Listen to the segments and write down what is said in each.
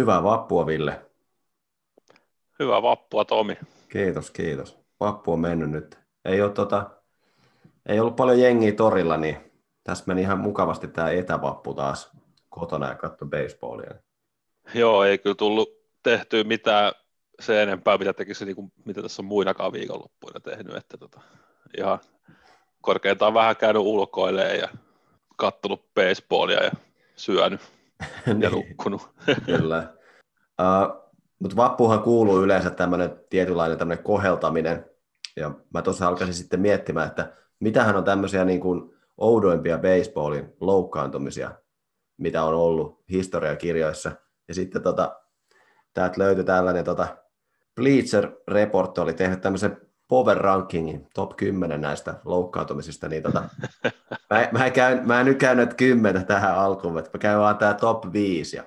Hyvää vappua, Ville. Hyvää vappua, Tomi. Kiitos, kiitos. Vappu on mennyt nyt. Ei, ole tota, ei ollut paljon jengiä torilla, niin tässä meni ihan mukavasti tämä etävappu taas kotona ja katso baseballia. Joo, ei kyllä tullut tehtyä mitään se enempää, mitä tekisi, niin kuin, mitä tässä on muinakaan viikonloppuina tehnyt. Että tota, ihan korkeintaan vähän käynyt ulkoilemaan ja kattonut baseballia ja syönyt niin, ja nukkunut. Kyllä. Uh, mutta vappuhan kuuluu yleensä tämmöinen tietynlainen tämmöinen koheltaminen. Ja mä tuossa alkaisin sitten miettimään, että mitähän on tämmöisiä niin kuin oudoimpia baseballin loukkaantumisia, mitä on ollut historiakirjoissa. Ja sitten tota, täältä löytyi tällainen tota, Bleacher Report oli tehnyt tämmöisen power rankingin, top 10 näistä loukkaantumisista, niin tota, mä, mä, käyn, mä en nyt käynyt kymmenen tähän alkuun, että mä käyn vaan tää top 5. Ja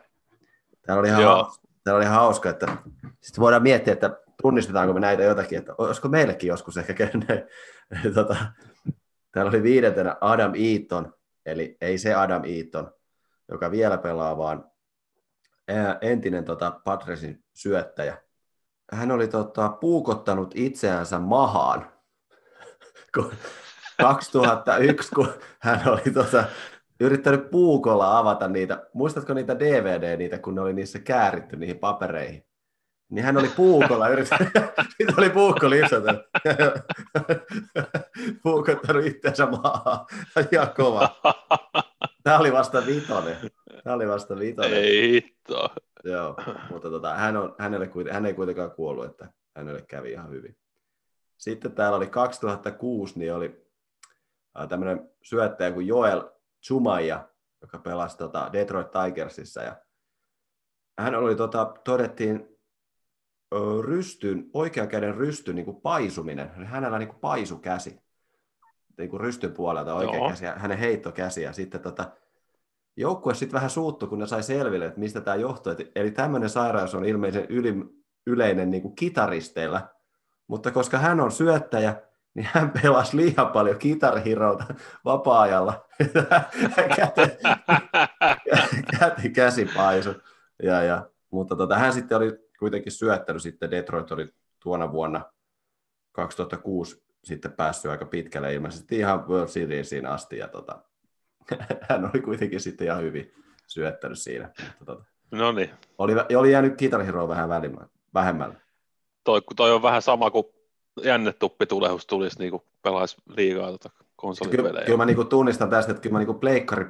täällä oli ihan, hauska, täällä oli hauska, että sitten voidaan miettiä, että tunnistetaanko me näitä jotakin, että olisiko meillekin joskus ehkä käynyt tota, Täällä oli viidentenä Adam Eaton, eli ei se Adam Eaton, joka vielä pelaa, vaan entinen tota, Padresin syöttäjä. Hän oli tota, puukottanut itseänsä mahaan 2001, kun hän oli tota, yrittänyt puukolla avata niitä. Muistatko niitä DVD, niitä, kun ne oli niissä kääritty niihin papereihin? Niin hän oli puukolla, yrittänyt, sitten oli puukko lipsata. Puukottanut itseänsä maahan. Ihan kova. Tämä oli vasta vitonen. Tämä oli vasta vitonen. Ei hitto. Joo, mutta tota, hän, on, hänelle, hän ei kuitenkaan kuollut, että hänelle kävi ihan hyvin. Sitten täällä oli 2006, niin oli tämmöinen syöttäjä kuin Joel Chumaja, joka pelasi tota Detroit Tigersissa. Ja hän oli, tota, todettiin rystyn, oikean käden rystyn niin kuin paisuminen. Hänellä niin kuin paisu käsi. Niin kuin rystyn puolelta oikea Joo. käsi hänen heittokäsi. Ja sitten tota, joukkue sitten vähän suuttu, kun ne sai selville, että mistä tämä johtuu. Eli tämmöinen sairaus on ilmeisen yli, yleinen niin kuin kitaristeilla. Mutta koska hän on syöttäjä, niin hän pelasi liian paljon kitarhirouta vapaa-ajalla. käti, käti käsi paisu. Ja, ja, mutta tota, hän sitten oli kuitenkin syöttänyt sitten, Detroit oli tuona vuonna 2006 sitten päässyt aika pitkälle ilmeisesti ihan World Seriesiin asti, ja tota, hän oli kuitenkin sitten ihan hyvin syöttänyt siinä. Mutta, tota, no niin. Oli, oli jäänyt Guitar Hero vähän vähemmällä. Toi, toi on vähän sama kuin jännetuppi tulehus tulisi niin kuin pelaisi liigaa tota konsolipelejä. Kyllä, kyllä mä niin tunnistan tästä, että kyllä mä niin pleikkari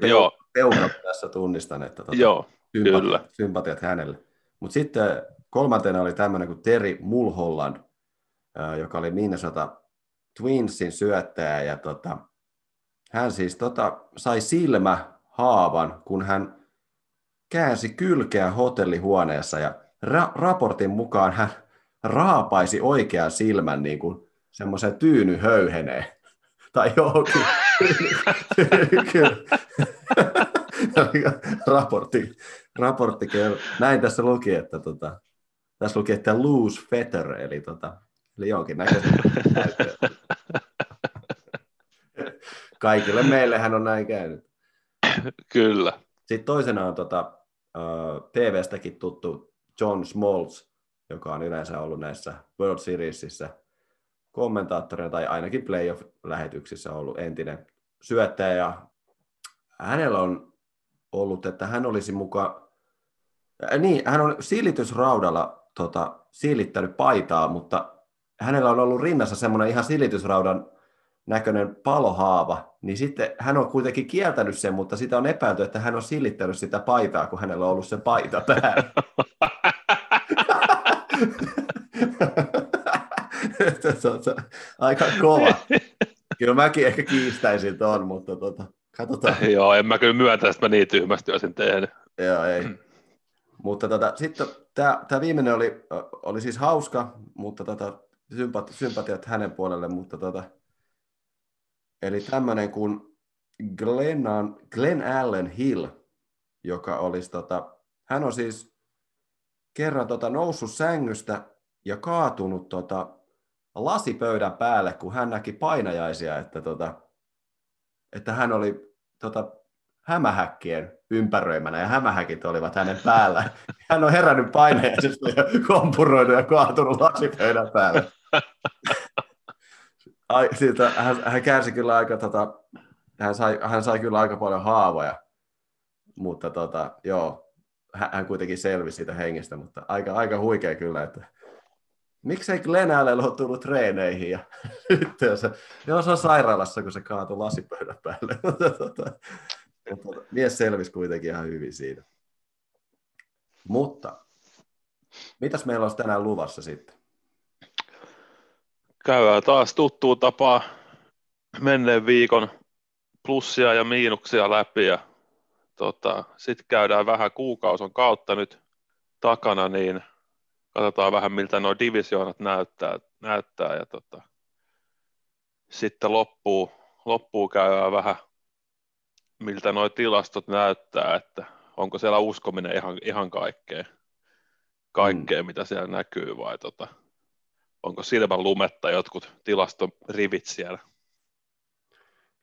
tässä tunnistan, että tota, Joo, sympatiat, kyllä. sympatiat hänelle. Mutta sitten Kolmantena oli tämmöinen kuin Terry Mulholland, joka oli Minnesota Twinsin syöttäjä. Ja tota, hän siis tota, sai silmä haavan, kun hän käänsi kylkeä hotellihuoneessa ja ra- raportin mukaan hän raapaisi oikean silmän niin kuin semmoisen tyyny höyheneen. Tai johonkin. raportti, raportti näin tässä luki, että tota, tässä luki, että loose fetter, eli, tota, eli jonkin näköistä Kaikille meillehän on näin käynyt. Kyllä. Sitten toisena on tota, TV-stäkin tuttu John Smoltz, joka on yleensä ollut näissä World Seriesissä kommentaattorina tai ainakin playoff-lähetyksissä ollut entinen syöttäjä. Ja hänellä on ollut, että hän olisi mukaan, niin, hän on silitysraudalla tota, siilittänyt paitaa, mutta hänellä on ollut rinnassa semmoinen ihan silitysraudan näköinen palohaava, niin sitten hän on kuitenkin kieltänyt sen, mutta sitä on epäilty, että hän on silittänyt sitä paitaa, kun hänellä on ollut se paita päällä. Aika kova. Kyllä mäkin ehkä kiistäisin tuon, mutta tota, katsotaan. Joo, en mä kyllä myöntä, että mä niin tyhmästi olisin tehnyt. Joo, ei. Mutta tota, sitten tämä, viimeinen oli, oli siis hauska, mutta tota, sympati, sympatiat hänen puolelle, mutta tota, eli tämmöinen kuin Glennan, Glenn Allen Hill, joka olisi, tota, hän on siis kerran tota, noussut sängystä ja kaatunut tota, lasipöydän päälle, kun hän näki painajaisia, että, tota, että hän oli tota, hämähäkkien ympäröimänä ja hämähäkit olivat hänen päällä. Hän on herännyt paineisesti ja kompuroinut ja kaatunut lasipöydän päälle. Ai, siitä, hän, hän kärsi kyllä aika, tota, hän, sai, hän sai kyllä aika paljon haavoja, mutta tota, joo, hän, hän kuitenkin selvisi siitä hengestä, mutta aika, aika huikea kyllä, että miksei Glenn Allen ole tullut treeneihin ja sitten se, joo, se on sairaalassa, kun se kaatui lasipöydän päälle. Mies selvisi kuitenkin ihan hyvin siitä. Mutta mitäs meillä olisi tänään luvassa sitten? Käydään taas tuttuun tapaa menneen viikon plussia ja miinuksia läpi ja tota, sitten käydään vähän kuukauson kautta nyt takana, niin katsotaan vähän miltä nuo divisioonat näyttää, näyttää ja tota, sitten loppuu, loppuu käydään vähän miltä nuo tilastot näyttää, että onko siellä uskominen ihan, ihan kaikkea, kaikkea mm. mitä siellä näkyy vai tota, onko silmän lumetta jotkut tilastorivit siellä.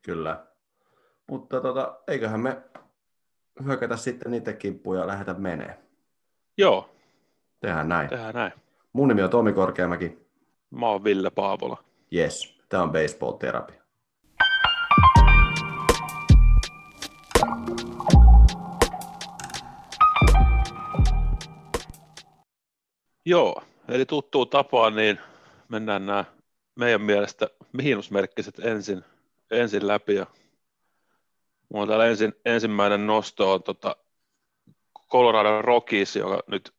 Kyllä. Mutta tota, eiköhän me hyökätä sitten niitä kimppuja ja lähdetä menee. Joo. Tehdään näin. Tehdään näin. Mun nimi on Tomi Korkeamäki. Mä oon Ville Paavola. Yes, tämä on Baseball Therapy. Joo, eli tuttuu tapaan, niin mennään nämä meidän mielestä miinusmerkkiset ensin, ensin läpi. Ja mulla on täällä ensin, ensimmäinen nosto on tota Colorado Rockies, joka nyt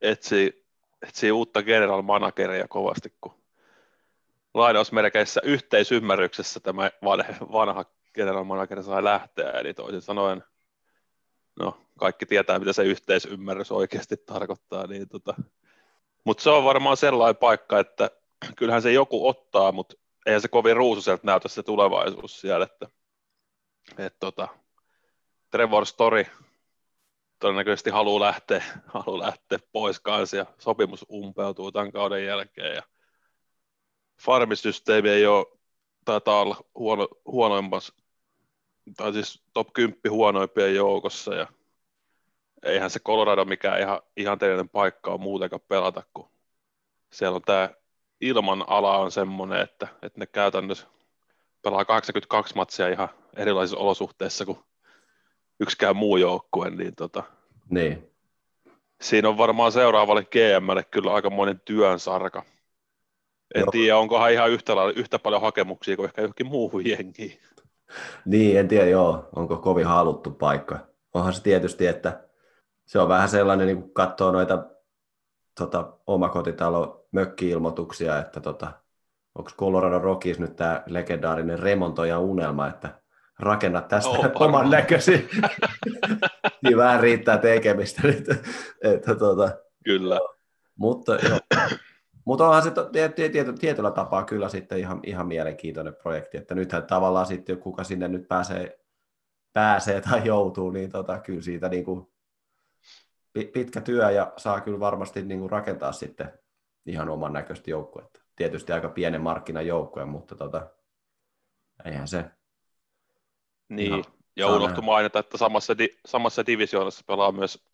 etsii, etsii uutta general manageria kovasti, kun lainausmerkeissä yhteisymmärryksessä tämä vanha general manager sai lähteä, eli toisin sanoen, no kaikki tietää, mitä se yhteisymmärrys oikeasti tarkoittaa, niin tota, mutta se on varmaan sellainen paikka, että kyllähän se joku ottaa, mutta eihän se kovin ruususelta näytä se tulevaisuus siellä, että et tota, Trevor Story todennäköisesti haluaa lähteä, haluaa lähteä pois kanssa ja sopimus umpeutuu tämän kauden jälkeen ja farmisysteemi ei ole, taitaa olla huono, huonoimmassa, tai siis top 10 huonoimpien joukossa ja eihän se Colorado mikään ihan ihanteellinen paikka on muutenkaan pelata, kun siellä on tämä ilman ala on semmoinen, että, että ne käytännössä pelaa 82 matsia ihan erilaisissa olosuhteissa kuin yksikään muu joukkue, niin, tota, niin. siinä on varmaan seuraavalle GMlle kyllä aika monen työn sarka. En Joo. tiedä, onkohan ihan yhtä, yhtä paljon hakemuksia kuin ehkä johonkin muuhun jengiin. Niin, en tiedä, joo, onko kovin haluttu paikka. Onhan se tietysti, että se on vähän sellainen, niin kun katsoo noita tota, omakotitalo mökki-ilmoituksia, että tota, onko Colorado Rockies nyt tämä legendaarinen remontoja unelma, että rakenna tästä oh, oman näkösi. niin vähän riittää tekemistä nyt. että, tota, Kyllä. Mutta, joo. Mutta onhan se tiety, tietyllä tapaa kyllä sitten ihan, ihan mielenkiintoinen projekti, että nythän tavallaan sitten kuka sinne nyt pääsee, pääsee tai joutuu, niin tota, kyllä siitä niin kuin pitkä työ ja saa kyllä varmasti niin kuin rakentaa sitten ihan oman näköistä joukkuetta. Tietysti aika pienen markkinajoukkue, mutta tota, eihän se. Niin, ja unohtu mainita, että samassa, di- samassa divisioonassa pelaa myös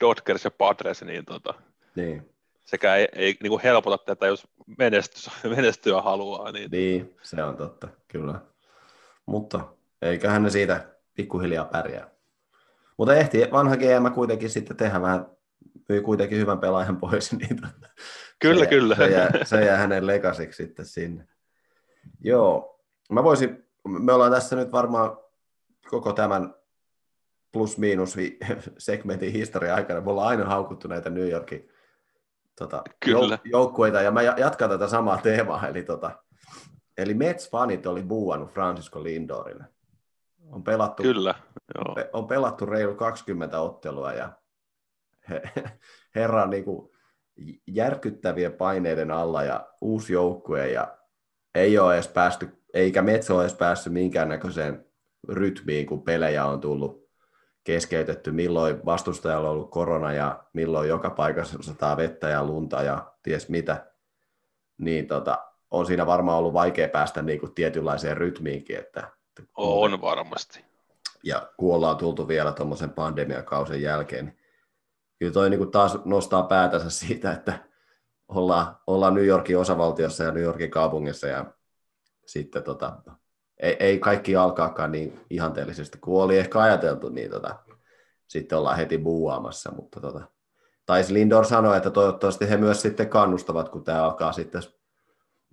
Dodgers ja Padres, niin, tota, niin. sekä ei, ei niin kuin helpota tätä, jos menestyä, menestyä haluaa. Niin, niin, se on totta, kyllä. Mutta eiköhän ne siitä pikkuhiljaa pärjää. Mutta ehti vanha GM kuitenkin sitten tehdä vähän, myi kuitenkin hyvän pelaajan pois. Niin tota, kyllä, se, kyllä. Se jää, se jää hänen legasiksi sitten sinne. Joo, mä voisin, me ollaan tässä nyt varmaan koko tämän plus-miinus segmentin historian aikana, me ollaan aina haukuttu näitä New Yorkin tota, Kyllä. joukkueita, ja mä jatkan tätä samaa teemaa, eli, tota, eli Mets-fanit oli buuannut Francisco Lindorille. On pelattu, Kyllä, joo. on pelattu reilu 20 ottelua ja he, herra on niin kuin järkyttävien paineiden alla ja uusi joukkue ja ei ole edes päästy, eikä Metso ole edes päässyt minkäännäköiseen rytmiin, kun pelejä on tullut keskeytetty, milloin vastustajalla on ollut korona ja milloin joka paikassa sataa vettä ja lunta ja ties mitä, niin tota, on siinä varmaan ollut vaikea päästä niin kuin tietynlaiseen rytmiinkin, että on varmasti. ja kun ollaan tultu vielä tuommoisen pandemiakausen jälkeen, niin kyllä toi niin kuin taas nostaa päätänsä siitä, että ollaan, ollaan New Yorkin osavaltiossa ja New Yorkin kaupungissa ja sitten tota, ei, ei kaikki alkaakaan niin ihanteellisesti kuin oli ehkä ajateltu, niin tota, sitten ollaan heti buuaamassa, mutta tota, taisi Lindor sanoa, että toivottavasti he myös sitten kannustavat, kun tämä alkaa sitten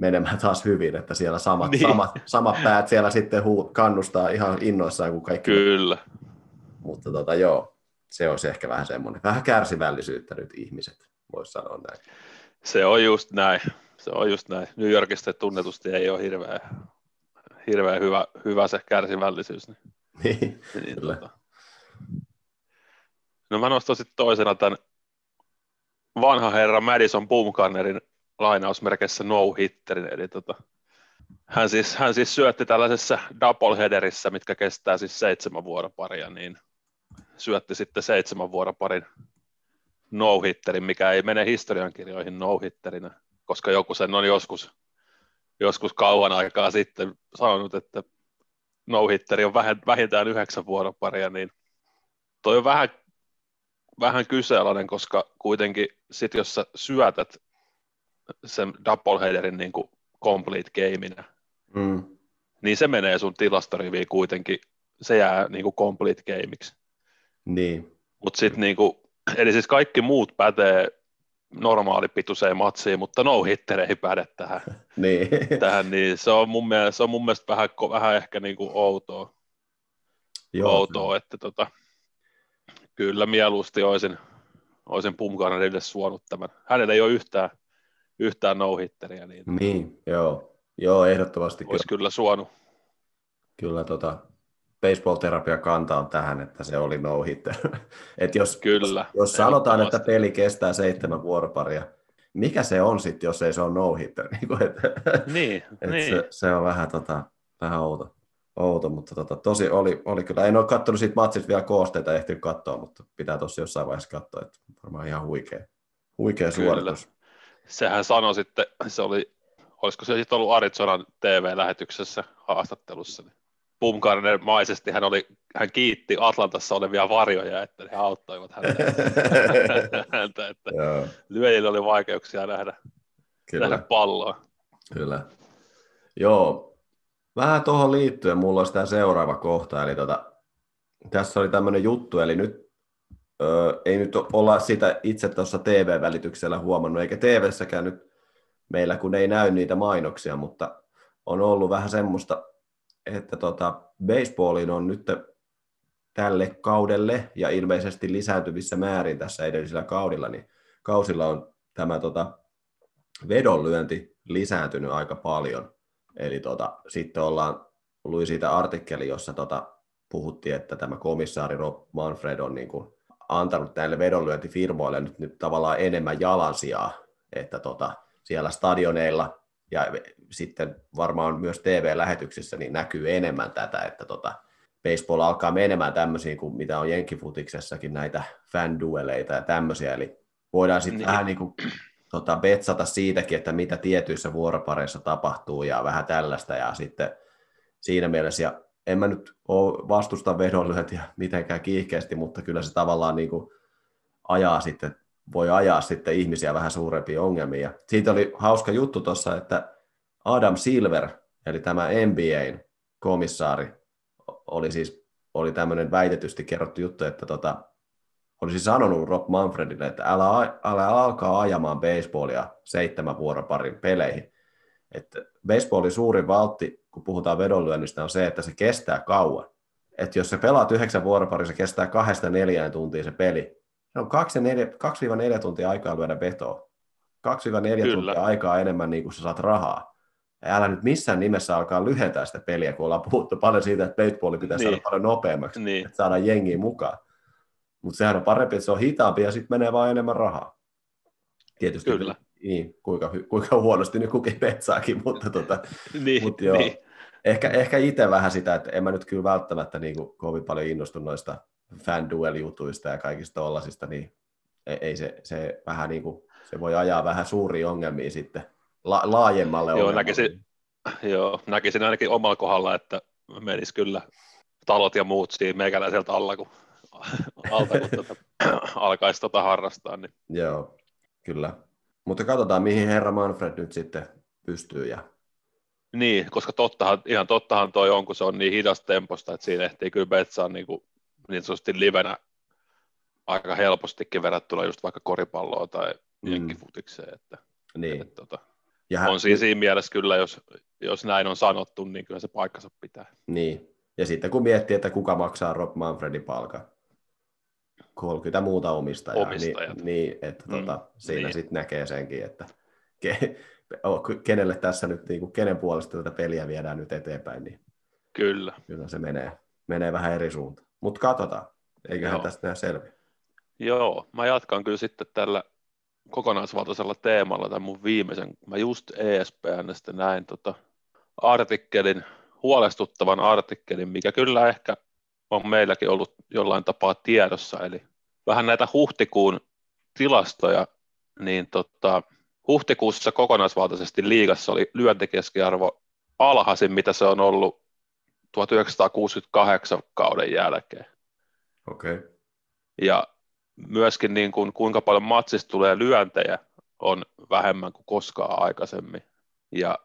menemään taas hyvin, että siellä samat, niin. samat, samat päät siellä sitten huu, kannustaa ihan innoissaan kuin kaikki. Kyllä. Mutta tota, joo, se olisi ehkä vähän semmoinen, vähän kärsivällisyyttä nyt ihmiset, voisi sanoa näin. Se on just näin, se on just näin. New Yorkista tunnetusti ei ole hirveän, hirveän hyvä, hyvä se kärsivällisyys. Niin, niin, niin kyllä. Tota. No mä nostan sitten toisena tämän vanha herra Madison Bumgarnerin lainausmerkeissä no-hitterin, eli tota, hän, siis, hän siis syötti tällaisessa doubleheaderissä, mitkä kestää siis seitsemän vuoroparia, niin syötti sitten seitsemän vuoroparin no-hitterin, mikä ei mene historiankirjoihin no-hitterinä, koska joku sen on joskus, joskus kauan aikaa sitten sanonut, että no-hitteri on vähintään yhdeksän vuoroparia, niin toi on vähän, vähän kyseenalainen, koska kuitenkin sit jos sä syötät sen doubleheaderin niin kuin complete gameinä, mm. niin se menee sun tilastoriviin kuitenkin, se jää niin kuin complete gameiksi. Niin. Mut sit niin kuin, eli siis kaikki muut pätee normaalipituiseen matsiin, mutta no hitter ei päde tähän. niin. tähän niin se on mun mielestä, se on mun mielestä vähän, vähän ehkä niin kuin outoa. Joo, outoa, että tota, kyllä mieluusti olisin, olisin Pumkarnille suonut tämän. Hänellä ei ole yhtään yhtään no Niin, niin joo. joo, ehdottomasti. Olisi kyllä, kyllä suonut. Kyllä tota, baseball-terapia kantaa tähän, että se oli no-hitter. Et jos, Kyllä, jos, sanotaan, että peli kestää seitsemän vuoroparia, mikä se on sitten, jos ei se ole no-hitter? niin, et niin. Se, se, on vähän, tota, vähän outo, outo mutta tota, tosi oli, oli kyllä. En ole katsonut siitä matsista vielä koosteita ehtinyt katsoa, mutta pitää tosi jossain vaiheessa katsoa, että varmaan ihan huikea, huikea suoritus sehän sanoi sitten, se oli, olisiko se sitten ollut Arizonan TV-lähetyksessä haastattelussa, niin Bumgarner maisesti hän, oli, hän kiitti Atlantassa olevia varjoja, että he auttoivat häntä, häntä että lyöjillä oli vaikeuksia nähdä, Kyllä. nähdä palloa. Kyllä. Joo, vähän tuohon liittyen mulla olisi tämä seuraava kohta, eli tota, tässä oli tämmöinen juttu, eli nyt Öö, ei nyt olla sitä itse tuossa TV-välityksellä huomannut, eikä TV-säkään nyt meillä, kun ei näy niitä mainoksia, mutta on ollut vähän semmoista, että tota, baseballiin on nyt tälle kaudelle ja ilmeisesti lisääntyvissä määrin tässä edellisellä kaudella, niin kausilla on tämä tota, vedonlyönti lisääntynyt aika paljon. Eli tota, sitten ollaan, luin siitä artikkeli, jossa tota, puhuttiin, että tämä komissaari Rob Manfred on niin kuin antanut näille vedonlyöntifirmoille nyt, nyt tavallaan enemmän jalansijaa, että tota, siellä stadioneilla ja sitten varmaan myös TV-lähetyksissä niin näkyy enemmän tätä, että tota, baseball alkaa menemään tämmöisiin kuin mitä on Jenkkifutiksessakin näitä fan-dueleita ja tämmöisiä, eli voidaan sitten niin. vähän niin kuin tota, betsata siitäkin, että mitä tietyissä vuoropareissa tapahtuu ja vähän tällaista ja sitten siinä mielessä, ja en mä nyt ole vastusta vedonlyöntiä mitenkään kiihkeästi, mutta kyllä se tavallaan niin kuin ajaa sitten, voi ajaa sitten ihmisiä vähän suurempiin ongelmiin. Ja siitä oli hauska juttu tuossa, että Adam Silver, eli tämä NBAn komissaari, oli siis oli tämmöinen väitetysti kerrottu juttu, että tota, olisi sanonut Rob Manfredille, että älä, älä alkaa ajamaan baseballia seitsemän vuoroparin peleihin. Että baseballin suurin valtti kun puhutaan vedonlyönnistä, on se, että se kestää kauan. Että jos se pelaat yhdeksän vuoroparissa, se kestää kahdesta neljään tuntia se peli. Se on 2-4 tuntia aikaa lyödä vetoa. 2-4 tuntia aikaa enemmän niin kuin sä saat rahaa. Ja älä nyt missään nimessä alkaa lyhentää sitä peliä, kun ollaan puhuttu paljon siitä, että baseballi pitää niin. saada paljon nopeammaksi, niin. että saadaan jengiä mukaan. Mutta sehän on parempi, että se on hitaampi ja sitten menee vaan enemmän rahaa. Tietysti Kyllä niin, kuinka, kuinka huonosti nyt kukin petsaakin, mutta, tota, niin, mutta joo, niin. ehkä, ehkä itse vähän sitä, että en mä nyt kyllä välttämättä niin kuin, kovin paljon innostu noista fan-duel-jutuista ja kaikista tollasista, niin ei, ei se, se vähän niin kuin, se voi ajaa vähän suuria ongelmia sitten la, laajemmalle joo, näkisin, joo, näkisin ainakin omalla kohdalla, että menisi kyllä talot ja muut siinä meikäläiseltä alla, kun, alta, kun tuota, alkaisi tota harrastaa. Niin. Joo, kyllä. Mutta katsotaan, mihin herra Manfred nyt sitten pystyy. Ja... Niin, koska tottahan, ihan tottahan toi on, kun se on niin hidas temposta, että siinä ehtii kyllä betsaa niin, kuin, niin sanotusti livenä aika helpostikin verrattuna just vaikka koripalloa tai mm. jenkkifutikseen. Että, niin. että, tota, ja hän... on siinä, siinä mielessä kyllä, jos, jos näin on sanottu, niin kyllä se paikkansa pitää. Niin, ja sitten kun miettii, että kuka maksaa Rob Manfredin palkan, 30 muuta omistajaa, Omistajat. niin, niin että mm, tota, siinä niin. sitten näkee senkin, että ke, kenelle tässä nyt, niin kuin, kenen puolesta tätä peliä viedään nyt eteenpäin, niin kyllä, kyllä se menee, menee vähän eri suuntaan. Mutta katsotaan, eiköhän Joo. tästä näe selviä. Joo, mä jatkan kyllä sitten tällä kokonaisvaltaisella teemalla tämän mun viimeisen, mä just ESPNstä näin tota artikkelin, huolestuttavan artikkelin, mikä kyllä ehkä on meilläkin ollut jollain tapaa tiedossa, eli vähän näitä huhtikuun tilastoja, niin tota, huhtikuussa kokonaisvaltaisesti liigassa oli lyöntikeskiarvo alhaisin, mitä se on ollut 1968 kauden jälkeen. Okei. Okay. Ja myöskin niin kuin, kuinka paljon matsista tulee lyöntejä on vähemmän kuin koskaan aikaisemmin. Ja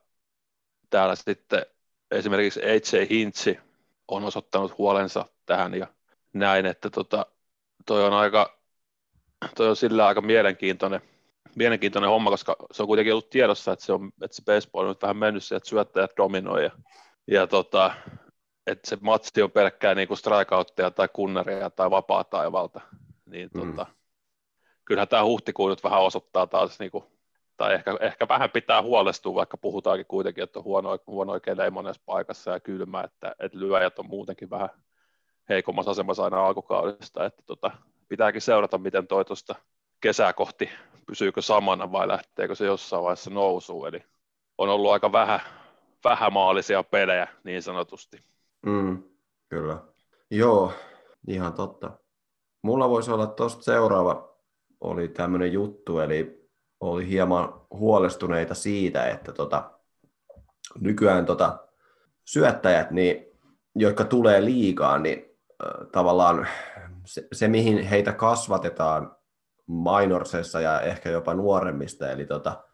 täällä sitten esimerkiksi AJ Hintsi on osoittanut huolensa tähän ja näin, että tota, toi on aika, toi on sillä aika mielenkiintoinen, mielenkiintoinen homma, koska se on kuitenkin ollut tiedossa, että se, on, että se baseball on nyt vähän mennyt siihen, että syöttäjät dominoi ja, ja tota, että se matsi on pelkkää niin kuin strikeoutteja tai kunnaria tai vapaa taivalta, niin mm. tota, kyllähän tämä huhtikuun nyt vähän osoittaa taas, niin kuin, tai ehkä, ehkä vähän pitää huolestua, vaikka puhutaankin kuitenkin, että on huono, huono kelejä monessa paikassa ja kylmä, että, että lyöjät on muutenkin vähän heikommassa asemassa aina alkukaudesta, että tota, pitääkin seurata, miten toi tuosta kesää kohti pysyykö samana vai lähteekö se jossain vaiheessa nousuun, eli on ollut aika vähän, vähämaalisia pelejä niin sanotusti. Mm, kyllä. Joo, ihan totta. Mulla voisi olla tuosta seuraava, oli tämmöinen juttu, eli oli hieman huolestuneita siitä, että tota, nykyään tota, syöttäjät, niin, jotka tulee liikaa, niin tavallaan se, se, mihin heitä kasvatetaan minorsessa ja ehkä jopa nuoremmista, eli tota,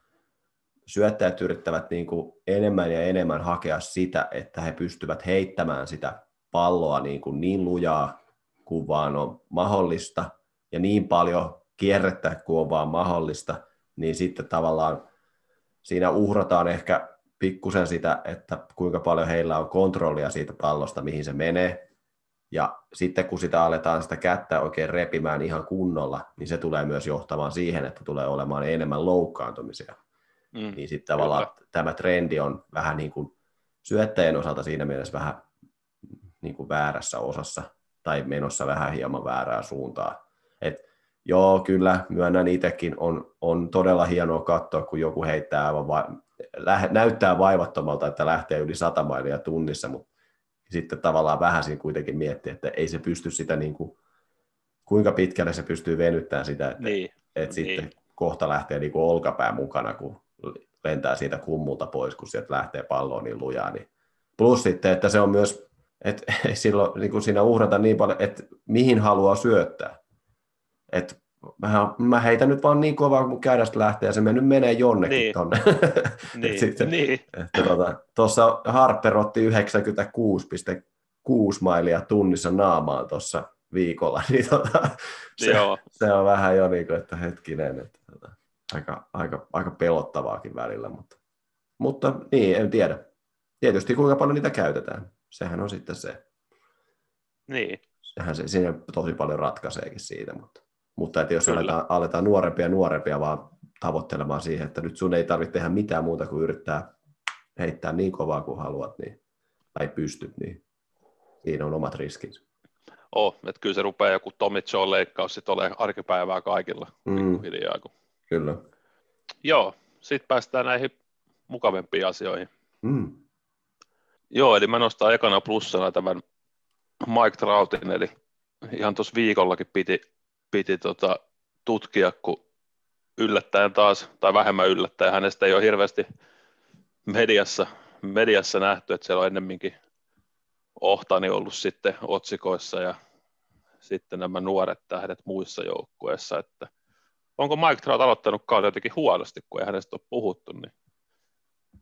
syöttäjät yrittävät niin kuin enemmän ja enemmän hakea sitä, että he pystyvät heittämään sitä palloa niin, kuin niin lujaa kuin vaan on mahdollista ja niin paljon kierrettä kuin on vaan mahdollista, niin sitten tavallaan siinä uhrataan ehkä pikkusen sitä, että kuinka paljon heillä on kontrollia siitä pallosta, mihin se menee. Ja sitten kun sitä aletaan sitä kättä oikein repimään ihan kunnolla, niin se tulee myös johtamaan siihen, että tulee olemaan enemmän loukkaantumisia. Mm, niin sitten tavallaan kyllä. tämä trendi on vähän niin kuin syöttäjien osalta siinä mielessä vähän niin kuin väärässä osassa tai menossa vähän hieman väärää suuntaa. Et joo, kyllä, myönnän itsekin, on, on todella hienoa katsoa, kun joku heittää aivan va- lä- näyttää vaivattomalta, että lähtee yli 100 mailia tunnissa, mutta sitten tavallaan vähän siinä kuitenkin miettiä, että ei se pysty sitä niin kuin, kuinka pitkälle se pystyy venyttämään sitä, että, niin. että niin. sitten kohta lähtee niin kuin olkapää mukana, kun lentää siitä kummulta pois, kun sieltä lähtee palloon niin lujaa. Niin. Plus sitten, että se on myös, että silloin niin kuin siinä uhrata niin paljon, että mihin haluaa syöttää. Että mä, mä heitän nyt vaan niin kovaa, kun kädestä lähtee, ja se nyt menee jonnekin niin. tonne. niin. sitten, niin. Että tuota, tuossa Harper otti 96,6 mailia tunnissa naamaan tuossa viikolla, niin tuota, se, Joo. se, on vähän jo niin kuin, että hetkinen, että tuota, aika, aika, aika pelottavaakin välillä, mutta, mutta niin, en tiedä. Tietysti kuinka paljon niitä käytetään, sehän on sitten se. Niin. Sehän se, siinä tosi paljon ratkaiseekin siitä, mutta, mutta että jos aletaan, aletaan nuorempia ja nuorempia vaan tavoittelemaan siihen, että nyt sun ei tarvitse tehdä mitään muuta kuin yrittää heittää niin kovaa kuin haluat, niin, tai pystyt, niin siinä on omat riskinsä. Oh, että kyllä se rupeaa joku Tommy John leikkaus sitten olemaan arkipäivää kaikilla mm. hiljaa, kun Kyllä. Joo, sitten päästään näihin mukavempiin asioihin. Mm. Joo, eli mä nostan ekana plussana tämän Mike Troutin, eli ihan tuossa viikollakin piti, piti tota, tutkia, kun yllättäen taas, tai vähemmän yllättäen, hänestä ei ole hirveästi mediassa, mediassa nähty, että siellä on ennemminkin Ohtani ollut sitten otsikoissa ja sitten nämä nuoret tähdet muissa joukkueissa, että onko Mike Trout aloittanut kauden jotenkin huonosti, kun ei hänestä ole puhuttu, niin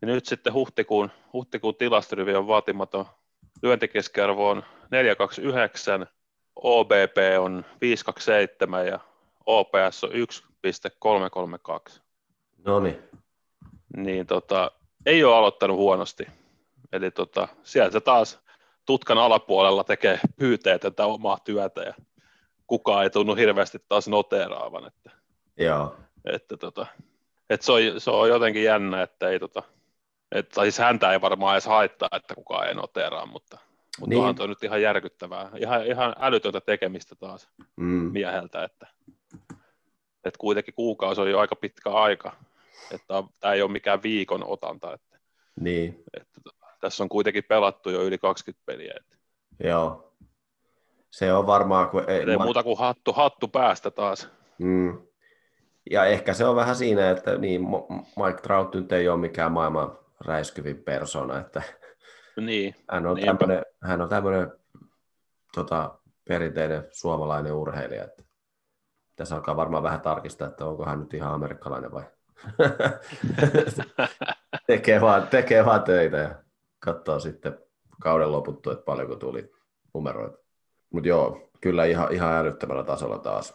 ja nyt sitten huhtikuun, huhtikuun tilastoryvi on vaatimaton. Lyöntikeskiarvo on 429, OBP on 527 ja OPS on 1,332. No niin. Niin tota, ei ole aloittanut huonosti. Eli tota, siellä se taas tutkan alapuolella tekee pyyteetöntä omaa työtä ja kukaan ei tunnu hirveästi taas noteeraavan. Että, Joo. että, tota, että se, on, se on jotenkin jännä, että ei tota, että, siis häntä ei varmaan edes haittaa, että kukaan ei noteraa, mutta, mutta niin. onhan toi nyt ihan järkyttävää. Ihan, ihan älytöntä tekemistä taas mm. mieheltä, että, että kuitenkin kuukausi on jo aika pitkä aika, että tämä ei ole mikään viikon otanta, että, niin. että tässä on kuitenkin pelattu jo yli 20 peliä. Että. Joo. Se on varmaan... Kun ei, ei ma- muuta kuin hattu, hattu päästä taas. Mm. Ja ehkä se on vähän siinä, että niin, Mike Trout nyt ei ole mikään maailman räiskyvin persona, että niin, hän on tämmöinen, hän on tämmöinen tota, perinteinen suomalainen urheilija. Että tässä alkaa varmaan vähän tarkistaa, että onko hän nyt ihan amerikkalainen vai tekee, vaan, tekee vaan töitä ja katsoo sitten kauden loputtu, että paljonko tuli numeroita. Mutta joo, kyllä ihan, ihan älyttömällä tasolla taas.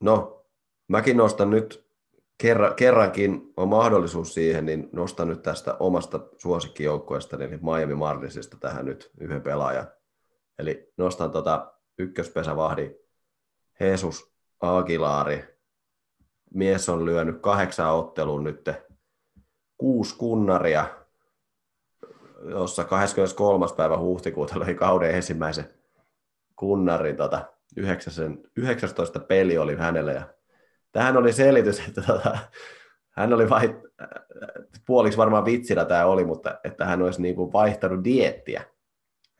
No, mäkin nostan nyt kerran, kerrankin on mahdollisuus siihen, niin nostan nyt tästä omasta suosikkijoukkueesta, eli Miami Marlinsista tähän nyt yhden pelaajan. Eli nostan tota ykköspesävahdi Jesus Aguilari. Mies on lyönyt kahdeksan otteluun nyt kuusi kunnaria, jossa 23. päivä huhtikuuta löi kauden ensimmäisen kunnarin. Tota, 19 peli oli hänelle ja tähän oli selitys, että tota, hän oli vai, puoliksi varmaan vitsinä tämä oli, mutta että hän olisi niin kuin vaihtanut diettiä.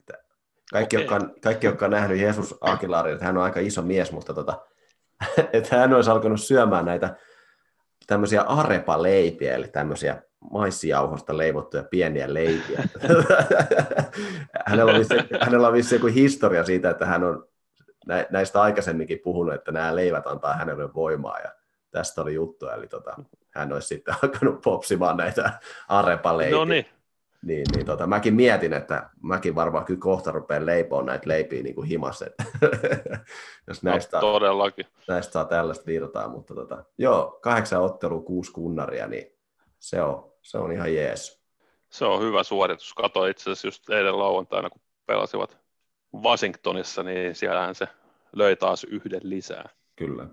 Että kaikki, okay. jotka on, kaikki, jotka on nähnyt Jesus Akilarin, että hän on aika iso mies, mutta tota, että hän olisi alkanut syömään näitä tämmöisiä arepaleipiä, eli tämmöisiä maissijauhosta leivottuja pieniä leipiä. hänellä on vissi, hänellä on vissi joku historia siitä, että hän on näistä aikaisemminkin puhunut, että nämä leivät antaa hänelle voimaa ja tästä oli juttu, eli tota, hän olisi sitten alkanut popsimaan näitä arepaleipiä. No niin. Niin, niin tota, mäkin mietin, että mäkin varmaan kyllä kohta rupean leipoon näitä leipiä niin kuin himassa, että jos no, näistä, no, todellakin. näistä saa tällaista virtaa, mutta tota, joo, kahdeksan ottelua, kuusi kunnaria, niin se on, se on ihan jees. Se on hyvä suoritus. Katoin itse asiassa just eilen lauantaina, kun pelasivat Washingtonissa, niin siellähän se löi taas yhden lisää. Kyllä.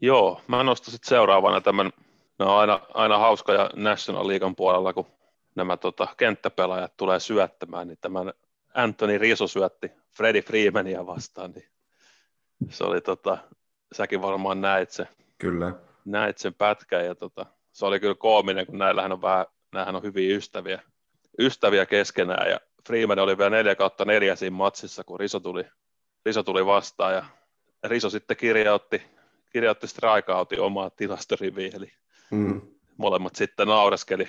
Joo, mä nostan sitten seuraavana tämän, ne on aina, aina hauska ja National Leaguean puolella, kun nämä tota, kenttäpelaajat tulee syöttämään, niin tämän Anthony Riso syötti Freddie Freemania vastaan, niin se oli tota, säkin varmaan näit se. Kyllä. Näit sen pätkän ja tota, se oli kyllä koominen, kun näillähän on vähän, nämähän on hyviä ystäviä, ystäviä keskenään ja Freeman oli vielä 4 kautta 4 siinä matsissa, kun Riso tuli, Riso tuli vastaan ja Riso sitten kirjautti, kirjautti strikeoutin omaa tilastoriviin, eli mm. molemmat sitten naureskeli,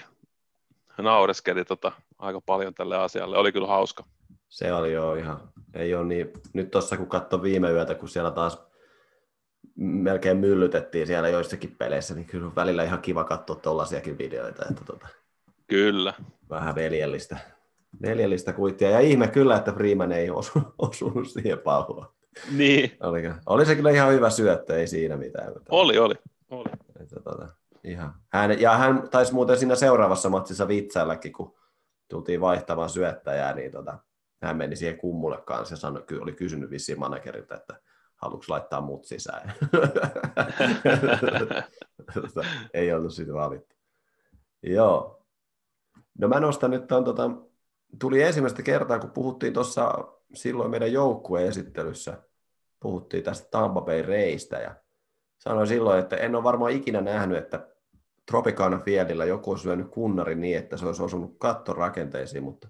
naureskeli tota, aika paljon tälle asialle. Oli kyllä hauska. Se oli jo ihan, ei ole niin, nyt tuossa kun katsoi viime yötä, kun siellä taas melkein myllytettiin siellä joissakin peleissä, niin kyllä välillä ihan kiva katsoa tuollaisiakin videoita. Että tota, kyllä. Vähän veljellistä, veljellistä kuittia. Ja ihme kyllä, että Freeman ei osu, osunut siihen palloon. Niin. Oli, oli se kyllä ihan hyvä syöttö, ei siinä mitään. Oli, oli. oli. Että, tota, ihan. Hän, ja hän taisi muuten siinä seuraavassa matsissa vitsaillekin, kun tultiin vaihtamaan syöttäjää, niin tota, hän meni siihen kummulle kanssa ja sanoi, oli kysynyt vissiin managerilta, että haluatko laittaa mut sisään. Tota, ei ollut siitä valittu. Joo. No mä nostan nyt on, tota, tuli ensimmäistä kertaa, kun puhuttiin tuossa silloin meidän joukkueen esittelyssä, puhuttiin tästä Tampa Bay Reistä ja sanoin silloin, että en ole varmaan ikinä nähnyt, että Tropicana Fieldillä joku olisi syönyt kunnari niin, että se olisi osunut kattorakenteisiin, mutta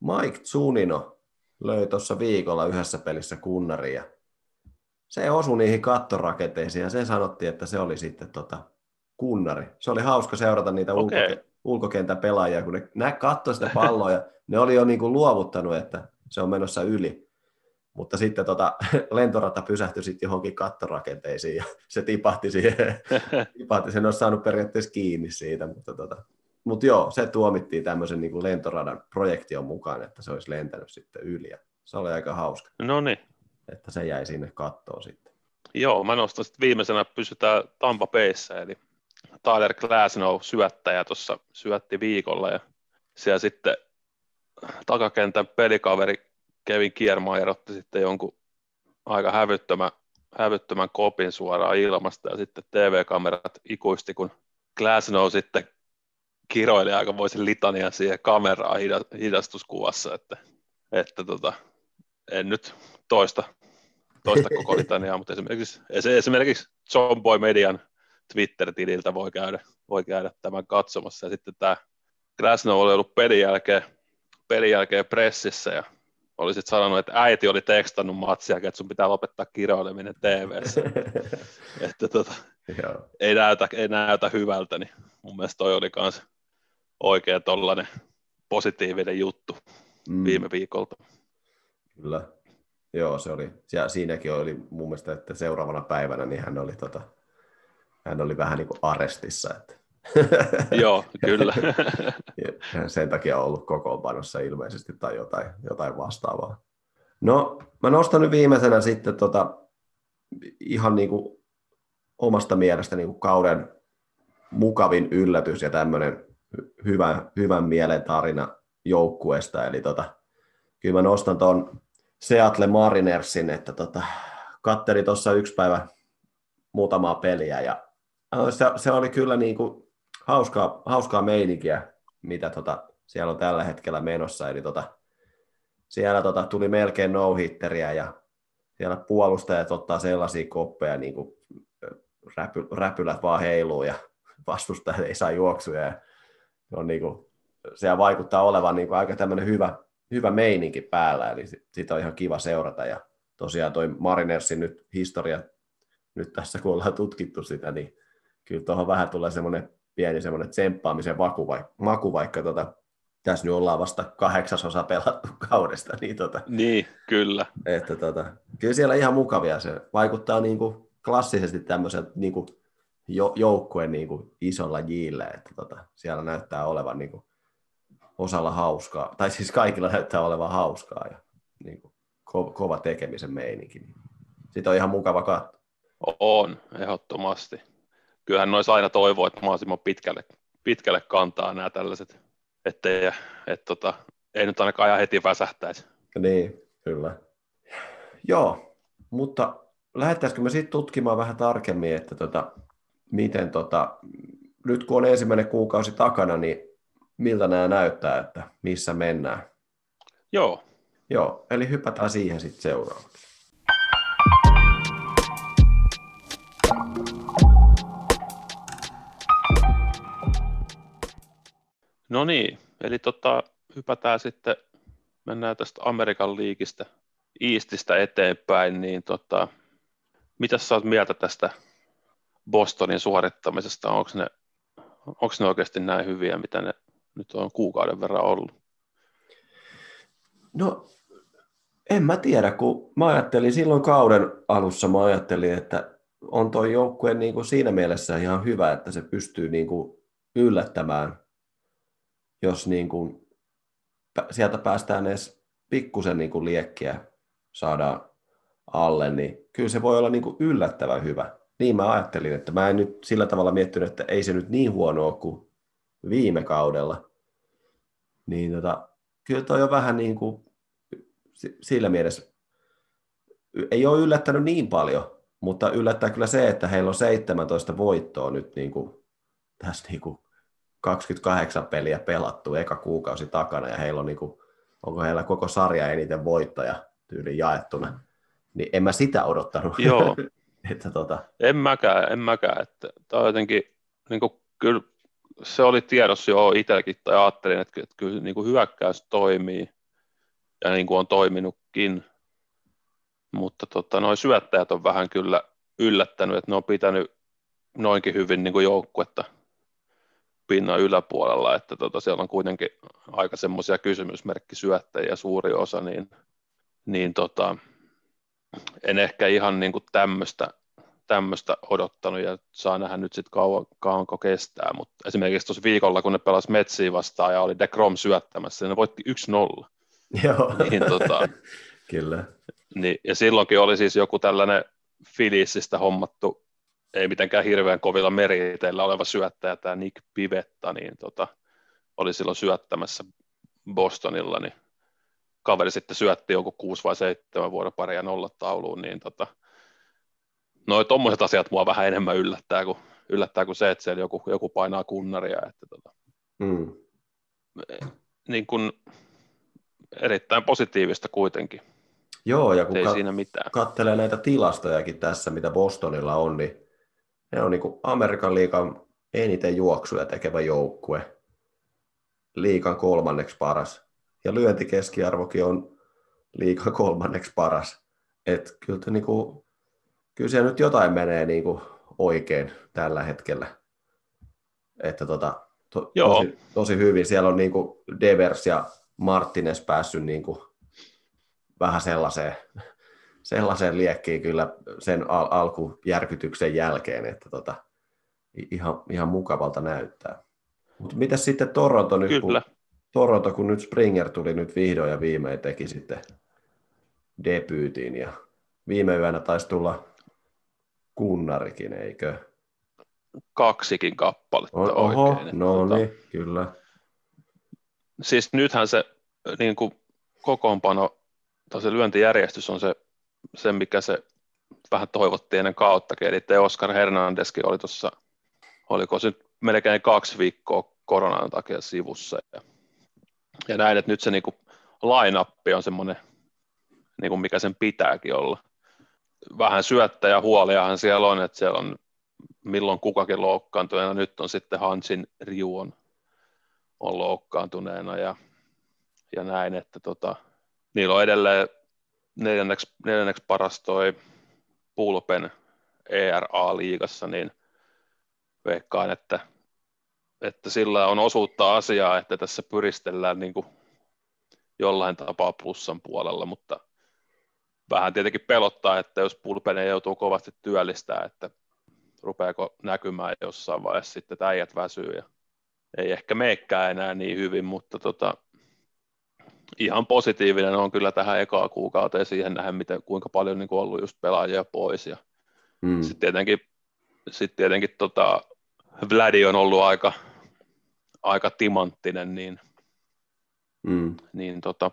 Mike Zunino löi tuossa viikolla yhdessä pelissä kunnari ja se osui niihin kattorakenteisiin ja se sanottiin, että se oli sitten tota kunnari. Se oli hauska seurata niitä okay. ulko, ulkokentän pelaajia, kun ne, ne katsoi sitä palloa ja ne oli jo niin kuin luovuttanut, että se on menossa yli. Mutta sitten tota, lentorata pysähtyi sitten johonkin kattorakenteisiin ja se tipahti siihen. tipahti. Sen olisi saanut periaatteessa kiinni siitä, mutta tota, mutta joo, se tuomittiin tämmöisen niin kuin lentoradan projektion mukaan, että se olisi lentänyt sitten yli. Ja se oli aika hauska. No niin. Että se jäi sinne kattoon sitten. Joo, mä nostan sitten viimeisenä, pysytään Tampa Bayssä, eli Tyler Glasnow syöttäjä tuossa syötti viikolla ja siellä sitten takakentän pelikaveri Kevin Kiermaier otti sitten jonkun aika hävyttömän, hävyttömän kopin suoraan ilmasta ja sitten TV-kamerat ikuisti, kun Glasnow sitten kiroili aika voisin litania siihen kameraan hidastuskuvassa, että, että tota, en nyt toista, toista koko litaniaa, mutta esimerkiksi, esimerkiksi John Boy Median Twitter-tililtä voi käydä, voi käydä tämän katsomassa. Ja sitten tämä Krasno oli ollut pelin jälkeen, pelin jälkeen pressissä ja oli sitten sanonut, että äiti oli tekstannut matsia, että sun pitää lopettaa kiroileminen TV-ssä. että tota, ei, näytä, ei näytä hyvältä, niin mun mielestä toi oli myös oikein tollainen positiivinen juttu mm. viime viikolta. Kyllä. Joo, se oli. Ja siinäkin oli mun mielestä, että seuraavana päivänä niin hän oli, tota, hän oli vähän niin kuin arestissa. Että. Joo, kyllä. sen takia on ollut kokoonpanossa ilmeisesti tai jotain, jotain vastaavaa. No, mä nostan nyt viimeisenä sitten tota, ihan niin kuin omasta mielestä niin kuin kauden mukavin yllätys ja tämmöinen hyvän, hyvän mielen tarina joukkueesta. Eli tota, kyllä mä nostan tuon Seattle Marinersin, että tota, katteli tuossa yksi päivä muutamaa peliä ja se, se oli kyllä niin kuin hauskaa, hauskaa meininkiä, mitä tota, siellä on tällä hetkellä menossa. Eli tota, siellä tota, tuli melkein no ja siellä puolustajat ottaa sellaisia koppeja, niin kuin räpy, räpylät vaan heiluu ja vastustajat ei saa juoksuja. Ja on niin kuin, siellä vaikuttaa olevan niin kuin aika tämmöinen hyvä, hyvä meininki päällä, eli sitä on ihan kiva seurata. Ja tosiaan toi Marinersin nyt historia, nyt tässä kun ollaan tutkittu sitä, niin kyllä tuohon vähän tulee semmoinen pieni semmoinen tsemppaamisen maku, vaikka, maku, vaikka tota, tässä nyt ollaan vasta kahdeksasosa pelattu kaudesta. Niin, tota, niin kyllä. Että, tota, kyllä siellä ihan mukavia se vaikuttaa niin kuin klassisesti tämmöisen niin kuin jo, joukkueen niin kuin isolla jille, että tota, siellä näyttää olevan niin kuin osalla hauskaa, tai siis kaikilla näyttää olevan hauskaa ja niin kuin ko- kova tekemisen meininki. Sitten on ihan mukava katsoa. On, ehdottomasti. Kyllähän noissa aina toivoo, että mahdollisimman pitkälle, pitkälle kantaa nämä tällaiset, ettei, et, tota, ei nyt ainakaan ajan heti väsähtäisi. Niin, kyllä. Joo, mutta lähettäisikö me sitten tutkimaan vähän tarkemmin, että tota, miten tota, nyt kun on ensimmäinen kuukausi takana, niin miltä nämä näyttää, että missä mennään? Joo. Joo, eli hypätään siihen sitten seuraavaksi. No niin, eli tota, hypätään sitten, mennään tästä Amerikan liikistä, Eastistä eteenpäin, niin tota, mitä sä oot mieltä tästä Bostonin suorittamisesta, onko ne, onko ne oikeasti näin hyviä, mitä ne nyt on kuukauden verran ollut? No, en mä tiedä, kun mä ajattelin silloin kauden alussa, mä ajattelin, että on tuo joukkue niin kuin siinä mielessä ihan hyvä, että se pystyy niin kuin yllättämään, jos niin kuin sieltä päästään edes pikkusen niin kuin liekkiä saadaan alle, niin kyllä se voi olla niin kuin yllättävän hyvä niin mä ajattelin, että mä en nyt sillä tavalla miettinyt, että ei se nyt niin huono ole kuin viime kaudella. Niin tota, kyllä toi on vähän niin kuin sillä mielessä, ei ole yllättänyt niin paljon, mutta yllättää kyllä se, että heillä on 17 voittoa nyt niin kuin, tässä niin kuin 28 peliä pelattu eka kuukausi takana ja heillä on niin kuin, onko heillä koko sarja eniten voittoja tyyli jaettuna, niin en mä sitä odottanut. Joo, Että tota... En mäkään, en mäkään. Että, tämä jotenkin, niin kuin, kyllä se oli tiedossa jo itselläkin, tai ajattelin, että, että kyllä niin kuin hyökkäys toimii, ja niin kuin on toiminutkin, mutta tota, noin syöttäjät on vähän kyllä yllättänyt, että ne on pitänyt noinkin hyvin niin kuin joukkuetta, pinnan yläpuolella, että tota, siellä on kuitenkin aika semmoisia kysymysmerkkisyöttäjiä suuri osa, niin, niin tota, en ehkä ihan niin kuin tämmöistä, tämmöistä odottanut ja saa nähdä nyt sitten kauan, kauanko kestää, mutta esimerkiksi tuossa viikolla, kun ne pelasivat Metsiä vastaan ja oli De Grom syöttämässä, niin ne voitti 1-0. Joo, niin, tota, kyllä. Niin, ja silloinkin oli siis joku tällainen Filissistä hommattu, ei mitenkään hirveän kovilla meriteillä oleva syöttäjä, tämä Nick Pivetta, niin tota, oli silloin syöttämässä Bostonilla, niin kaveri sitten syötti joku kuusi vai seitsemän vuoden paria nolla tauluun, niin tota, noin tuommoiset asiat mua vähän enemmän yllättää kuin, yllättää kuin se, että siellä joku, joku painaa kunnaria. Että tota, Mm. niin kun, erittäin positiivista kuitenkin, Joo, ja kun ei kat- siinä mitään. katselee näitä tilastojakin tässä, mitä Bostonilla on, niin ne on niin kuin Amerikan liikan eniten juoksuja tekevä joukkue, liikan kolmanneksi paras, ja lyöntikeskiarvokin on liikan kolmanneksi paras. Et kyllä, niin kuin, kyllä siellä nyt jotain menee niin kuin oikein tällä hetkellä. Että tota, to, Joo. tosi, tosi, hyvin. Siellä on niin kuin Devers ja Martinez päässyt niin kuin vähän sellaiseen, sellaiseen liekkiin kyllä sen al- alkujärkytyksen jälkeen, että tota, ihan, ihan mukavalta näyttää. Mutta mitäs sitten Toronto nyt, Kyllä. kun, Toronto, kun nyt Springer tuli nyt vihdoin ja viimein teki sitten debyytin ja viime yönä taisi tulla kunnarikin, eikö? Kaksikin kappaletta O- Oho, oikein. no tota, niin, kyllä. siis nythän se niin kuin kokoonpano tai se lyöntijärjestys on se, se, mikä se vähän toivottiin ennen kauttakin, eli te Oscar Hernandeskin oli tuossa, oliko se nyt melkein kaksi viikkoa koronan takia sivussa, ja, ja näin, että nyt se niin line-up on semmoinen, niin kuin mikä sen pitääkin olla. Vähän syöttäjä huoliahan siellä on, että siellä on milloin kukakin loukkaantuneena, nyt on sitten Hansin Riu on, on loukkaantuneena ja, ja näin, että tota, niillä on edelleen neljänneksi, neljänneksi paras toi pulpen ERA-liigassa, niin veikkaan, että, että sillä on osuutta asiaa, että tässä pyristellään niin kuin jollain tapaa plussan puolella, mutta vähän tietenkin pelottaa, että jos pulpene joutuu kovasti työllistää, että rupeako näkymään jossain vaiheessa sitten, että äijät väsyy ja ei ehkä meekään enää niin hyvin, mutta tota, ihan positiivinen on kyllä tähän ekaa kuukauteen siihen nähden, miten, kuinka paljon niin kuin ollut just pelaajia pois. Ja Mm. sitten tietenkin, sit tietenkin tota, Vladi on ollut aika, aika timanttinen, niin, Mm. niin tota,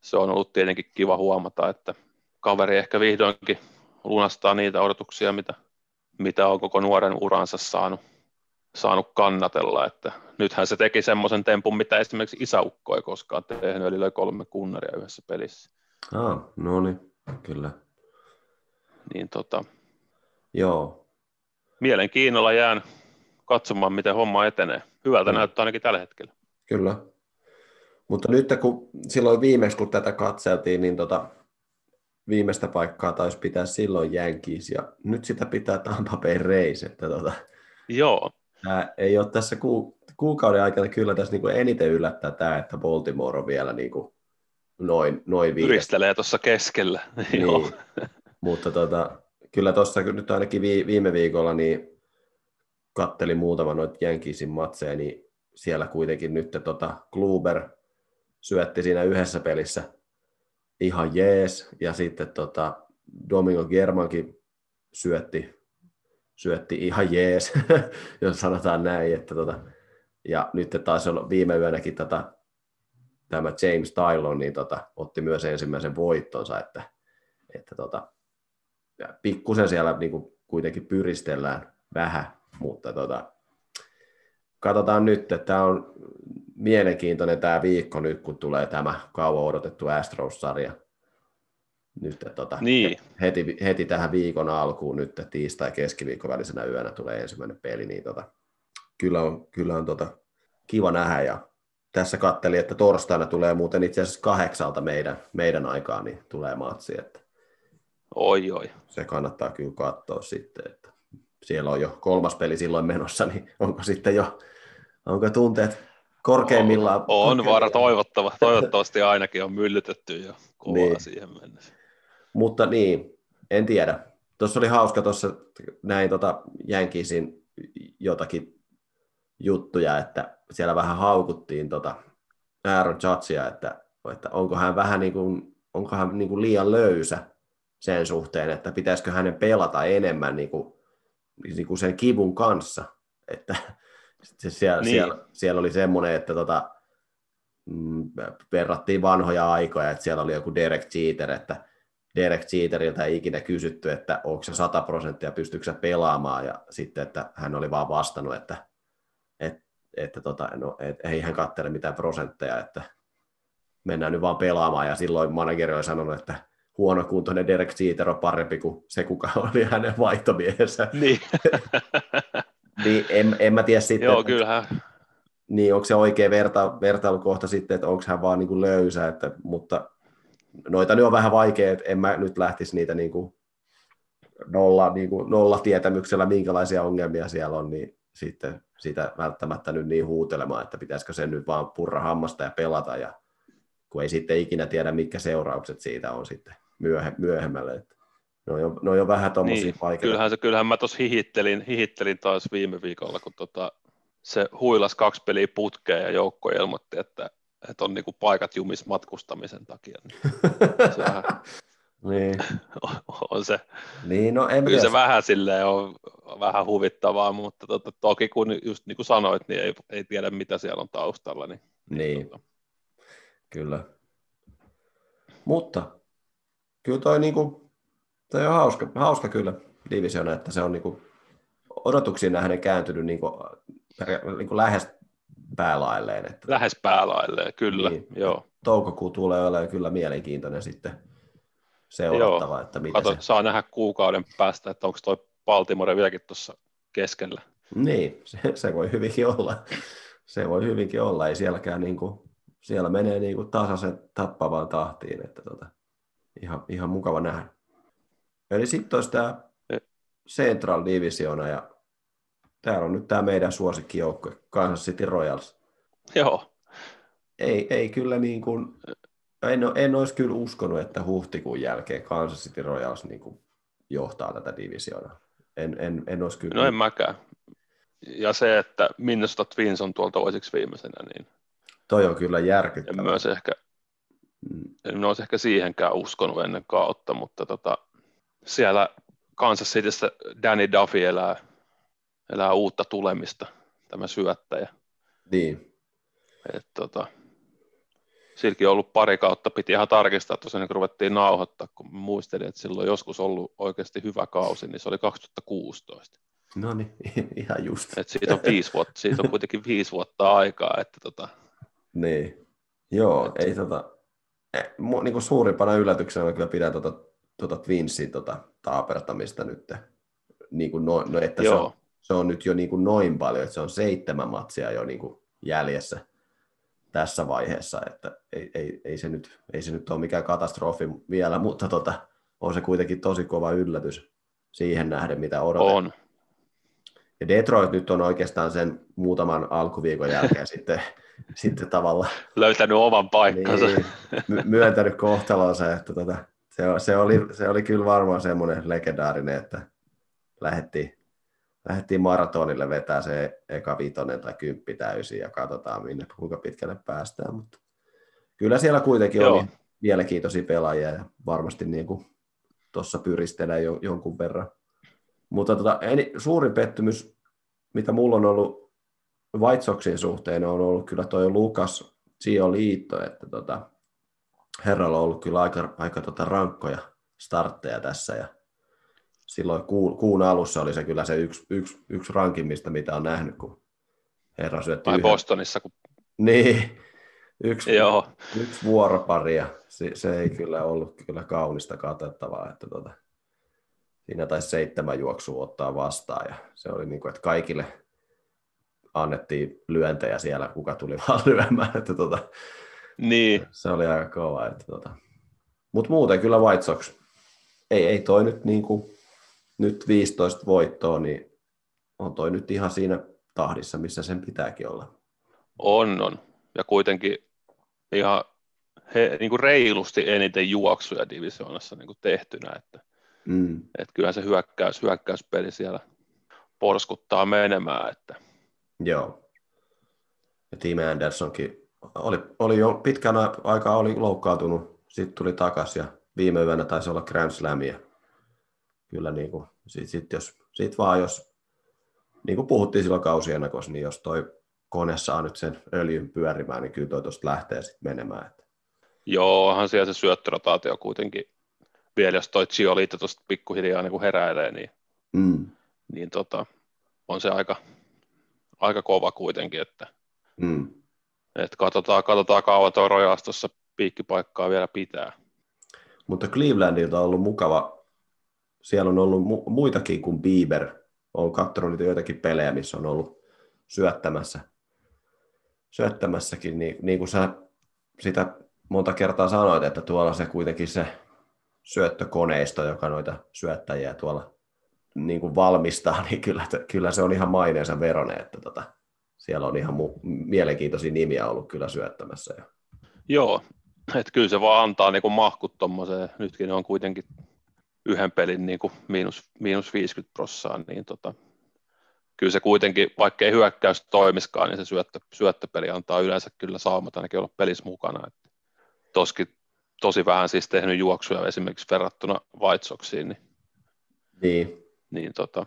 se on ollut tietenkin kiva huomata, että kaveri ehkä vihdoinkin lunastaa niitä odotuksia, mitä, mitä on koko nuoren uransa saanut, saanut kannatella, että nythän se teki semmoisen tempun, mitä esimerkiksi isäukko ei koskaan tehnyt, eli löi kolme kunnaria yhdessä pelissä. Ah, no niin, kyllä. Niin tota, Joo, mielenkiinnolla jään katsomaan, miten homma etenee. Hyvältä Mm. näyttää ainakin tällä hetkellä. Kyllä. Mutta nyt kun silloin viimeksi, kun tätä katseltiin, niin tota, viimeistä paikkaa taisi pitää silloin Yankees, ja nyt sitä pitää Tampa Bay Rays, että tota, Joo, tää ei ole tässä ku, kuukauden aikana kyllä tässä niinku eniten yllättää tämä, että Baltimore on vielä niinku noin, noin viides. yristelee tuossa keskellä. Niin. Mutta tota, kyllä tuossa nyt ainakin vi, viime viikolla niin kattelin muutama noita Yankeesin matseja, niin siellä kuitenkin nyt tota Kluber syötti siinä yhdessä pelissä ihan jees, ja sitten tota Domingo Germankin syötti, syötti ihan jees, jos sanotaan näin, että tota, ja nyt taisi olla viime yönäkin tota, tämä James Tylon niin tota, otti myös ensimmäisen voittonsa, että, että tota, pikkusen siellä niin kuin kuitenkin pyristellään vähän, mutta tota, katsotaan nyt, että tämä on mielenkiintoinen tämä viikko nyt, kun tulee tämä kauan odotettu Astros-sarja. Nyt, tota, Niin. heti, heti, tähän viikon alkuun nyt tiistai keskiviikko välisenä yönä tulee ensimmäinen peli, niin tota, kyllä on, kyllä on tota, kiva nähdä ja tässä kattelin, että torstaina tulee muuten itse asiassa kahdeksalta meidän, meidän aikaa, niin tulee matsi, että Oi, oi. se kannattaa kyllä katsoa sitten, että siellä on jo kolmas peli silloin menossa, niin onko sitten jo onko tunteet korkeimmillaan? On, on vara toivottava, toivottavasti ainakin on myllytetty jo kovaa niin. siihen mennessä. Mutta niin, en tiedä. Tuossa oli hauska tuossa näin tota Jänkisin jotakin juttuja, että siellä vähän haukuttiin tota Aaron Judgea, että, että onko hän vähän niin kuin, onko hän niin kuin liian löysä sen suhteen, että pitäisikö hänen pelata enemmän niin kuin, niin kuin sen kivun kanssa. Että se siellä, niin. siellä, siellä, oli semmoinen, että tota, mm, verrattiin vanhoja aikoja, että siellä oli joku Derek Jeter, että Derek Jeteriltä ei ikinä kysytty, että onko se 100 prosenttia, pystyykö se pelaamaan, ja sitten, että hän oli vaan vastannut, että, että, että tota, no, et, ei hän katsele mitään prosentteja, että mennään nyt vaan pelaamaan, ja silloin manageri oli sanonut, että huonokuntoinen Derek Jeter on parempi kuin se, kuka oli hänen vaihtomiehensä. Niin. niin en, en mä tiedä sitten. Joo, että, kyllähän. Niin, onko se oikea verta, vertailukohta sitten, että onko hän vaan niin kuin löysä, että, mutta noita nyt on vähän vaikea, että en mä nyt lähtisi niitä niin kuin nolla, niin kuin nolla tietämyksellä, minkälaisia ongelmia siellä on, niin sitten sitä välttämättä nyt niin huutelemaan, että pitäisikö sen nyt vaan purra hammasta ja pelata, ja kun ei sitten ikinä tiedä, mitkä seuraukset siitä on sitten myöhe, myöhemmälle. Että ne on jo, ne on jo vähän tuommoisia niin, vaikeita. Kyllähän, se, kyllähän mä tuossa hihittelin, hihittelin taas viime viikolla, kun tota, se huilas kaksi peliä putkeen ja joukko ilmoitti, että että on niinku paikat jumis matkustamisen takia. Niin se vähän, niin. on se, niin, no, en kyllä se vähän silleen on vähän huvittavaa, mutta to, toki kun just niin kuin sanoit, niin ei, ei tiedä mitä siellä on taustalla. Niin, niin. Tota. kyllä. Mutta kyllä toi, niinku, toi on hauska, hauska kyllä divisiona, että se on niinku, odotuksiin nähden kääntynyt niinku, niinku lähes päälailleen. Että... Lähes päälailleen, kyllä. Niin. Joo. Toukokuu tulee olemaan kyllä mielenkiintoinen sitten seurattava. Joo. Että Kato, se... saa nähdä kuukauden päästä, että onko toi Baltimore vieläkin tuossa keskellä. Niin, se, se, voi hyvinkin olla. Se voi hyvinkin olla. Ei sielläkään niin kuin, siellä menee niin kuin tasaisen tappavaan tahtiin. Että tota, ihan, ihan mukava nähdä. Eli sitten olisi tämä e- Central Divisiona ja täällä on nyt tämä meidän suosikkijoukko, Kansas City Royals. Joo. Ei, ei kyllä niin kuin, en, en olisi kyllä uskonut, että huhtikuun jälkeen Kansas City Royals niin kuin johtaa tätä divisioonaa. En, en, en olisi kyllä... No en mäkään. Ja se, että Minnesota Twins on tuolta toiseksi viimeisenä, niin... Toi on kyllä järkyttävää. En myös ehkä, mm. en olisi ehkä siihenkään uskonut ennen kautta, mutta tota, siellä Kansas Cityssä Danny Duffy elää elää uutta tulemista, tämä syöttäjä. Niin. Et, tota, silläkin on ollut pari kautta, piti ihan tarkistaa tosiaan, kun ruvettiin nauhoittaa, kun muistelin, että silloin joskus ollut oikeasti hyvä kausi, niin se oli 2016. No niin, ihan just. Et siitä, on viisi vuotta, siitä on kuitenkin viisi vuotta aikaa. Että tota... Niin, joo, et... ei tota, eh, niin kuin suurimpana yllätyksenä mä kyllä pidän tota, tota Twinsin tota, taapertamista nyt. Niin kuin no, no, että joo. se on, se on nyt jo niin kuin noin paljon, että se on seitsemän matsia jo niin kuin jäljessä tässä vaiheessa, että ei, ei, ei, se nyt, ei se nyt ole mikään katastrofi vielä, mutta tota, on se kuitenkin tosi kova yllätys siihen nähden, mitä odotetaan. On. Ja Detroit nyt on oikeastaan sen muutaman alkuviikon jälkeen sitten, sitten tavallaan... Löytänyt oman paikkansa. Niin, myöntänyt kohtalonsa, että tota, se, se, oli, se oli kyllä varmaan semmoinen legendaarinen, että lähdettiin lähdettiin maratonille vetää se eka vitonen tai kymppi täysin ja katsotaan minne, kuinka pitkälle päästään. Mutta kyllä siellä kuitenkin Joo. oli mielenkiintoisia pelaajia ja varmasti niin kuin tuossa pyristelee jo, jonkun verran. Mutta tota, en, suurin pettymys, mitä mulla on ollut White Soxin suhteen, on ollut kyllä toi Lukas Gio Liitto, että tota, herralla on ollut kyllä aika, aika tota rankkoja startteja tässä ja silloin kuun, kuun alussa oli se kyllä se yksi, yksi, yksi rankimmista, mitä on nähnyt, kun herra syötti yhden. Bostonissa. Kun... Niin, yksi, Joo. yksi vuoropari ja se, se, ei kyllä ollut kyllä kaunista katsottavaa, että tota, siinä taisi seitsemän juoksua ottaa vastaan ja se oli niin kuin, että kaikille annettiin lyöntejä siellä, kuka tuli vaan lyömään, että tota, niin. se oli aika kova. Että tota. Mutta muuten kyllä White Sox, ei, ei toi nyt niin kuin nyt 15 voittoa, niin on toi nyt ihan siinä tahdissa, missä sen pitääkin olla. On, on. Ja kuitenkin ihan he, niin kuin reilusti eniten juoksuja divisioonassa niin kuin tehtynä, että, mm. että kyllähän se hyökkäys, hyökkäyspeli siellä porskuttaa menemään. Että. Joo. Ja Tim Andersonkin oli, oli jo pitkän aikaa oli loukkaantunut, sitten tuli takaisin ja viime yönä taisi olla Grand Slamia. Kyllä niin kuin, sit, sit jos, sit vaan jos, niin kuin puhuttiin silloin kausien ennakossa, niin jos toi kone saa nyt sen öljyn pyörimään, niin kyllä toi tuosta lähtee sitten menemään. Että. Joo, onhan siellä se syöttörotaatio kuitenkin vielä, jos toi Giolito tuosta pikkuhiljaa niin kuin heräilee, niin, mm. niin tota, on se aika, aika kova kuitenkin, että mm. et katsotaan, katsotaan kauan tuo Royals tuossa piikkipaikkaa vielä pitää. Mutta Clevelandilta on ollut mukava, siellä on ollut mu- muitakin kuin Bieber, on katsonut niitä joitakin pelejä, missä on ollut syöttämässä, syöttämässäkin, niin, niin kuin sä sitä monta kertaa sanoit, että tuolla se kuitenkin se syöttökoneisto, joka noita syöttäjiä tuolla niin kuin valmistaa, niin kyllä, kyllä se on ihan maineensa verone, että tota, siellä on ihan mu- mielenkiintoisia nimiä ollut kyllä syöttämässä. Jo. Joo, että kyllä se vaan antaa niin mahkut tommoseen. Nytkin on kuitenkin yhden pelin niin kuin miinus, miinus 50 prossaa, niin tota, kyllä se kuitenkin, vaikka ei hyökkäys toimiskaan, niin se syöttö, syöttöpeli antaa yleensä kyllä saamat ainakin olla pelissä mukana. Että toskin tosi vähän siis tehnyt juoksuja esimerkiksi verrattuna White niin, niin. niin tota,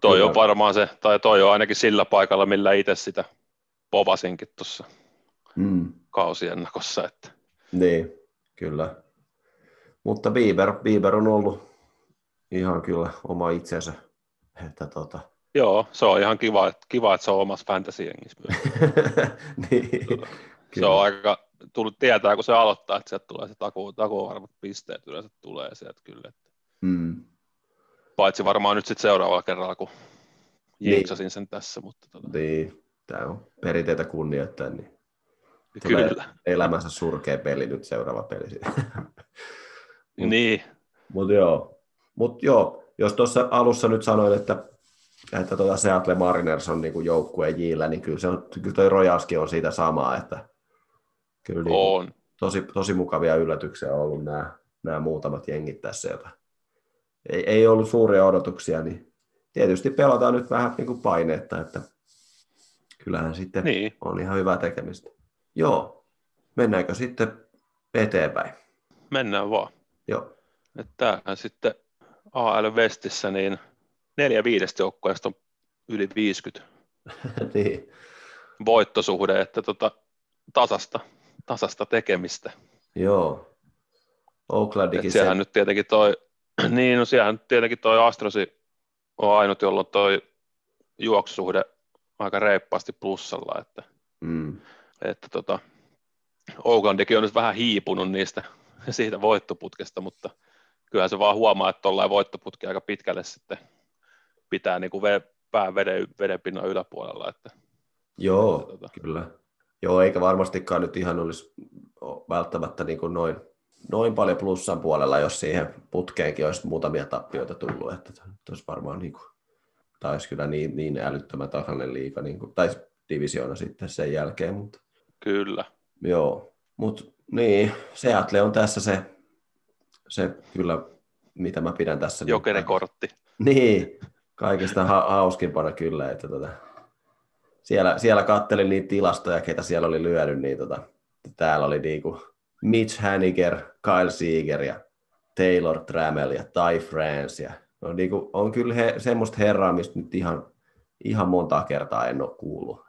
toi on varmaan se, tai toi on ainakin sillä paikalla, millä itse sitä povasinkin tuossa mm. kausiennakossa. Että. Niin, kyllä. Mutta Bieber, Bieber on ollut ihan kyllä oma itsensä. Että tota... Joo, se on ihan kiva, että, kiva, että se on omassa fantasy myös. niin, se on aika, tullut tietää, kun se aloittaa, että sieltä tulee se taku, takuvarmat pisteet yleensä tulee sieltä kyllä. Että. Mm. Paitsi varmaan nyt sitten seuraavalla kerralla, kun jinksasin niin. sen tässä. Mutta tota. Niin, tämä on perinteitä kunnioittaa, niin tulee Kyllä. elämänsä surkea peli nyt seuraava peli. Niin. Mutta joo. Mut joo, jos tuossa alussa nyt sanoin, että, että tuota Seattle Mariners on niinku joukkueen jillä, niin kyllä, se on, kyllä toi Rojalski on siitä samaa, että kyllä niin, on. Tosi, tosi mukavia yllätyksiä on ollut nämä, nämä muutamat jengit tässä, jota ei, ei ollut suuria odotuksia, niin tietysti pelataan nyt vähän niin kuin paineetta, että kyllähän sitten niin. on ihan hyvä tekemistä. Joo, mennäänkö sitten eteenpäin? Mennään vaan. Joo. Että sitten AL Westissä niin neljä viidestä joukkueesta on yli 50 niin. voittosuhde, että tota, tasasta, tasasta tekemistä. Joo. Oaklandikin sehän se... nyt tietenkin toi, niin no siellähän nyt tietenkin toi Astrosi on ainut, jolla on toi juoksusuhde aika reippaasti plussalla, että mm että tota, Oaklandikin on nyt vähän hiipunut niistä siitä voittoputkesta, mutta kyllähän se vaan huomaa, että tuollainen voittoputki aika pitkälle sitten pitää niin kuin pää veden, vedenpinnan yläpuolella. Että, Joo, että, tota. kyllä. Joo, eikä varmastikaan nyt ihan olisi välttämättä niin kuin noin, noin paljon plussan puolella, jos siihen putkeenkin olisi muutamia tappioita tullut, että olisi varmaan niin kuin, taisi kyllä niin, niin älyttömän tasainen liika, niin kuin, tai divisioona sitten sen jälkeen, mutta Kyllä. Joo, mutta niin, Seattle on tässä se, se kyllä, mitä mä pidän tässä. Jokerikortti. Niin, kaikista ha- hauskimpana kyllä, että tota, siellä, siellä kattelin niitä tilastoja, ketä siellä oli lyönyt, niin tota, täällä oli niinku Mitch Haniger, Kyle Seeger ja Taylor Trammell ja Ty France. Ja on, niinku, on kyllä he, semmoista herraa, mistä nyt ihan, ihan monta kertaa en ole kuullut.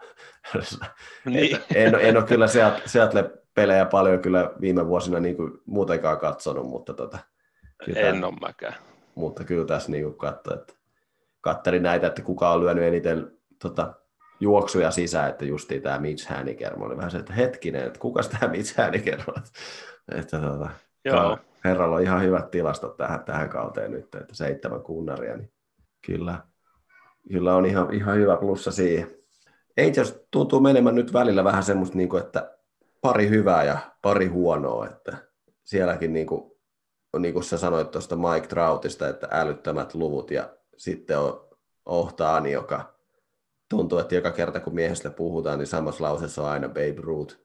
niin. en, en ole kyllä Seattle-pelejä paljon kyllä viime vuosina niin kuin muutenkaan katsonut, mutta tota, kyllä, en ole mäkään. Mutta kyllä tässä niin katso, että kattelin näitä, että kuka on lyönyt eniten tota, juoksuja sisään, että justiin tämä Mitch Haniger. Mä olin vähän se, että hetkinen, että kuka tämä Mitch Haniger on? Että, tota, Joo. herralla on ihan hyvät tilastot tähän, tähän kauteen nyt, että seitsemän kunnaria, niin kyllä, kyllä on ihan, ihan hyvä plussa siihen. Angels tuntuu menemään nyt välillä vähän semmoista, niin kuin, että pari hyvää ja pari huonoa, että sielläkin niin kuin, niin kuin sä sanoit tuosta Mike Troutista, että älyttömät luvut ja sitten on Ohtaani, joka tuntuu, että joka kerta kun miehestä puhutaan, niin samassa lauseessa on aina Babe Ruth.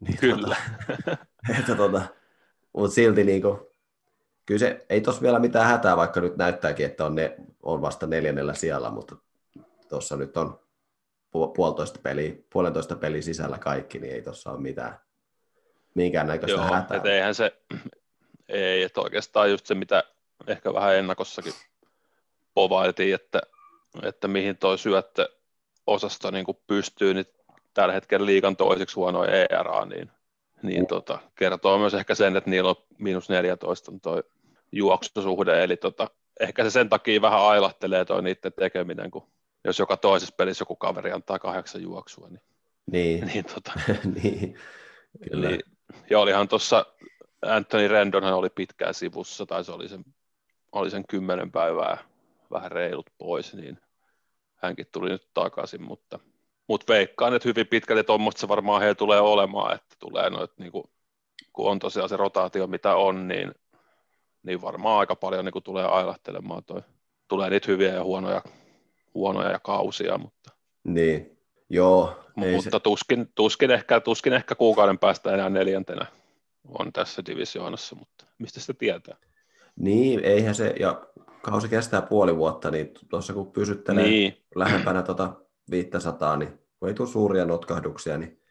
Niin, Kyllä. Tota, että tota, mutta silti niin kuin, kyllä se, ei tuossa vielä mitään hätää, vaikka nyt näyttääkin, että on, ne, on vasta neljännellä siellä, mutta tuossa nyt on puolitoista peliä, puolentoista peliä sisällä kaikki, niin ei tuossa ole mitään, minkäännäköistä Joo, hätää. Et eihän se, ei, että oikeastaan just se, mitä ehkä vähän ennakossakin povailtiin, että, että mihin toi syöttö osasto niin pystyy, niin tällä hetkellä liikan toiseksi huono ERA, niin, niin mm. tota, kertoo myös ehkä sen, että niillä on miinus 14 on toi juoksusuhde, eli tota, ehkä se sen takia vähän ailahtelee toi niiden tekeminen, kun jos joka toisessa pelissä joku kaveri antaa kahdeksan juoksua, niin, niin. niin, tota, niin. Kyllä. niin ja olihan tuossa Anthony Rendonhan oli pitkään sivussa, tai se oli sen, oli sen kymmenen päivää vähän reilut pois, niin hänkin tuli nyt takaisin, mutta, mutta veikkaan, että hyvin pitkälti tuommoista se varmaan heillä tulee olemaan, että tulee noit, niin kuin, kun on tosiaan se rotaatio, mitä on, niin, niin varmaan aika paljon niin kuin tulee ailahtelemaan toi. Tulee niitä hyviä ja huonoja, huonoja kausia, mutta... Niin, joo. Mutta se... tuskin, tuskin, ehkä, tuskin ehkä kuukauden päästä enää neljäntenä on tässä divisioonassa, mutta mistä sitä tietää? Niin, eihän se, ja kausi kestää puoli vuotta, niin tuossa kun pysyttelee niin. lähempänä tota 500, niin kun ei tule suuria notkahduksia, niin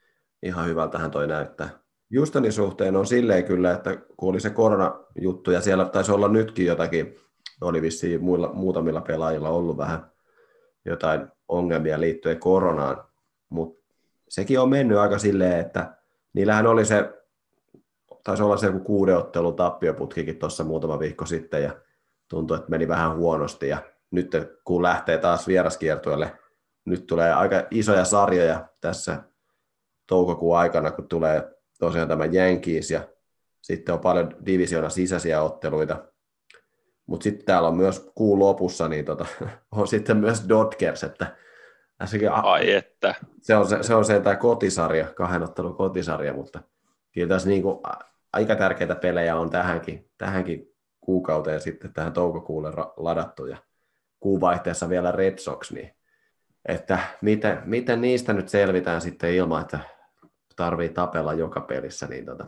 ihan hyvältähän toi näyttää. Justonin suhteen on silleen kyllä, että kun oli se koronajuttu, ja siellä taisi olla nytkin jotakin, oli vissiin muilla, muutamilla pelaajilla ollut vähän jotain ongelmia liittyen koronaan, mutta sekin on mennyt aika silleen, että niillähän oli se, taisi olla se joku ottelun tappioputkikin tuossa muutama viikko sitten, ja tuntui, että meni vähän huonosti, ja nyt kun lähtee taas vieraskiertueelle, nyt tulee aika isoja sarjoja tässä toukokuun aikana, kun tulee tosiaan tämä Yankees, ja sitten on paljon divisiona sisäisiä otteluita, mutta sitten täällä on myös kuun lopussa, niin tota, on sitten myös Dodgers, että Tässäkin, Ai että. Se on se, se, on se tämä kotisarja, kahden ottelun kotisarja, mutta kyllä tässä niin kuin, aika tärkeitä pelejä on tähänkin, tähänkin kuukauteen sitten tähän toukokuulle ladattu ja kuuvaihteessa vielä Red Sox, niin että miten, miten niistä nyt selvitään sitten ilman, että tarvii tapella joka pelissä, niin tota,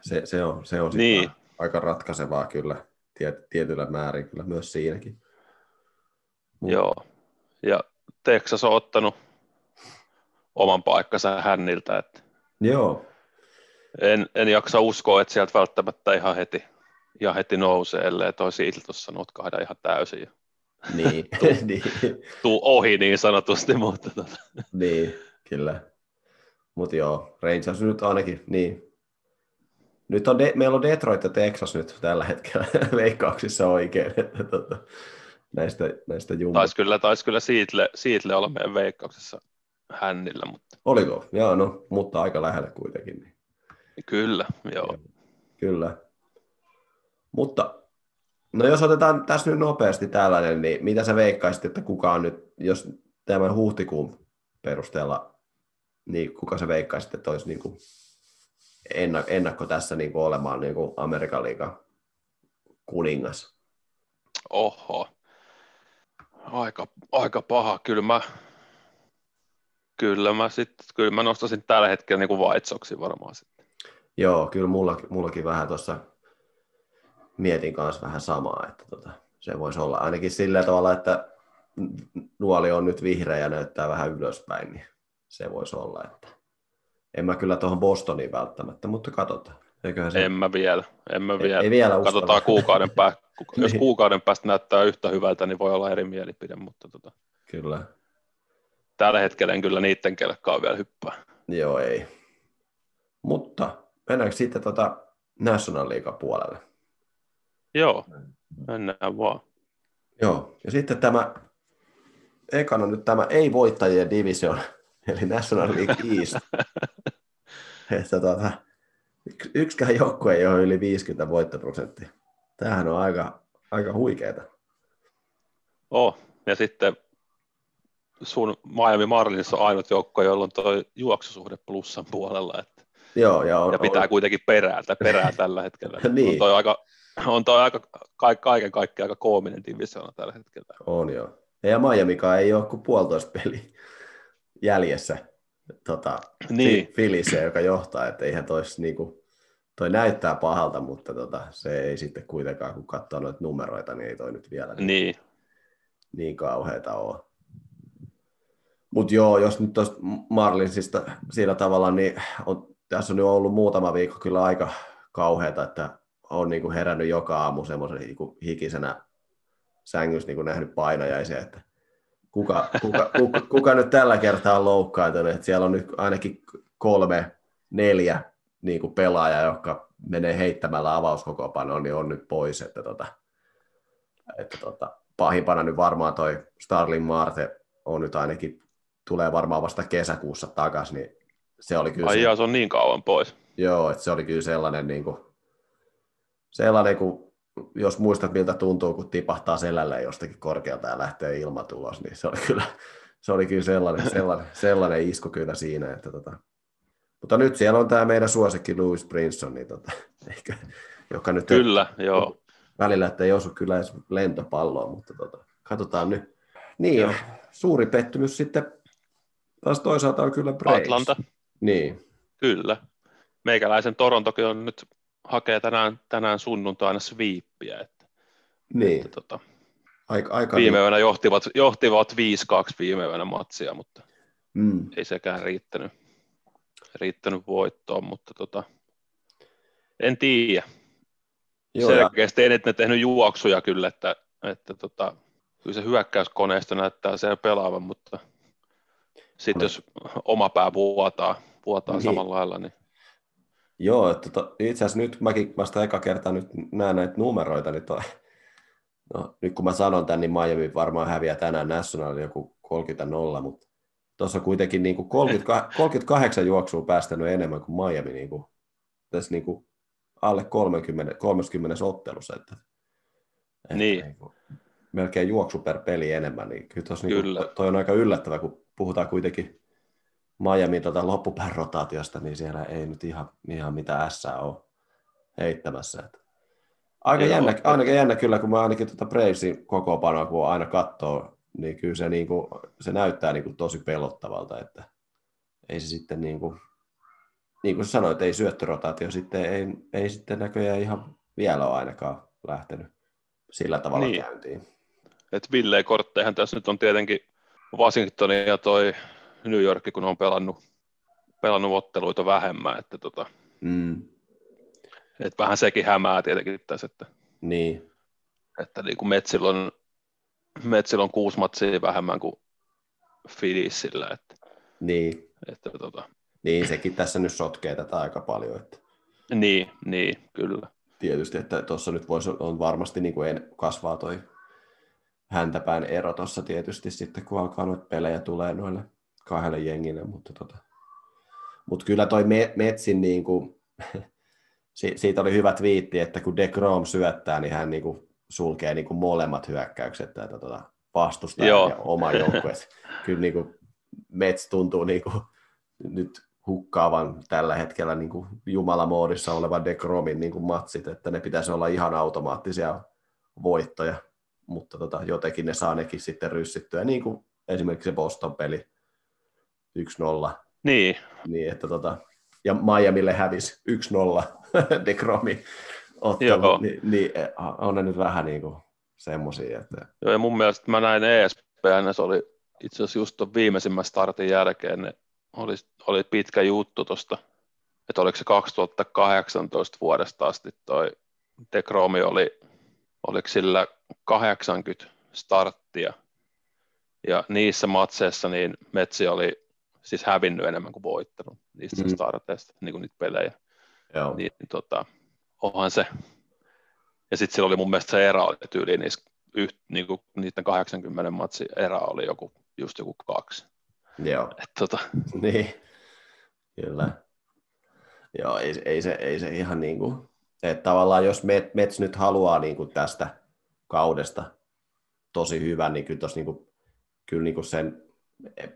se, se on, se on niin. aika ratkaisevaa kyllä tiet, tietyllä määrin kyllä myös siinäkin. Mut. Joo, ja Texas on ottanut oman paikkansa hänniltä. Että Joo. En, en jaksa uskoa, että sieltä välttämättä ihan heti, ihan heti nousee, ellei toi tuossa notkahda ihan täysin. Niin. tuu, niin. tuu ohi niin sanotusti, mutta tota. Niin, kyllä. Mutta joo, Rangers nyt ainakin, niin. Nyt on de- meillä on Detroit ja Texas nyt tällä hetkellä veikkauksissa oikein. Tota, näistä, näistä jumbo. Taisi kyllä, taisi kyllä Siitle, Siitle olla meidän veikkauksessa hännillä. Mutta... Oliko? Joo, no, mutta aika lähellä kuitenkin. Niin. Kyllä, joo. Kyllä. Mutta no jos otetaan tässä nyt nopeasti tällainen, niin mitä sä veikkaisit, että kuka on nyt, jos tämän huhtikuun perusteella, niin kuka sä veikkaisit, että olisi niin kuin ennakko tässä niin kuin olemaan niin kuin Amerikan liigan kuningas? Oho. Aika, aika paha. Kyllä mä, kyllä mä, sit, kyllä mä nostasin tällä hetkellä niin vaitsoksi varmaan sitten. Joo, kyllä mulla, mullakin vähän tuossa mietin kanssa vähän samaa, että tota, se voisi olla ainakin sillä tavalla, että nuoli on nyt vihreä ja näyttää vähän ylöspäin, niin se voisi olla, että en mä kyllä tuohon Bostoniin välttämättä, mutta katsotaan. se... En mä vielä, en mä vielä. Ei, ei vielä Katsotaan kuukauden päästä, jos niin. kuukauden päästä näyttää yhtä hyvältä, niin voi olla eri mielipide, mutta tota, kyllä. tällä hetkellä en kyllä niiden kelkkaa vielä hyppää. Joo, ei. Mutta mennäänkö sitten tota National League puolelle? Joo, mennään vaan. Joo, ja sitten tämä, ekana nyt tämä ei-voittajien division, eli National League East. että tota, yksikään joukkue ei ole yli 50 voittoprosenttia. Tämähän on aika, aika huikeeta. Oh, ja sitten sun Miami Marlins on ainut joukko, jolla on tuo juoksusuhde plussan puolella. Että Joo, ja, on, ja pitää on... kuitenkin perää, perää tällä hetkellä. niin. On toi aika, on toi aika, kaiken kaikkiaan aika koominen divisioona tällä hetkellä. On joo. Ja Miamikaan ei ole kuin puolitoista peli jäljessä tota, Niin. Filisse, joka johtaa, että eihän tois niinku, toi näyttää pahalta, mutta tota, se ei sitten kuitenkaan, kun katsoo noita numeroita, niin ei toi nyt vielä niin, Niin, niin kauheita ole. Mutta joo, jos nyt tuosta Marlinsista sillä tavalla, niin on, tässä on jo ollut muutama viikko kyllä aika kauheata, että on niinku herännyt joka aamu semmoisen niinku hikisenä sängyssä niinku nähnyt painajaisia, että kuka, kuka, kuka, kuka, nyt tällä kertaa on loukkaantunut, että siellä on nyt ainakin kolme, neljä niin kuin pelaajaa, jotka menee heittämällä avauskokopanoon, niin on nyt pois, että, tota, että tota, pahimpana nyt varmaan toi Starling Marte on nyt ainakin, tulee varmaan vasta kesäkuussa takaisin, niin se oli kyllä ai se, jaa, se on niin kauan pois. joo, että se oli kyllä sellainen, niin kuin, sellainen kun, jos muistat miltä tuntuu, kun tipahtaa selälle jostakin korkealta ja lähtee ilmatulos, niin se oli kyllä, se oli kyllä sellainen, sellainen, sellainen isku kyllä siinä, että tota, mutta nyt siellä on tämä meidän suosikki Louis Brinson, niin tota, ehkä, joka nyt Kyllä, joo. välillä, että ei osu kyllä edes lentopalloa, mutta tota, katsotaan nyt. Niin, Joo. suuri pettymys sitten taas toisaalta on kyllä Braves. Atlanta, Niin, kyllä. Meikäläisen Torontokin on nyt hakee tänään, tänään sunnuntaina sweeppiä, että, niin. että tota, Aika, aika viime yönä johtivat, johtivat 5-2 viime yönä matsia, mutta mm, ei sekään riittänyt, riittänyt voittoon, mutta tota, en tiedä. joo, ja, Selkeästi ei ne tehnyt juoksuja kyllä, että, että tota, kyllä se hyökkäyskoneisto näyttää siellä pelaavan, mutta sitten jos oma pää vuotaa, vuotaa Niin. niin. samalla lailla, niin joo että tota, itse asiassa nyt mäkin vasta eka kertaa nyt näen näitä numeroita, niin toi, no, nyt kun mä sanon tämän, niin Miami varmaan häviää tänään Nationalille joku 30-0, mutta tuossa on kuitenkin niin kuin 30, 38 juoksua päästänyt enemmän kuin Miami niin kuin, tässä niin kuin alle 30, 30 ottelussa, että, että Niin. kuin, melkein juoksu per peli enemmän, niin kyllä, tossa niin Kyllä. kuin, toi on aika yllättävä, kun puhutaan kuitenkin Miamin tota loppupään rotaatiosta, niin siellä ei nyt ihan, ihan mitään S ole heittämässä. Että. Aika Joo. jännä, ainakin jännä kyllä, kun mä ainakin tuota Bravesin kokoopanoa, kun aina katsoo, niin kyllä se, niin kuin, se näyttää niin kuin tosi pelottavalta, että ei se sitten niin kuin, niin kuin sä sanoit, ei syöttörotaatio sitten, ei, ei sitten näköjään ihan vielä ole ainakaan lähtenyt sillä tavalla Niin. käyntiin. että Ville kortteihan tässä nyt on tietenkin Washington ja toi New York, kun on pelannut, pelannut otteluita vähemmän, että, tota, Mm, että vähän sekin hämää tietenkin tässä, että, niin, että niin kuin Metsillä on, Metsillä on kuusi matsia vähemmän kuin Philliesillä, että, niin, että tota, niin, sekin tässä nyt sotkee tätä aika paljon, että niin, niin, kyllä. tietysti, että tuossa nyt voisi, on varmasti niin kuin en, kasvaa toi häntäpään ero tuossa tietysti sitten, kun alkaa noita pelejä tulee noille kahdelle jengille, mutta tota, mut kyllä toi Me- Metsin niin kuin, si- siitä oli hyvä twiitti, että kun DeGrom syöttää, niin hän niin kuin sulkee niin kuin molemmat hyökkäykset tätä tota, vastustajan Joo. ja oma joukkue. Kyllä niin kuin Mets tuntuu niin kuin nyt hukkaavan tällä hetkellä niin kuin jumalamoodissa olevan DeGromin niin kuin matsit, että ne pitäisi olla ihan automaattisia voittoja, mutta tota, jotenkin ne saa nekin sitten ryssittyä, niin kuin esimerkiksi se Boston-peli 1-0, Niin, niin että tota, ja Miamille hävisi 1-0 DeGromi ottelu, niin, niin on ne nyt vähän niin kuin semmoisia, että Joo, ja mun mielestä mä näin ESPN, se oli itse asiassa just ton viimeisimmän startin jälkeen, ne oli, oli pitkä juttu tosta, että oliko se 2018 vuodesta asti toi Dekromi oli, oliko sillä 80 starttia, ja niissä matseissa niin Metsi oli siis hävinnyt enemmän kuin voittanut niistä mm. starteista, niin kuin niitä pelejä joo, niin, niin tota, onhan se. Ja sitten sillä oli mun mielestä se erä oli tyyliin niissä yht, niinku, niiden 80 matsin erä oli joku, just joku kaksi. joo. Et, tota, Niin, kyllä. Joo, ei, ei, se, ei se ihan niin kuin, että tavallaan jos Met, Mets nyt haluaa niin kuin tästä kaudesta tosi hyvän, niin kyllä, tossa niin kuin, kyllä niin kuin sen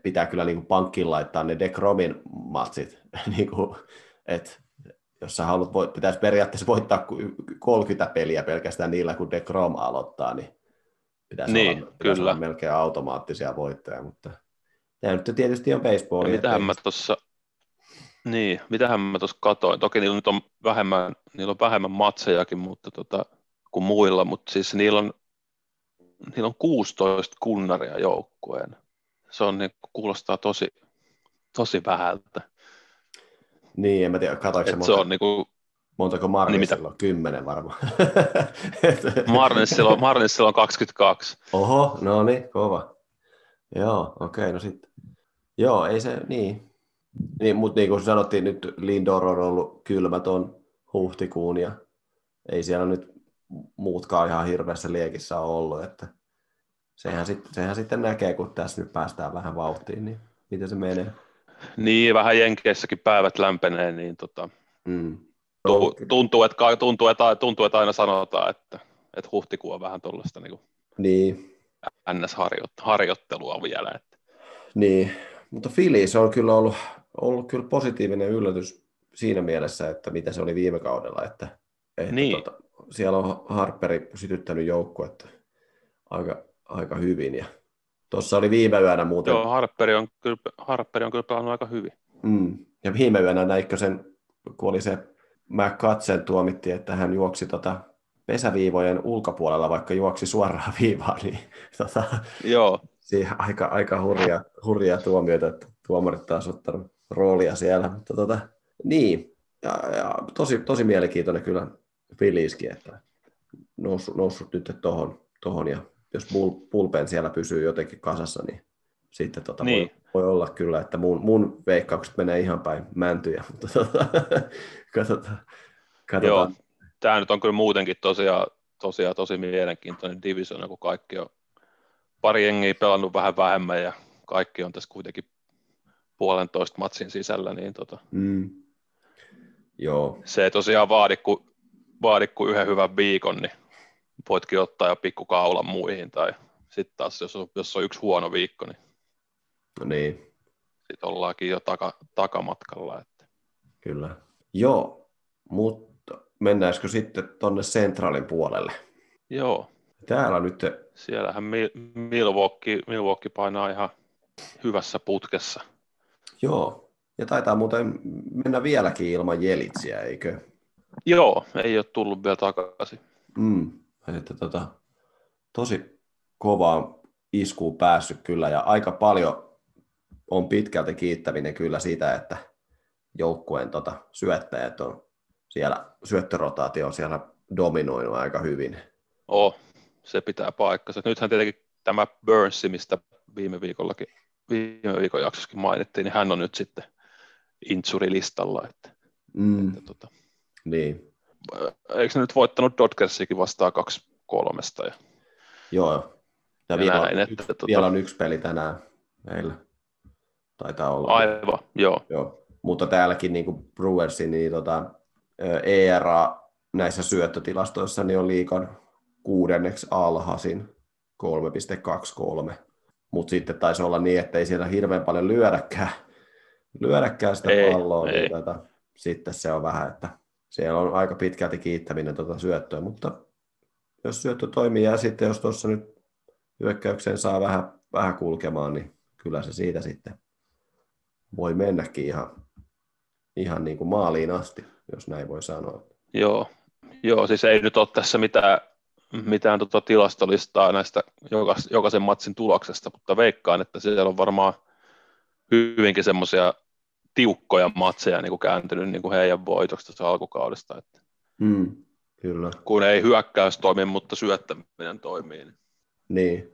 pitää kyllä niin kuin pankkiin laittaa ne Dekromin matsit, niin kuin, että jos sä haluat, voit- pitäisi periaatteessa voittaa ku- 30 peliä pelkästään niillä, kun Dekrom aloittaa, niin pitäisi, Niin, olla, pitäisi kyllä. olla melkein automaattisia voittoja, mutta tämä nyt tietysti on baseball. Ja mitähän mä tuossa, niin, mitähän mä tuossa katoin. Toki niillä nyt on vähemmän, niillä on vähemmän matsejakin mutta tota, kuin muilla, mutta siis niillä on, niillä on 16 kunnaria joukkueen. Se on, niin, kuulostaa tosi, tosi vähältä. Niin, en mä tiedä, katoinko monta, se on niin kuin, montako Niin Marnisilla mitä? on? Kymmenen varmaan. Marnissilla, on, Marnissilla on 22. Oho, no niin, kova. Joo, okei, okay, no sitten. Joo, ei se, niin. niin mutta niin kuin sanottiin, nyt Lindor on ollut kylmäton huhtikuun ja ei siellä nyt muutkaan ihan hirveässä liekissä ole ollut, että sehän, sit, sehän sitten näkee, kun tässä nyt päästään vähän vauhtiin, niin miten se menee. Niin, vähän Jenkeissäkin päivät lämpenee, niin tota, Mm. tu- tuntuu, että, tuntuu, että, tuntuu, että aina sanotaan, että, että huhtikuu on vähän tuollaista niin Niin, NS-harjoittelua vielä. Että. Niin, mutta Phillies on kyllä ollut, ollut kyllä positiivinen yllätys siinä mielessä, että mitä se oli viime kaudella, että, että Niin. tota, siellä on Harperi sytyttänyt joukkuetta aika, aika hyvin ja tuossa oli viime yönä muuten, Joo, Harperi on, kyllä, Harperi on kyllä pelannut aika hyvin. mm, ja viime yönä näikö sen, kun oli se McCutsen tuomitti, että hän juoksi tota pesäviivojen ulkopuolella, vaikka juoksi suoraan viivaan, niin tota, Joo, siihen aika, aika hurja, hurjaa tuomioita, että tuomarit taas ottanut roolia siellä. Mutta tota, niin, ja, ja tosi, tosi mielenkiintoinen kyllä Phillieskin, että noussut, noussut nyt tohon, tohon ja jos bullpen siellä pysyy jotenkin kasassa, niin sitten tota Niin. voi, voi, olla kyllä, että mun, mun veikkaukset menee ihan päin mäntyjä, mutta tota, katsotaan. joo. katsotaan. Tämä nyt on kyllä muutenkin tosiaan, tosiaan tosi mielenkiintoinen divisioona, kun kaikki on pari jengiä pelannut vähän vähemmän ja kaikki on tässä kuitenkin puolentoista matsin sisällä, niin tota, Mm. Joo, se ei tosiaan vaadi kuin, vaadi kuin yhden hyvän viikon, niin voitkin ottaa jo pikku kaulan muihin, tai sitten taas jos on, jos on yksi huono viikko, niin no niin. sitten ollaankin jo taka, takamatkalla. Että. Kyllä. Joo, mutta mennäisikö sitten tuonne Centralin puolelle? Joo, Täällä nyt, siellähän Mil- Milwaukee, Milwaukee painaa ihan hyvässä putkessa. joo, ja taitaa muuten mennä vieläkin ilman jelitsiä, eikö? Joo, ei ole tullut vielä takaisin. Mm, että tota, tosi kovaa iskuun päässyt kyllä, ja aika paljon on pitkälti kiittäminen kyllä sitä, että joukkueen tota, syöttäjät on siellä, syöttörotaatio on siellä dominoinut aika hyvin. Oh, se pitää paikkansa. Nythän tietenkin tämä Burns, mistä viime viikollakin, viime viikon jaksossakin mainittiin, niin hän on nyt sitten insurilistalla. Että, Mm, että, tota, niin, eikö se nyt voittanut Dodgersikin vastaan kaksi kolmesta? Ja, joo. Ja vielä, näin, on, että yksi, tota- vielä on yksi peli tänään meillä. Taitaa olla. aivan, joo. Joo. Mutta täälläkin niin kuin Brewersin, niin tota, ERA näissä syöttötilastoissa niin on liikan kuudenneksi alhaisin 3,23. Mutta sitten taisi olla niin, että ei siellä hirveän paljon lyödäkään, lyödäkään sitä Ei, palloa, ei. niin tota, sitten se on vähän, että siellä on aika pitkälti kiittäminen tuota syöttöä, mutta jos syöttö toimii ja sitten jos tuossa nyt hyökkäykseen saa vähän, vähän kulkemaan, niin kyllä se siitä sitten voi mennäkin ihan, ihan niin kuin maaliin asti, jos näin voi sanoa. Joo, joo siis ei nyt ole tässä mitään, mitään tota tilastolistaa näistä jokaisen matsin tuloksesta, mutta veikkaan, että siellä on varmaan hyvinkin semmoisia tiukkoja matseja niin kuin kääntynyt niin kuin heidän voitoksi tuossa alkukaudesta, että Mm, kyllä. kun ei hyökkäys toimi, mutta syöttäminen toimii. Niin. Niin.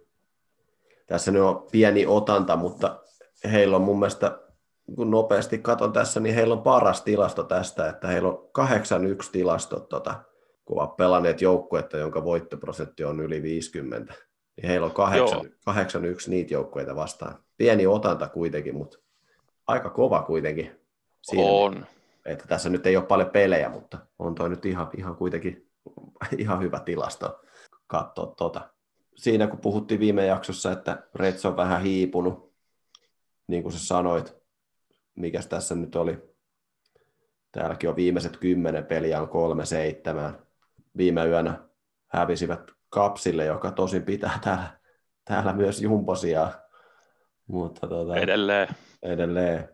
Tässä nyt on pieni otanta, mutta heillä on mun mielestä, kun nopeasti katon tässä, niin heillä on paras tilasto tästä, että heillä on 8-1 tilasto, tota, kun ovat pelanneet joukkuetta, jonka voittoprosentti on yli 50. Niin heillä on 8, Joo. 8-1 niitä joukkueita vastaan. Pieni otanta kuitenkin, mutta aika kova kuitenkin. Siinä, On. että tässä nyt ei ole paljon pelejä, mutta on toi nyt ihan, ihan kuitenkin ihan hyvä tilasto katsoa tota. Siinä kun puhuttiin viime jaksossa, että Reds on vähän hiipunut, niin kuin sä sanoit, mikäs tässä nyt oli, täälläkin on viimeiset kymmenen peliä on kolme seitsemään. Viime yönä hävisivät Kapsille, joka tosin pitää täällä, täällä myös jumposia. Mutta tota, Edelleen. Edelleen.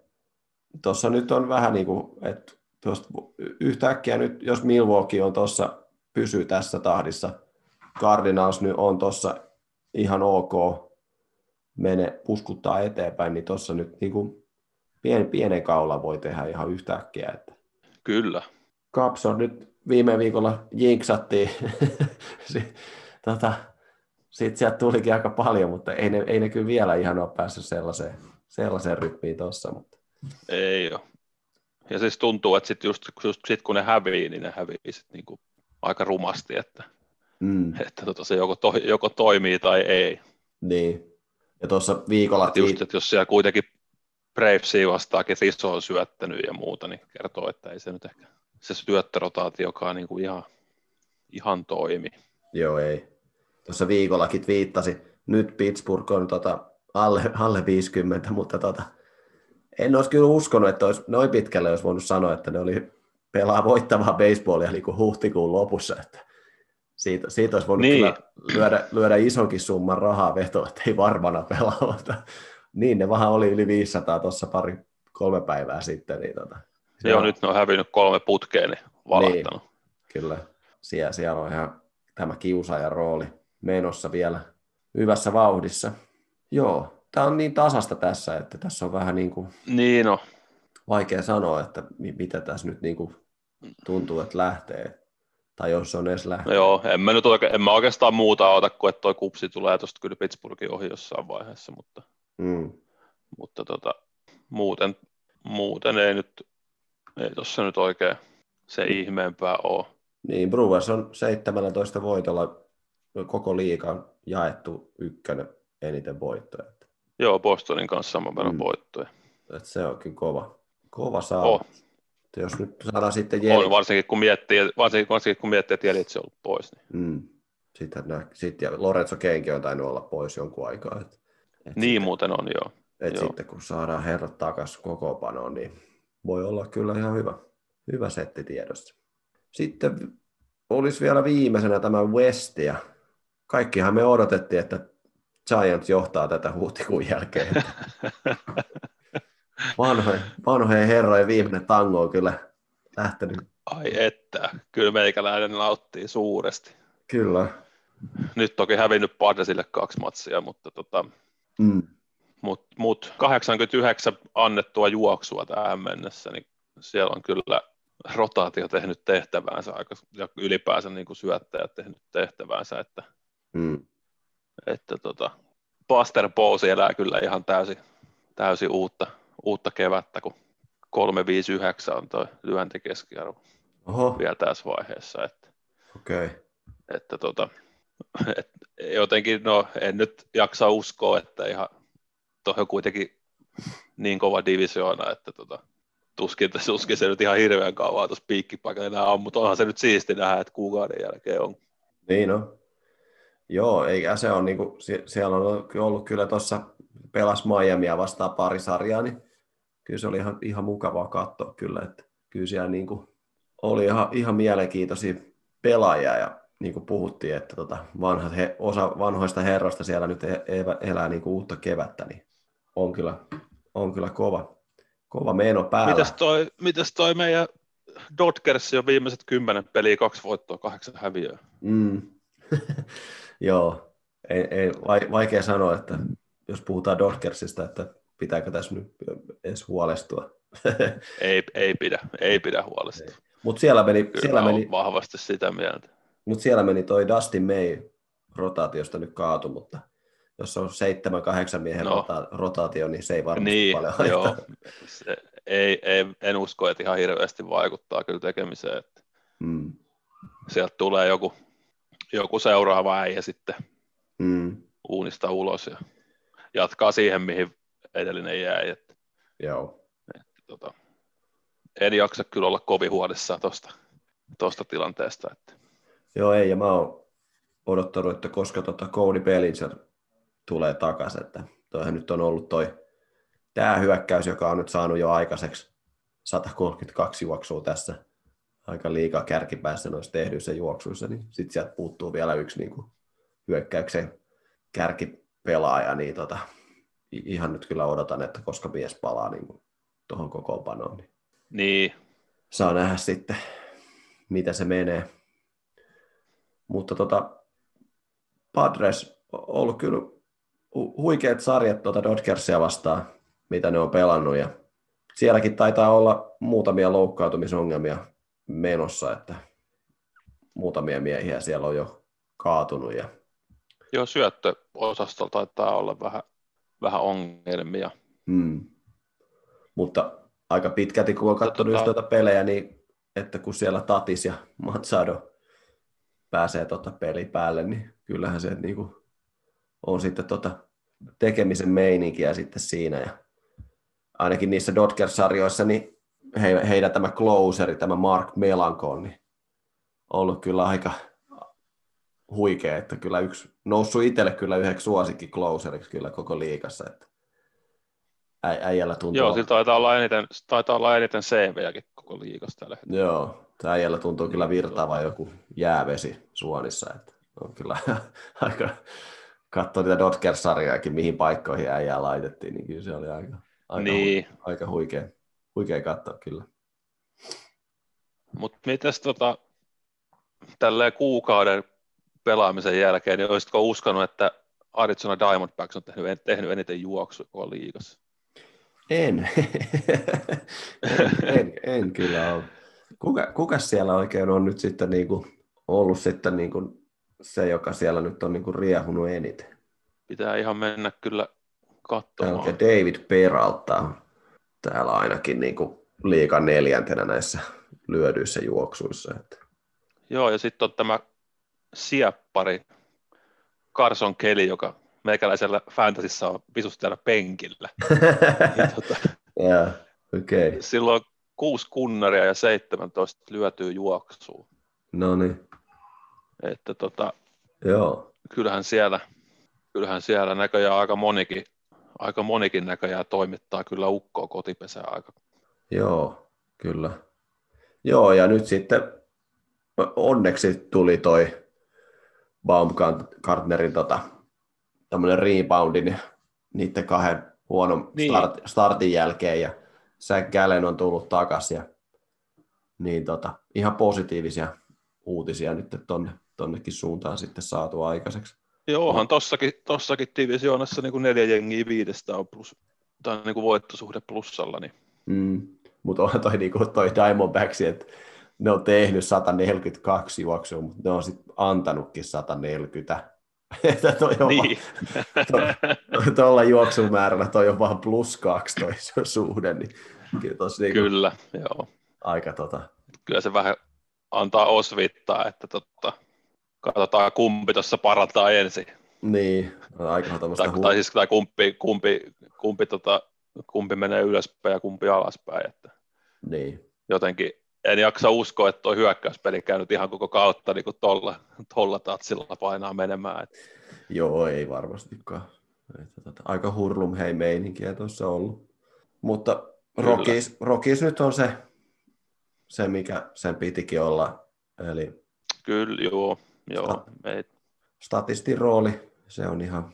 Tuossa nyt on vähän niin kuin, että tuosta yhtäkkiä nyt, jos Milwaukee on tuossa, pysyy tässä tahdissa, Cardinals nyt on tuossa ihan ok, mene puskuttaa eteenpäin, niin tuossa nyt niin kuin pienen, pienen kaula voi tehdä ihan yhtäkkiä. Että. Kyllä. Caps on nyt viime viikolla jinksattiin. tota, sitten sieltä tulikin aika paljon, mutta ei ne, ei ne kyllä vielä ihan ole päässyt sellaiseen, sellaiseen rytmiin tuossa. Mutta. Ei ole. Ja siis tuntuu, että sit just, just sit kun ne hävii, niin ne hävii sit niinku aika rumasti, että, mm. että tota se joko, to, joko toimii tai ei. Niin. Ja tuossa viikolla... Et just, että jos siellä kuitenkin Bravesia vastaan, ketä iso on syöttänyt ja muuta, niin kertoo, että ei se nyt ehkä se syöttörotaatiokaan niin kuin ihan, ihan toimi. Joo, ei. Tuossa viikollakin viittasi, nyt Pittsburgh on tota, alle, alle 50, mutta tota, en olisi kyllä uskonut, että olisi, noin pitkälle olisi voinut sanoa, että ne oli pelaa voittavaa baseballia niin kuin huhtikuun lopussa, että siitä, siitä olisi voinut niin. lyödä, lyödä isonkin summan rahaa vetoa, että ei varmana pelaa, mutta niin ne vähän oli yli 500 tuossa pari, kolme päivää sitten. Niin tota, Joo, on... nyt ne on hävinnyt kolme putkeen, niin valahtanut. Niin, kyllä, siellä, siellä on ihan tämä kiusaajan rooli menossa vielä hyvässä vauhdissa. Joo, tämä on niin tasasta tässä, että tässä on vähän niin kuin niin no. vaikea sanoa, että mitä tässä nyt niin kuin tuntuu, että lähtee. Tai jos on edes lähtee. No joo, en mä nyt oikein, en mä oikeastaan muuta ota kuin, että toi kupsi tulee tuosta kyllä Pittsburghin ohi jossain vaiheessa, mutta, mm. mutta tota, muuten, muuten ei nyt, ei tuossa nyt oikein se ihmeempää ole. Niin, Brewers on 17 voitolla koko liikan jaettu ykkönen eniten voittoja. Joo, Bostonin kanssa saman verran mm. voittoja. Et se onkin kova, kova saa. Oh. Jos nyt saadaan sitten Jeli... On, varsinkin kun miettii, varsinkin, varsinkin kun miettii, että Jelitse on ollut pois. Niin. Mm. Sitten, nä, sitten ja Lorenzo Kenki on tainnut olla pois jonkun aikaa. Et, et niin sitten, muuten on, joo. Et joo. sitten kun saadaan herrat takaisin kokoopanoon, niin voi olla kyllä ihan hyvä, hyvä setti tiedossa. Sitten olisi vielä viimeisenä tämä Westia. Kaikkihan me odotettiin, että Giants johtaa tätä huhtikuun jälkeen. Vanhojen, vanhojen herrojen viimeinen tango on kyllä lähtenyt. Ai että, kyllä meikäläinen nauttii suuresti. Kyllä. Nyt toki hävinnyt Padresille kaksi matsia, mutta tota, mm. mut, mut 89 annettua juoksua tähän mennessä, niin siellä on kyllä rotaatio tehnyt tehtäväänsä aika, ja ylipäänsä niin kuin syöttäjät tehnyt tehtäväänsä, että mm että tota, Buster Bowes elää kyllä ihan täysin, täysin uutta, uutta kevättä, kun 359 on tuo lyöntikeskiarvo Oho. vielä tässä vaiheessa. Että, okay. että tota, et, jotenkin, no en nyt jaksa uskoa, että ihan tuohon kuitenkin niin kova divisioona, että tota, tuskin, tuskin se nyt ihan hirveän kauan tuossa piikkipaikalla enää on, mutta onhan se nyt siisti nähdä, että kuukauden jälkeen on. Niin on. Joo, eikä se on, niin kuin, siellä on ollut kyllä tuossa pelas Miamia vastaan pari sarjaa, niin kyllä se oli ihan, ihan mukavaa katsoa kyllä, että kyllä siellä niin kuin, oli ihan, ihan mielenkiintoisia pelaajia ja niin kuin puhuttiin, että tota, vanhat he, osa vanhoista herroista siellä nyt elää niin kuin uutta kevättä, niin on kyllä, on kyllä kova, kova meno päällä. Mitäs toi, mitäs toi meidän Dodgers jo viimeiset kymmenen peliä, kaksi voittoa, kahdeksan häviöä? Mm. Joo, ei, ei, vaikea sanoa, että jos puhutaan Dodgersista, että pitääkö tässä nyt edes huolestua. ei, ei pidä, ei pidä huolestua. Mutta siellä meni, Kyllä siellä meni, vahvasti sitä mieltä. Mutta siellä meni toi Dustin May rotaatiosta nyt kaatu, mutta jos on seitsemän, kahdeksan miehen no. rotaatio, niin se ei varmasti niin, paljon haittaa. Joo. Se, ei, ei, en usko, että ihan hirveästi vaikuttaa kyllä tekemiseen. Että mm. Sieltä tulee joku joku seuraava äijä sitten mm. uunista ulos ja jatkaa siihen, mihin edellinen jäi. Että, Joo. Että, tota, en jaksa kyllä olla kovin huolissaan tuosta tosta tilanteesta. Että. Joo, ei, ja mä oon odottanut, että koska tota Cody Bellinger tulee takaisin, että toihan nyt on ollut toi tämä hyökkäys, joka on nyt saanut jo aikaiseksi 132 juoksua tässä aika liikaa kärkipäässä noissa tehdyissä juoksuissa, niin sitten sieltä puuttuu vielä yksi niin kuin hyökkäyksen kärkipelaaja, niin tota, ihan nyt kyllä odotan, että koska mies palaa niin tuohon kokoonpanoon, niin, niin saa nähdä sitten, mitä se menee. Mutta tota, Padres on ollut kyllä huikeat sarjat tuota Dodgersia vastaan, mitä ne on pelannut, ja sielläkin taitaa olla muutamia loukkaantumisongelmia menossa, että muutamia miehiä siellä on jo kaatunut. Ja... Joo, syöttöosastolla taitaa olla vähän, vähän ongelmia. Hmm. Mutta aika pitkälti, kun on katsonut tota... noita pelejä, niin että kun siellä Tatis ja Matsado pääsee tota peli päälle, niin kyllähän se niin kuin on sitten tota tekemisen meininkiä sitten siinä. Ja ainakin niissä Dodgers-sarjoissa, niin he, heidän tämä closeri, tämä Mark Melankon, niin ollut kyllä aika huikea, että kyllä yksi noussut itselle kyllä yhdeksi suosikki closeriksi kyllä koko liikassa, että äijällä tuntuu... Joo, sillä taitaa olla eniten, taitaa olla eniten CV-jäkin koko liikasta tällä hetkellä. Joo, äijällä tuntuu kyllä virtaava joku jäävesi suonissa, että on kyllä aika, katsoa niitä Dodgers-sarjaakin, mihin paikkoihin äijää laitettiin, niin kyllä se oli aika, aika, niin. hui, aika huikea, huikea katsoa kyllä. Mutta mitäs tota, tälleen kuukauden pelaamisen jälkeen, niin olisitko uskonut, että Arizona Diamondbacks on tehnyt, tehnyt eniten juoksua koko liigassa? En. en, en, en, kyllä ole. Kuka, kuka siellä oikein on nyt sitten niin kuin ollut sitten niin kuin se, joka siellä nyt on niin kuin riehunut eniten? Pitää ihan mennä kyllä katsomaan. Okay, David Peralta täällä ainakin niin kuin liikan neljäntenä näissä lyödyissä juoksuissa. Että. Joo, ja sitten on tämä sieppari Carson Kelly, joka meikäläisellä fantasissa on visusti täällä penkillä. ja, tota, yeah, okay. Silloin kuusi kunnaria ja 17 lyötyy juoksuun. No niin. Että tota, Joo. Kyllähän siellä, kyllähän siellä näköjään aika monikin, aika monikin näköjään toimittaa kyllä ukkoa kotipesää aika. Joo, kyllä. Joo, ja nyt sitten onneksi tuli toi Baumgartnerin tota, tämmöinen reboundin niiden kahden huonon niin. start, startin jälkeen, ja Zach Gallen on tullut takaisin, ja niin tota, ihan positiivisia uutisia nyt tonne, tonnekin suuntaan sitten saatu aikaiseksi. Joohan, tossakin, tossakin divisioonassa niin kuin neljä jengiä viidestä on plus, tai niin kuin voittosuhde plussalla. Niin. Mm, mutta onhan toi, niin kuin toi Diamondbacks, että ne on tehnyt 142 juoksua, mutta ne on sitten antanutkin 140. Että toi on niin. tuolla to, juoksumäärällä toi on vaan plus kaksi toi suhde, niin kyllä, niin kyllä joo. Aika tota... Kyllä se vähän antaa osvittaa, että totta, katsotaan kumpi tuossa parantaa ensin. Niin, aika tai, hu- tai siis tai kumpi, kumpi, kumpi, tota, kumpi menee ylöspäin ja kumpi alaspäin. Että niin. Jotenkin en jaksa uskoa, että tuo hyökkäyspeli käynyt ihan koko kautta niin kuin tolla, tolla tatsilla painaa menemään. Että. Joo, ei varmastikaan. Että, tota, aika hurlum hei meininkiä tuossa ollut. Mutta Rockies, Rockies nyt on se, se, mikä sen pitikin olla. Eli Kyllä, joo. Joo Stat- Statistin rooli, se on ihan,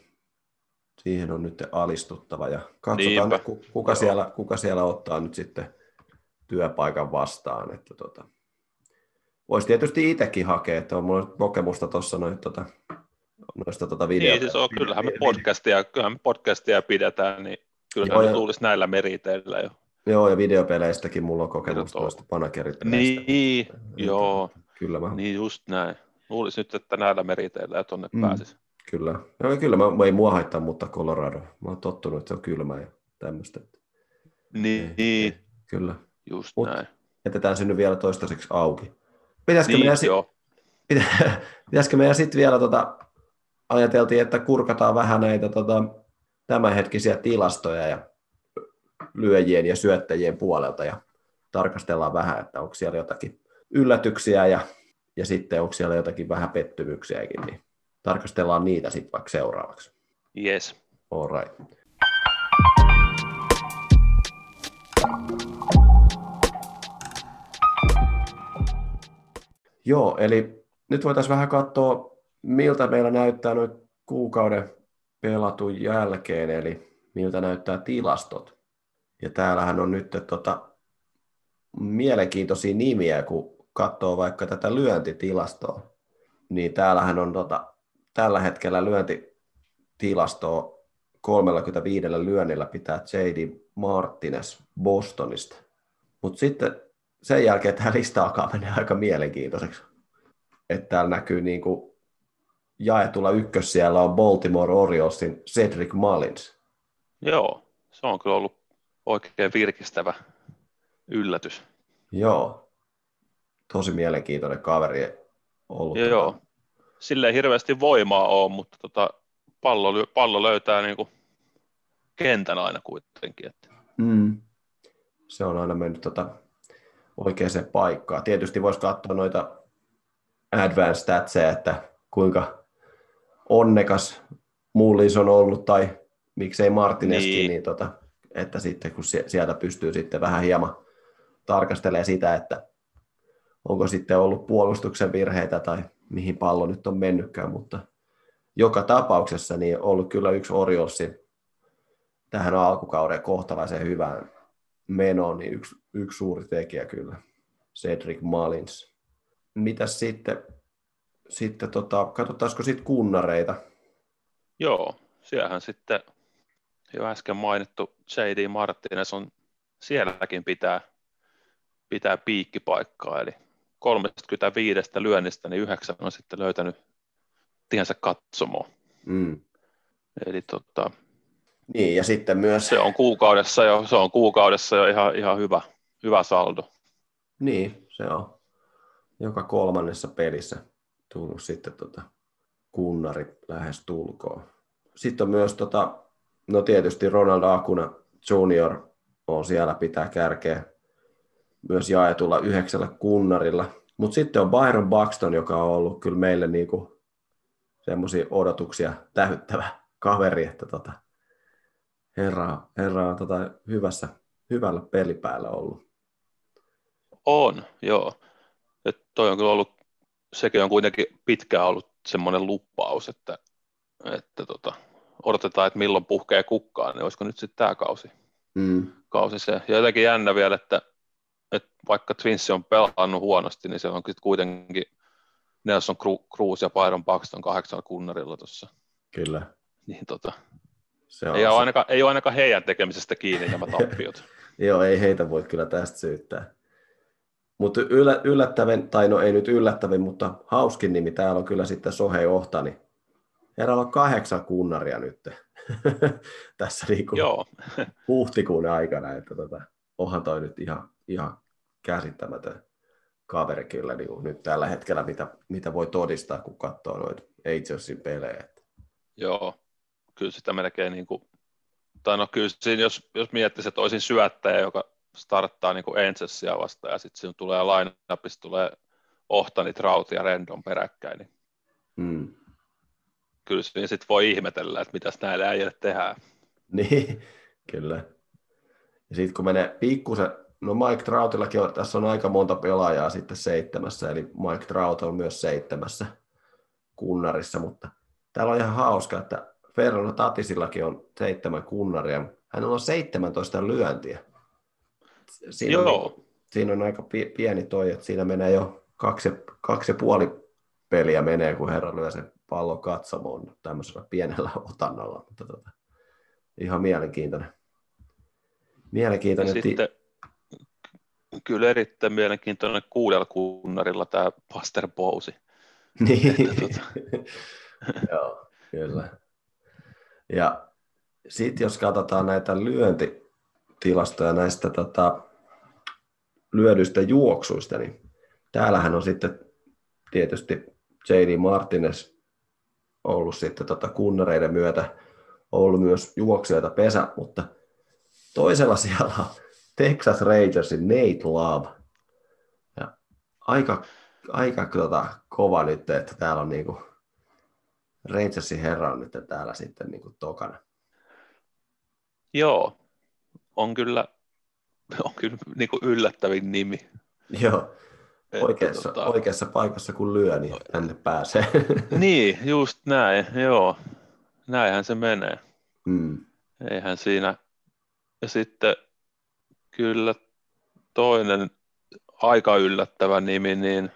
siihen on nyt alistuttava ja katsotaan, Niinpä. kuka, siellä, kuka siellä ottaa nyt sitten työpaikan vastaan. Että tota, voisi tietysti itsekin hakea, että on mulla kokemusta tuossa noin, tota, noista tota video. Niin, siis on, kyllähän me podcastia, kyllähän me podcastia pidetään, niin kyllä ne tulisi näillä meriteillä jo. Joo, ja videopeleistäkin mulla on kokemusta tuosta panakeripeleistä. Niin, joo. Kyllä mä... Niin just näin. Luulisi nyt, että näillä meriteillä ja tuonne mm, pääsisi. Kyllä. No, kyllä mä, mä ei mua haittaa, mutta Colorado. Mä oon tottunut, että se on kylmä ja tämmöistä. Niin. Ei, kyllä. Just Mut näin. Jätetään se nyt vielä toistaiseksi auki. Pitäisikö niin, meidän, si- pitäisikö meidän sitten vielä tota, ajateltiin, että kurkataan vähän näitä tota, tämänhetkisiä tilastoja ja lyöjien ja syöttäjien puolelta ja tarkastellaan vähän, että onko siellä jotakin yllätyksiä ja, ja sitten onko siellä jotakin vähän pettymyksiäkin, niin tarkastellaan niitä sitten vaikka seuraavaksi. Yes. All right. Joo, eli nyt voitaisiin vähän katsoa miltä meillä näyttää noin kuukauden pelatun jälkeen, eli miltä näyttää tilastot. Ja täällähän on nyt tota, mielenkiintoisia nimiä, kun katsoo vaikka tätä lyöntitilastoa, niin täällähän on tota, tällä hetkellä lyöntitilastoa 35 lyönnillä pitää J.D. Martinez Bostonista. Mutta sitten sen jälkeen tämä lista alkaa mennä aika mielenkiintoiseksi. Että täällä näkyy niin kuin jaetulla ykkös siellä on Baltimore Oriolesin Cedric Mullins. Joo, se on kyllä ollut oikein virkistävä yllätys. Joo, tosi mielenkiintoinen kaveri ollut. Joo, tota... silleen hirveästi voimaa on, mutta tota, pallo, pallo löytää niinku kentän aina kuitenkin. Että. Mm. Se on aina mennyt tota oikeaan paikkaan. Tietysti voisi katsoa noita advanced statseja, että kuinka onnekas Mullis on ollut, tai miksei Martineskin, niin. niin tota, että sitten kun sieltä pystyy sitten vähän hieman tarkastelemaan sitä, että onko sitten ollut puolustuksen virheitä tai mihin pallo nyt on mennytkään, mutta joka tapauksessa niin ollut kyllä yksi Oriolsin tähän alkukauden kohtalaisen hyvään menoon, niin yksi, yksi suuri tekijä kyllä, Cedric Malins. Mitäs sitten, sitten tota, katsotaanko sitten kunnareita? Joo, siellähän sitten jo äsken mainittu J.D. Martinez on sielläkin pitää, pitää piikkipaikkaa, eli 35 lyönnistä, niin yhdeksän on sitten löytänyt tiensä katsomoon. Mm. Eli tota, niin, ja sitten myös... Se on kuukaudessa jo, se on kuukaudessa jo ihan, ihan hyvä, hyvä saldo. Niin, se on. Joka kolmannessa pelissä tullut sitten tota kunnari lähes tulkoon. Sitten on myös, tota, no tietysti Ronald Akuna Junior on siellä pitää kärkeä myös jaetulla yhdeksällä kunnarilla. Mutta sitten on Byron Buxton, joka on ollut kyllä meille niinku semmoisia odotuksia täyttävä kaveri, että tota, herra, herra on tota hyvässä, hyvällä pelipäällä ollut. On, joo. Et toi on kyllä ollut, sekin on kuitenkin pitkään ollut semmoinen lupaus, että, että tota, odotetaan, että milloin puhkee kukkaan, niin olisiko nyt sitten tämä kausi. Mm. kausi se. Ja jotenkin jännä vielä, että, että vaikka Twins on pelannut huonosti, niin se on kuitenkin Nelson Cruz ja Byron Buxton kahdeksan kunnarilla tuossa. Kyllä. Niin tota, se on ei, se. Ole ainakaan, ei ole ainakaan heidän tekemisestä kiinni nämä tappiot. Joo, ei heitä voi kyllä tästä syyttää. Mutta yllä, yllättävän, tai no ei nyt yllättävän, mutta hauskin nimi täällä on kyllä sitten Sohei Ohtani. Herralla on kahdeksan kunnaria nyt tässä niinku Joo. huhtikuun aikana, että tota, onhan toi nyt ihan, ihan käsittämätön kaveri kyllä niin nyt tällä hetkellä, mitä, mitä voi todistaa, kun katsoo noita Angelsin pelejä. Joo, kyllä sitä melkein, niin kuin, tai no kyllä siinä, jos, jos miettisi, että olisin syöttäjä, joka starttaa niin Angelsia vastaan, ja sitten siinä tulee line-upissa, tulee Ohtani, Trout ja Rendon peräkkäin, niin hmm. kyllä siinä sitten voi ihmetellä, että mitäs näille äijille tehdään. Niin, kyllä. Ja sitten kun menee pikkusen, no Mike Troutillakin on, tässä on aika monta pelaajaa sitten seitsemässä, eli Mike Trout on myös seitsemässä kunnarissa, mutta täällä on ihan hauska, että Ferrano Tatisillakin on seitsemän kunnaria. Hänellä on 17 lyöntiä. Siinä, Joo. On, siinä on aika pieni toi, että siinä menee jo kaksi, kaksi ja puoli peliä menee, kun herra lyö sen pallon katsomoon tämmöisellä pienellä otannalla. Mutta tota, ihan mielenkiintoinen. Mielenkiintoinen. Ja sitten, kyllä erittäin mielenkiintoinen kuudella kunnarilla tämä Paster Bousi. Niin. tota... Joo, kyllä. Ja sitten jos katsotaan näitä lyöntitilastoja näistä tota, lyödyistä juoksuista, niin täällähän on sitten tietysti J.D. Martinez ollut sitten tota kunnareiden myötä ollut myös juoksijoita pesä, mutta toisella siellä on Texas Rangersin Nate Love. Ja aika, aika tota, kova nyt, että täällä on niinku Rangersin herra on nyt täällä sitten niin kuin tokana. Joo, on kyllä, on kyllä niin kuin yllättävin nimi. Joo, oikeassa, tota... oikeassa paikassa kun lyö, niin tänne pääsee. niin, just näin, joo. Näinhän se menee. Mm. Eihän siinä. Ja sitten kyllä toinen aika yllättävä nimi, niin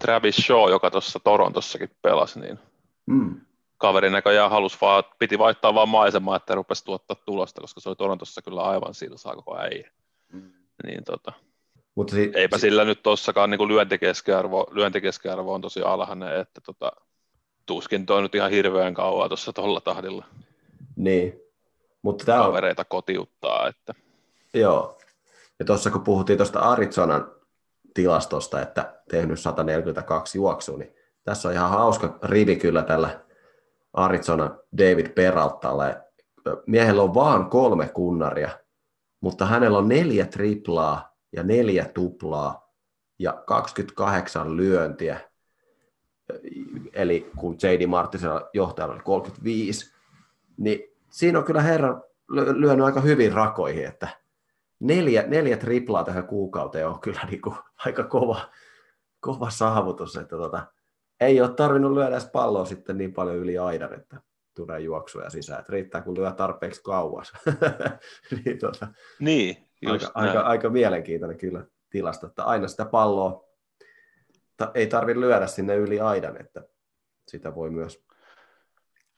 Travis Shaw, joka tuossa Torontossakin pelasi, niin mm. kaveri näköjään halusi vaan, piti vaihtaa vaan maisemaa, että rupesi tuottaa tulosta, koska se oli Torontossa kyllä aivan silsaa koko äijä. Mm. Niin tota, mutta si- Eipä si- sillä nyt tossakaan niin lyöntikeskiarvo, lyöntikeskiarvo on tosi alhainen, että tota, tuskin toi nyt ihan hirveän kauan tuossa tuolla tahdilla. Niin. Mutta tämä on... Kavereita kotiuttaa. Että... Joo. Ja tuossa kun puhuttiin tuosta Arizonan tilastosta, että tehnyt 142 juoksua, niin tässä on ihan hauska rivi kyllä tällä Arizona David Peraltalla. Miehellä on vaan kolme kunnaria, mutta hänellä on neljä triplaa ja neljä tuplaa ja 28 lyöntiä. Eli kun J.D. Martisella johtajalla oli 35, niin siinä on kyllä herra lyönyt aika hyvin rakoihin, että neljä, neljä triplaa tähän kuukauteen on kyllä niin kuin aika kova, kova saavutus, että tota, ei ole tarvinnut lyödä edes palloa sitten niin paljon yli aidan, että tulee juoksuja sisään, että riittää kun lyö tarpeeksi kauas. niin, tota, niin aika, aika, aika, mielenkiintoinen kyllä tilasto, että aina sitä palloa ta, ei tarvitse lyödä sinne yli aidan, että sitä voi myös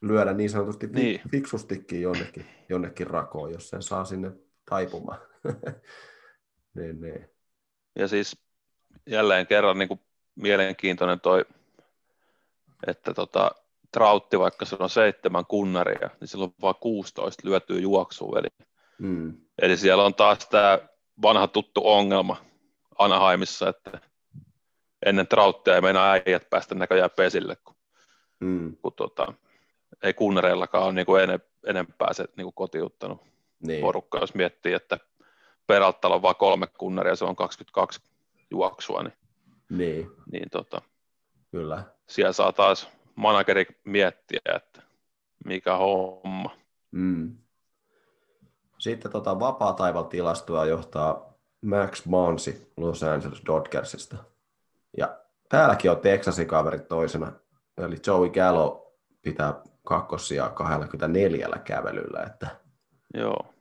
lyödä niin sanotusti niin. fiksustikin jonnekin, jonnekin rakoon, jos sen saa sinne taipumaan. niin, niin. Ja siis jälleen kerran niin kuin mielenkiintoinen toi, että tota, Trautti, vaikka se on seitsemän kunnaria, niin sillä on vain 16 lyötyä juoksua. Eli, mm. eli siellä on taas tämä vanha tuttu ongelma Anaheimissa, että ennen Trauttia ei meinaa äijät päästä näköjään pesille, kun, mm. kun tota, ei kunnareillakaan ole niin kuin enempää se niin kuin kotiuttanut niin. porukka, jos miettii, että Peraltalla on vain kolme kunnaria, se on 22 juoksua, niin, niin. niin tota, Kyllä. siellä saa taas manageri miettiä, että mikä homma. Mm. Sitten tota vapaa taival tilastoa johtaa Max Monsi Los Angeles Dodgersista. Ja täälläkin on Texasin kaverit toisena, eli Joey Gallo pitää kakkosia 24 kävelyllä. Että... Joo.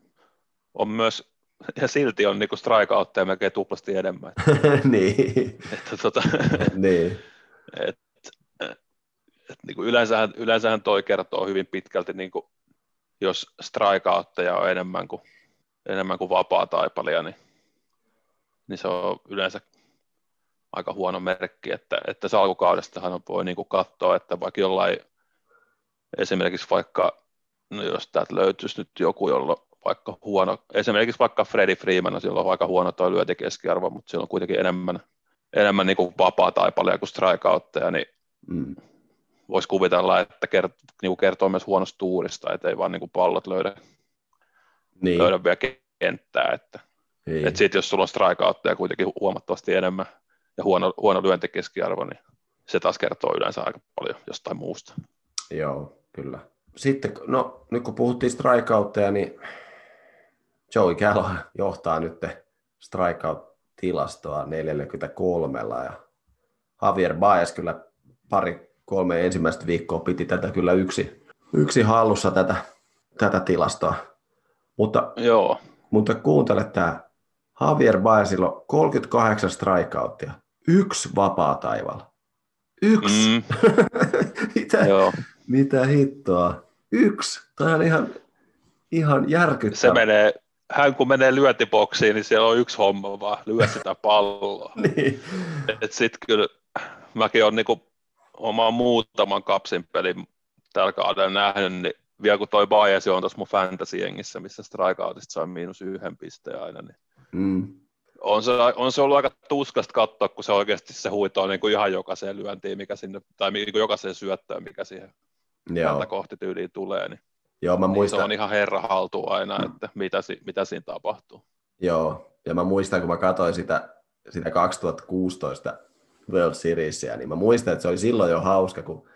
On myös, ja silti on niinku strikeoutteja melkein tuplasti enemmän. niin. Että tota, niin. Et, et niinku yleensähän, yleensähän toi kertoo hyvin pitkälti, niinku, jos strikeoutteja on enemmän kuin, enemmän kuin vapaa taipalia, niin, niin se on yleensä aika huono merkki, että, että se alkukaudestahan voi niinku katsoa, että vaikka jollain esimerkiksi vaikka, no jos täältä löytyisi nyt joku, jolla vaikka huono, esimerkiksi vaikka Freddy Freeman, sillä on aika huono tuo lyöntikeskiarvo, mutta sillä on kuitenkin enemmän, enemmän niin kuin vapaa taipalia kuin strikeoutteja, niin mm. voisi kuvitella, että kert, niin kuin kertoo myös huonosta tuurista, että ei vaan niin kuin pallot löydä, niin. löydä vielä kenttää, että niin. että sitten jos sulla on strikeoutteja kuitenkin huomattavasti enemmän ja huono, huono lyöntikeskiarvo, niin se taas kertoo yleensä aika paljon jostain muusta. Joo, kyllä. Sitten, no nyt kun puhuttiin strikeoutteja, niin Joey Gallo johtaa nyt strikeout-tilastoa 43 ja Javier Baez kyllä pari kolme ensimmäistä viikkoa piti tätä kyllä yksi, yksi hallussa tätä, tätä tilastoa. Mutta, Joo. mutta kuuntele tämä. Javier Baezilla on 38 strikeouttia, yksi vapaa taivaalla. Yksi. Mm. mitä, Joo. mitä hittoa? Yksi. Tämä on ihan, ihan järkyttävä. Se menee, hän kun menee lyöntiboksiin, niin siellä on yksi homma vaan, lyö sitä palloa. niin. Et sit kyllä mäkin olen niinku oman muutaman kapsin pelin tällä kaudella nähnyt, niin vielä kun toi Baez on tuossa mun fantasy-jengissä, missä strikeoutista sai miinus yhden pisteen aina, niin mm. on, se, on se ollut aika tuskasta katsoa, kun se oikeasti se huitoo niin kuin ihan jokaiseen lyöntiin, mikä sinne, tai niin kuin jokaiseen syöttöön, mikä siihen Joo. kohti tyyliin tulee, niin Joo, mä muistan... niin se on ihan herra haltu aina, että mitä, mitä siinä tapahtuu. Joo, ja mä muistan, kun mä katsoin sitä, sitä 2016 World Seriesia, niin mä muistan, että se oli silloin jo hauska, kun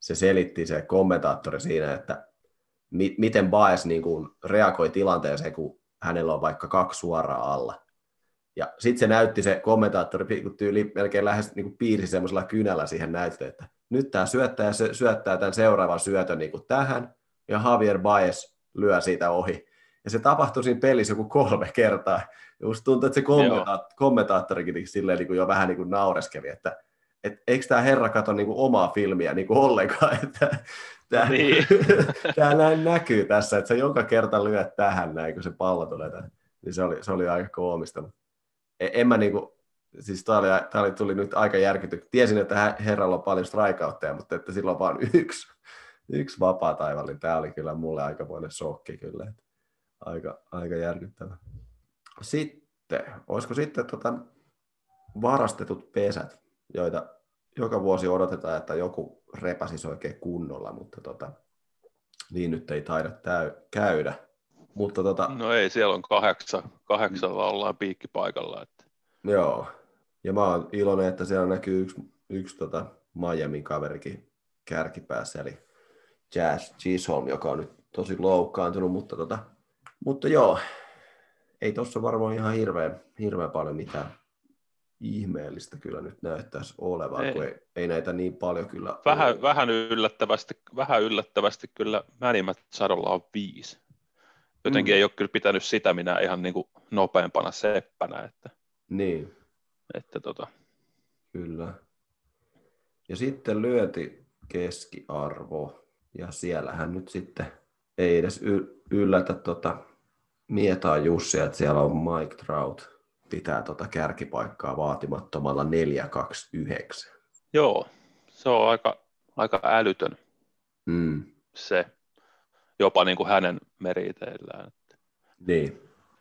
se selitti se kommentaattori siinä, että mi- miten Baez niin kuin reagoi tilanteeseen, kun hänellä on vaikka kaksi suoraa alla. Ja sitten se näytti se kommentaattori, kun tyyli melkein lähes niin kuin piirsi semmoisella kynällä siihen näyttöön, että nyt tämä syöttää se syöttää tämän seuraavan syötön niin kuin tähän, ja Javier Baez lyö siitä ohi. Ja se tapahtui siinä pelissä joku kolme kertaa. Just tuntuu, että se kommenta- kommentaattorikin niin silleen niin kuin jo vähän niin kuin naureskeli, että et eikö tämä herra kato niin kuin omaa filmiä niin kuin ollenkaan, että tämä, niin. näin näkyy tässä, että se joka kerta lyöt tähän näin, kun se pallo tulee tähän. Niin se oli, se oli aika koomista. En, en mä niin kuin, siis tämä oli, oli, tuli nyt aika järkytty. Tiesin, että herralla on paljon strikeoutteja, mutta että sillä on vain yksi, yksi vapaa taival, niin tämä oli kyllä mulle aikamoinen shokki kyllä. Aika, aika järkyttävä. Sitten, olisiko sitten tota, varastetut pesät, joita joka vuosi odotetaan, että joku repäsisi oikein kunnolla, mutta tota, niin nyt ei taida täy- käydä. Mutta tota, no ei, siellä on kahdeksan, kahdeksalla ollaan piikkipaikalla. Että. Joo, ja mä oon iloinen, että siellä näkyy yksi, yksi tota Miamin kaverikin kärkipäässä, eli Jazz Chisholm, joka on nyt tosi loukkaantunut, mutta, tota, mutta joo, ei tuossa varmaan ihan hirveän, hirveän paljon mitään ihmeellistä kyllä nyt näyttäisi olevan, ei. kun ei, ei näitä niin paljon kyllä vähän, ole. vähän, yllättävästi, vähän yllättävästi kyllä Mänimät sadolla on viisi. Jotenkin mm. ei ole kyllä pitänyt sitä minä ihan niin kuin nopeampana seppänä. Että, niin. Että tota. Kyllä. Ja sitten lyönti keskiarvo, ja siellähän nyt sitten ei edes yllätä tota Mietaa Jussi, että siellä on Mike Trout pitää tota kärkipaikkaa vaatimattomalla 429. Joo, se on aika, aika älytön mm. se, jopa niin kuin hänen meriteillään. Niin.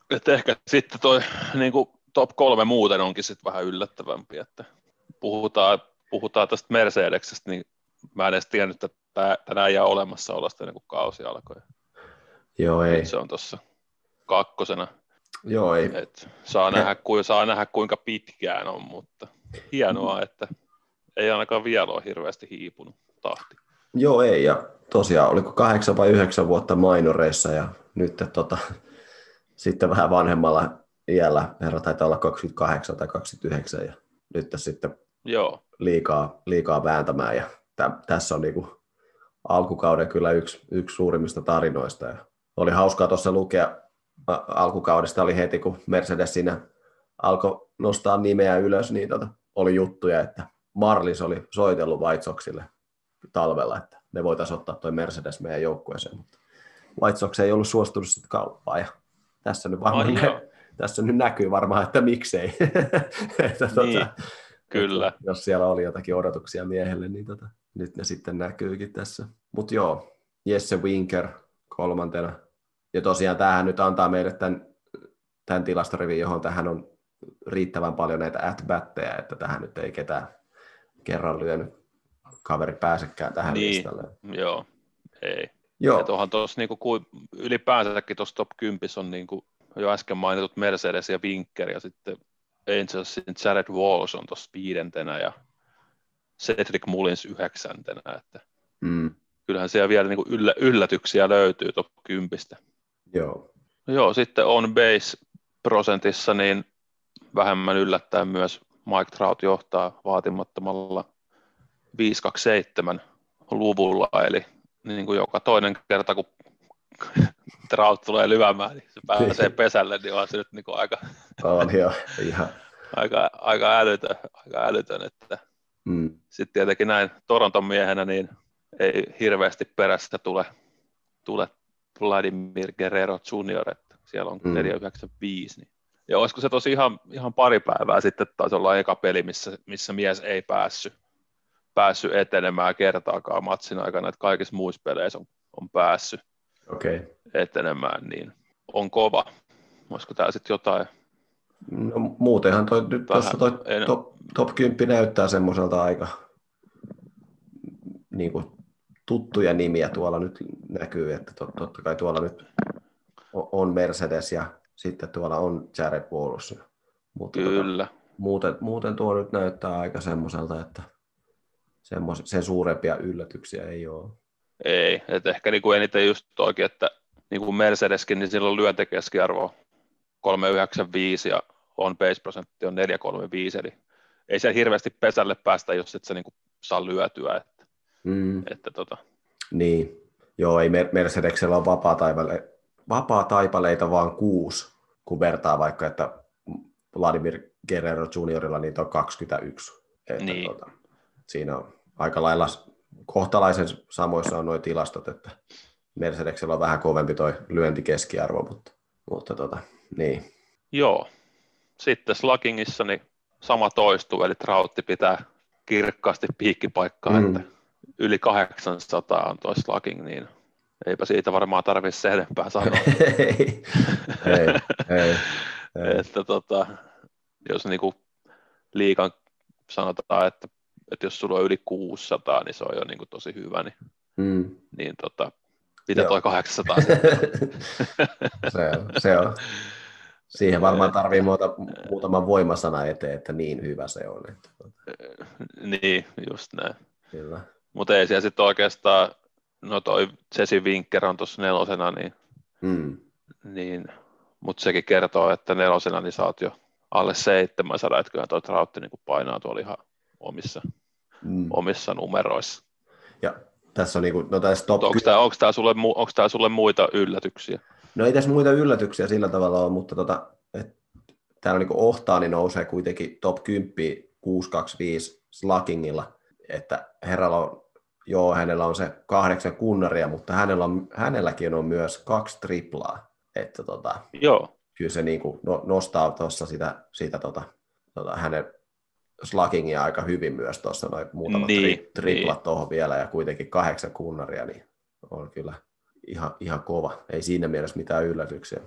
Et ehkä sitten toi niin kuin top kolme muuten onkin sitten vähän yllättävämpi, että puhutaan, puhutaan tästä Mercedeksestä, niin mä en edes tiennyt, että tänään jää olemassa olosta ennen kuin kausi alkoi. Joo, ei. Nyt se on tuossa kakkosena. Joo, ei. Et saa, nähdä, ku, saa nähdä, kuinka pitkään on, mutta hienoa, että ei ainakaan vielä ole hirveästi hiipunut tahti. Joo, ei. Ja tosiaan, oliko kahdeksan vai yhdeksän vuotta mainoreissa ja nyt tota, sitten vähän vanhemmalla iällä, herra taitaa olla 28 tai 29 ja nyt sitten Joo. Liikaa, liikaa vääntämään ja tä, tässä on niinku alkukauden kyllä yksi, yksi suurimmista tarinoista ja oli hauskaa tuossa lukea alkukaudesta oli heti, kun Mercedes siinä alkoi nostaa nimeä ylös, niin tota, oli juttuja, että Marlis oli soitellut White talvella, että ne voitaisiin ottaa toi Mercedes meidän joukkueeseen, mutta Sox ei ollut suostunut sitten kauppaan ja tässä nyt, varmaan nä- tässä nyt näkyy varmaan, että miksei. että, niin, tota, kyllä. Että, jos siellä oli jotakin odotuksia miehelle, niin tota, nyt ne sitten näkyykin tässä. Mutta joo, Jesse Winker kolmantena ja tosiaan tämähän nyt antaa meille tämän, tämän tilastorivin, johon tähän on riittävän paljon näitä at että tähän nyt ei ketään kerran lyönyt kaveri pääsekään tähän niin, listalle. Joo, ei. Joo. Että onhan tuossa niinku, ylipäänsäkin tuossa top 10 on niinku, jo äsken mainitut Mercedes ja Winker ja sitten Angelsin Jared Walls on tuossa viidentenä ja Cedric Mullins yhdeksäntenä, että mm. kyllähän siellä vielä niinku yllä, yllätyksiä löytyy top 10. Joo. Joo, sitten on base prosentissa niin vähemmän yllättäen myös Mike Trout johtaa vaatimattomalla 527 luvulla, eli niin kuin joka toinen kerta, kun Trout tulee lyömään, niin se pääsee pesälle, niin on se nyt niin kuin aika, on jo, ihan. aika, aika, älytön, aika älytön, että mm. sitten tietenkin näin Toronton miehenä, niin ei hirveästi perässä tule, tule Vladimir Guerrero Junior, että siellä on mm. 495. Niin. Ja olisiko se tosi ihan, ihan pari päivää sitten taisi olla eka peli, missä, missä mies ei päässyt, päässyt etenemään kertaakaan matsin aikana, että kaikissa muissa peleissä on, on päässyt okay. etenemään, niin on kova. Olisiko tämä sitten jotain? No, muutenhan toi, nyt tuossa toi top, top 10 näyttää semmoiselta aika niin kuin tuttuja nimiä tuolla nyt näkyy, että totta kai tuolla nyt on Mercedes ja sitten tuolla on Jared Wallace. Mutta tota, Kyllä. Tota, muuten, muuten tuo nyt näyttää aika semmoiselta, että semmos, sen suurempia yllätyksiä ei ole. Ei, että ehkä niin kuin eniten just toikin, että niin kuin Mercedeskin, niin silloin lyöntekeskiarvo 395 ja on base-prosentti on 435, eli ei siellä hirveästi pesälle päästä, jos et sä niin kuin saa lyötyä. Että, Mm. että tota, Niin. Joo, ei Mer- Mercedeksellä ole vapaa, taipale, vapaa taipaleita vaan kuusi, kun vertaa vaikka, että Vladimir Guerrero juniorilla niitä on 21. Että Niin. tuota, siinä on aika lailla kohtalaisen samoissa on nuo tilastot, että Mercedeksellä on vähän kovempi toi lyöntikeskiarvo, mutta, mutta tota, niin. joo. Sitten Sluggingissa niin sama toistuu, eli Trautti pitää kirkkaasti piikkipaikkaa, Mm. että yli 800 on toi Slugging, niin eipä siitä varmaan tarvitse se enempää sanoa. ei, ei, ei, ei. että tota, jos niinku liikan sanotaan, että, että jos sulla on yli 600, niin se on jo niinku tosi hyvä, niin, Mm. niin tota, mitä Joo. toi 800 sitten on? se, on, se on. Siihen varmaan tarvii muuta, muutaman voimasana eteen, että niin hyvä se on. Että, niin, just näin. kyllä. Mutta ei siellä sitten oikeastaan, no toi Jesse Winker on tuossa nelosena, niin, Mm. niin mutta sekin kertoo, että nelosena niin sä oot jo alle 700, että kyllähän toi Trautti niin painaa tuolla ihan omissa, Mm. omissa numeroissa. Ja tässä on niinku, no tässä top Onko tämä, onko tämä, sulle, mu- onko tämä sulle muita yllätyksiä? No ei tässä muita yllätyksiä sillä tavalla ole, mutta tota, et, täällä niinku Ohtaani nousee kuitenkin top 10 625 Sluggingilla, että herralla on, joo, hänellä on se kahdeksan kunnaria, mutta hänellä on, hänelläkin on myös kaksi triplaa, että tota, Joo, kyllä se niinku no, nostaa tuossa sitä, sitä tota, tota, hänen sluggingia aika hyvin myös tuossa, noin muutamat Niin, tri, triplat niin. tuohon vielä ja kuitenkin kahdeksan kunnaria, niin on kyllä ihan, ihan kova. Ei siinä mielessä mitään yllätyksiä.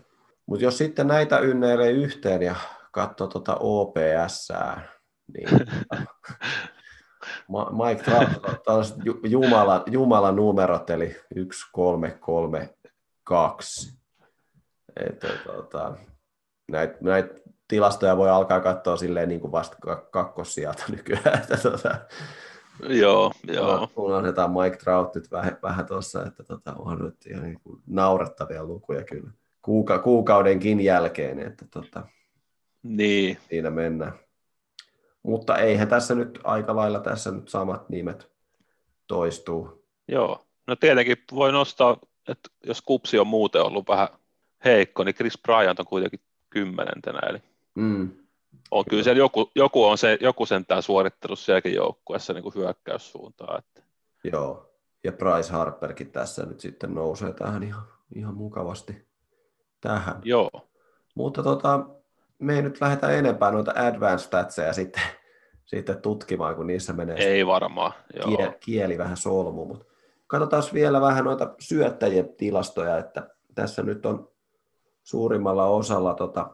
Mutta jos sitten näitä ynneilee yhteen ja katsoo tuota OPS, niin Mike Trout, ju- jumala, jumala numerot, eli 1, 3, 3, 2. Että, tota, näitä, näitä tilastoja voi alkaa katsoa silleen niin kuin vasta kak- kakkossijalta nykyään. Että, tota, joo, joo. unohdetaan Mike Trout nyt vähän, vähän tuossa, että tota, on nyt ihan niin kuin naurettavia lukuja kyllä. Kuuka, kuukaudenkin jälkeen, että tota, Niin, siinä mennään. Mutta eihän tässä nyt aika lailla tässä nyt samat nimet toistuu. joo. No tietenkin voi nostaa, että jos kupsi on muuten ollut vähän heikko, niin Chris Bryant on kuitenkin kymmenentenä, eli Mm. On kyllä siellä joku, joku, on se, joku sentään suorittanut sielläkin joukkueessa niin hyökkäyssuuntaan. Että. Joo, ja Bryce Harperkin tässä nyt sitten nousee tähän ihan, ihan mukavasti tähän. Joo, Mutta tota, me ei nyt lähdetä enempää noita advanced statseja sitten, sitten tutkimaan, kun niissä menee ei varmaan. Joo. kieli, kieli vähän solmu. Mutta katsotaan vielä vähän noita syöttäjien tilastoja, että tässä nyt on suurimmalla osalla tota,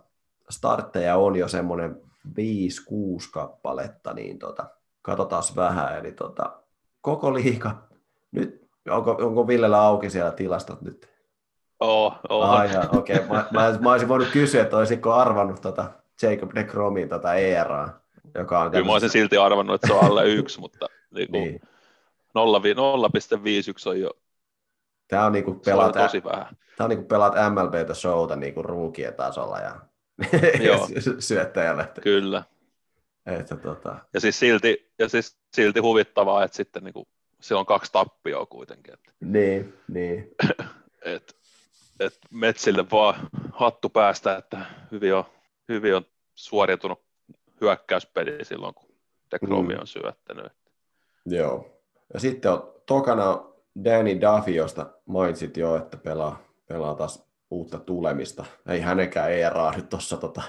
startteja on jo semmoinen 5-6 kappaletta, niin tota, katsotaan vähän. Eli tota, koko liiga, nyt onko, onko Villellä auki siellä tilastot nyt? Oo, oo. Ah, okei. Okay. Mä, mä, mä, olisin voinut kysyä, että olisiko arvannut tota Jacob de Cromin tota ERAa, joka on Kyllä mä olisin silti arvannut, että se on alle yksi, mutta niin kuin niin. 0,51 on jo Tämä on niinku se on pelaat, tosi vähän. Tämä on niin kuin pelaat MLBtä showta niin kuin ruukien tasolla ja Joo. syöttäjälle. Kyllä. että tota, Ja siis silti, ja siis silti huvittavaa, että sitten niin kuin, se on kaksi tappioa kuitenkin. Että, niin, niin, et, et Metsille vaan hattu päästä, että hyvin on, hyvin on suoriutunut hyökkäyspeli silloin, kun Dekromi Mm. on syöttänyt. joo. Ja sitten on, tokana Danny Duffy, josta mainitsit jo, että pelaa, pelaa taas uutta tulemista. Ei hänenkään ERA nyt tuossa tota,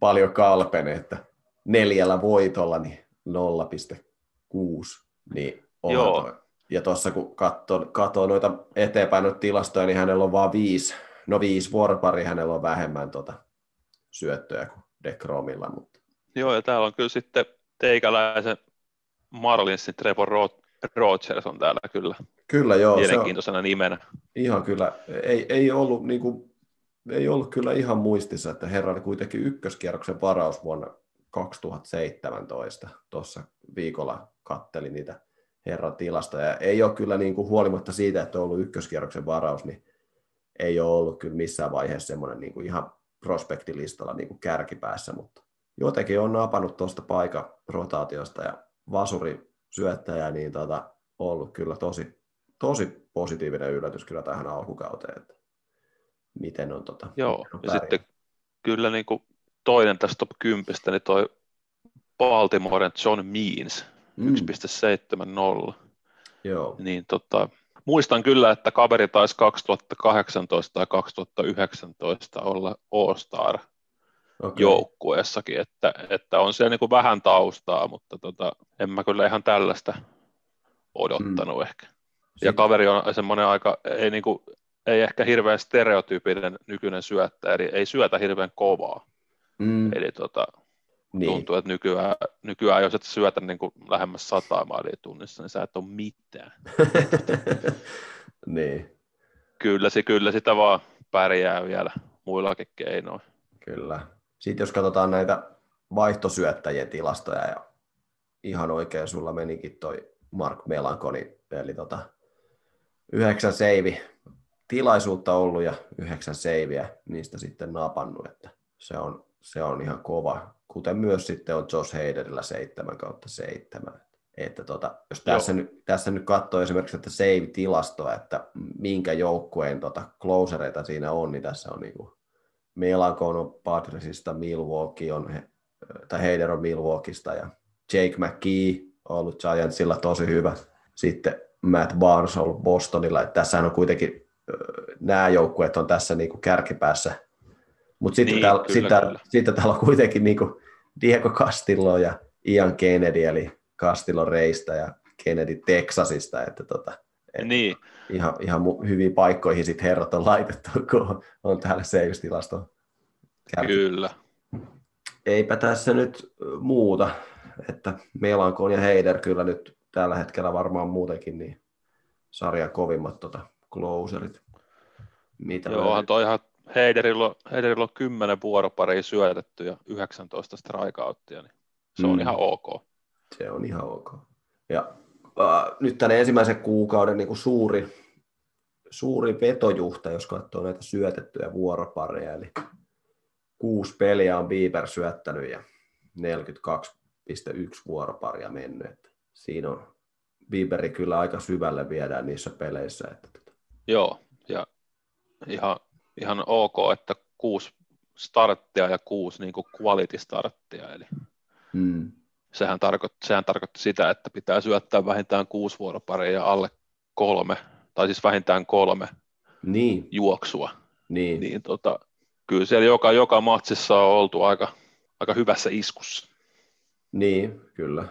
paljon kalpene, että neljällä voitolla niin 0,6. Niin onhan Joo. toi. Ja tuossa kun katsoo, katsoo noita eteenpäin noita tilastoja, niin hänellä on vaan viisi, no viisi vuoropari hänellä on vähemmän tota syöttöjä kuin Dekromilla, mutta Joo, ja täällä on kyllä sitten teikäläisen Marlinsin Trevor Ro- Rogers on täällä kyllä kyllä joo, se on, mielenkiintoisena nimenä. ihan kyllä, ei, ei, ollut, niin kuin, ei ollut kyllä ihan muistissa, että herra oli kuitenkin ykköskierroksen varaus vuonna 2017. Tuossa viikolla kattelin niitä herran tilastoja. Ei ole kyllä niin kuin, huolimatta siitä, että on ollut ykköskierroksen varaus, niin ei ole ollut kyllä missään vaiheessa semmoinen niin kuin ihan prospektilistalla niin kuin kärkipäässä, mutta jotenkin on napannut tuosta paikan rotaatiosta ja vasuri syöttäjä, niin tota, ollut kyllä tosi, tosi positiivinen yllätys kyllä tähän alkukauteen, että miten on tota, Joo, miten on ja sitten kyllä niin kuin toinen tästä top 10, niin toi Baltimoren John Means, mm. 1.70. Joo. Niin tota, muistan kyllä, että kaveri taisi 2018 tai 2019 olla All-Star okay. joukkueessakin, että, että on siellä niin kuin vähän taustaa, mutta tota, en mä kyllä ihan tällaista odottanut mm. ehkä. Ja kaveri on semmoinen aika, ei, niin kuin, ei ehkä hirveän stereotyypinen nykyinen syöttäjä, eli ei syötä hirveän kovaa. Mm. Eli tota, niin. tuntuu, että nykyään, nykyään jos et syötä niin kuin lähemmäs sataa maalia tunnissa, niin sä et ole mitään. niin. Kyllä, kyllä sitä vaan pärjää vielä muillakin keinoin. Kyllä. Sitten jos katsotaan näitä vaihtosyöttäjien tilastoja, ja ihan oikein sulla menikin toi Mark Melankoni, eli tota, yhdeksän seivi tilaisuutta ollut ja yhdeksän seiviä niistä sitten napannut, että se on, se on ihan kova, kuten myös sitten on Josh Hayderillä 7 kautta 7. Että tota, jos tässä nyt, tässä nyt katsoo esimerkiksi että save-tilastoa, että minkä joukkueen tota, closereita siinä on, niin tässä on niin Melankon on Padresista, Milwaukee on, tai Heider on Milwaukeesta ja Jake McKee on ollut Giantsilla tosi hyvä. Sitten Matt Barnes on ollut Bostonilla. Että tässähän on kuitenkin nämä joukkueet on tässä niin kuin kärkipäässä. Mutta sitten, niin, täällä, kyllä, sitten, kyllä. sitten täällä on kuitenkin niin kuin Diego Castillo ja Ian Kennedy, eli Castillo Reista ja Kennedy Texasista. Että tota, et niin. ihan, ihan hyviin paikkoihin sit herrat on laitettu, kun on täällä save-tilasto. Kyllä. Eipä tässä nyt muuta, että Melankon ja Heider kyllä nyt tällä hetkellä varmaan muutenkin niin sarjan kovimmat tota, closerit. Mitä Joo, onhan toi ihan Heiderillä, Heiderillä on 10 vuoroparia syötetty ja 19 strikeouttia, niin se on mm. ihan ok. Se on ihan ok. Ja äh, nyt tänne ensimmäisen kuukauden niin kuin suuri, suuri vetojuhta, jos katsoo näitä syötettyjä vuoropareja, eli kuusi peliä on Bieber syöttänyt ja 42,1 vuoroparia mennyt. Että siinä on Bieberi kyllä aika syvälle viedään niissä peleissä. Että... Tota. Joo, ja ihan, ihan ok, että kuusi starttia ja kuusi niin kuin quality starttia, eli mm. sehän, tarkoitti, sehän tarkoitti sitä, että pitää syöttää vähintään kuusi vuoroparia ja alle kolme, tai siis vähintään kolme niin. juoksua. Niin. niin tota, kyllä siellä joka, joka matsissa on oltu aika, aika hyvässä iskussa. Niin, kyllä.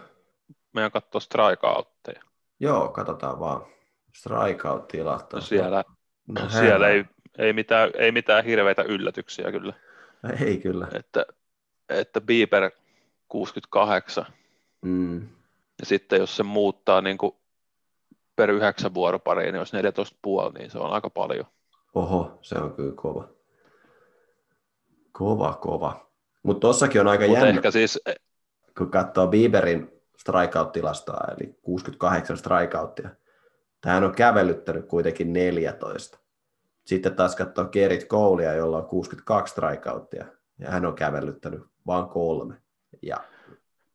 Meidän katsoa strikeoutteja. Joo, katsotaan vaan. Strikeout-tilat. No siellä no, siellä ei, ei, mitään, ei mitään hirveitä yllätyksiä kyllä. Ei kyllä. Että, että Bieber 68. Mm. Ja sitten jos se muuttaa niin kuin per yhdeksän vuoropariin, niin jos 14,5, niin se on aika paljon. Oho, se on kyllä kova. Kova, kova. Mutta tossakin on aika Mut jännä, ehkä siis... kun katsoo Bieberin strikeout-tilastoa, eli 68 strikeouttia. Tähän on kävellyttänyt kuitenkin 14. Sitten taas katsoo Kerit Koulia, jolla on 62 strikeouttia, ja hän on kävellyttänyt vain kolme. Ja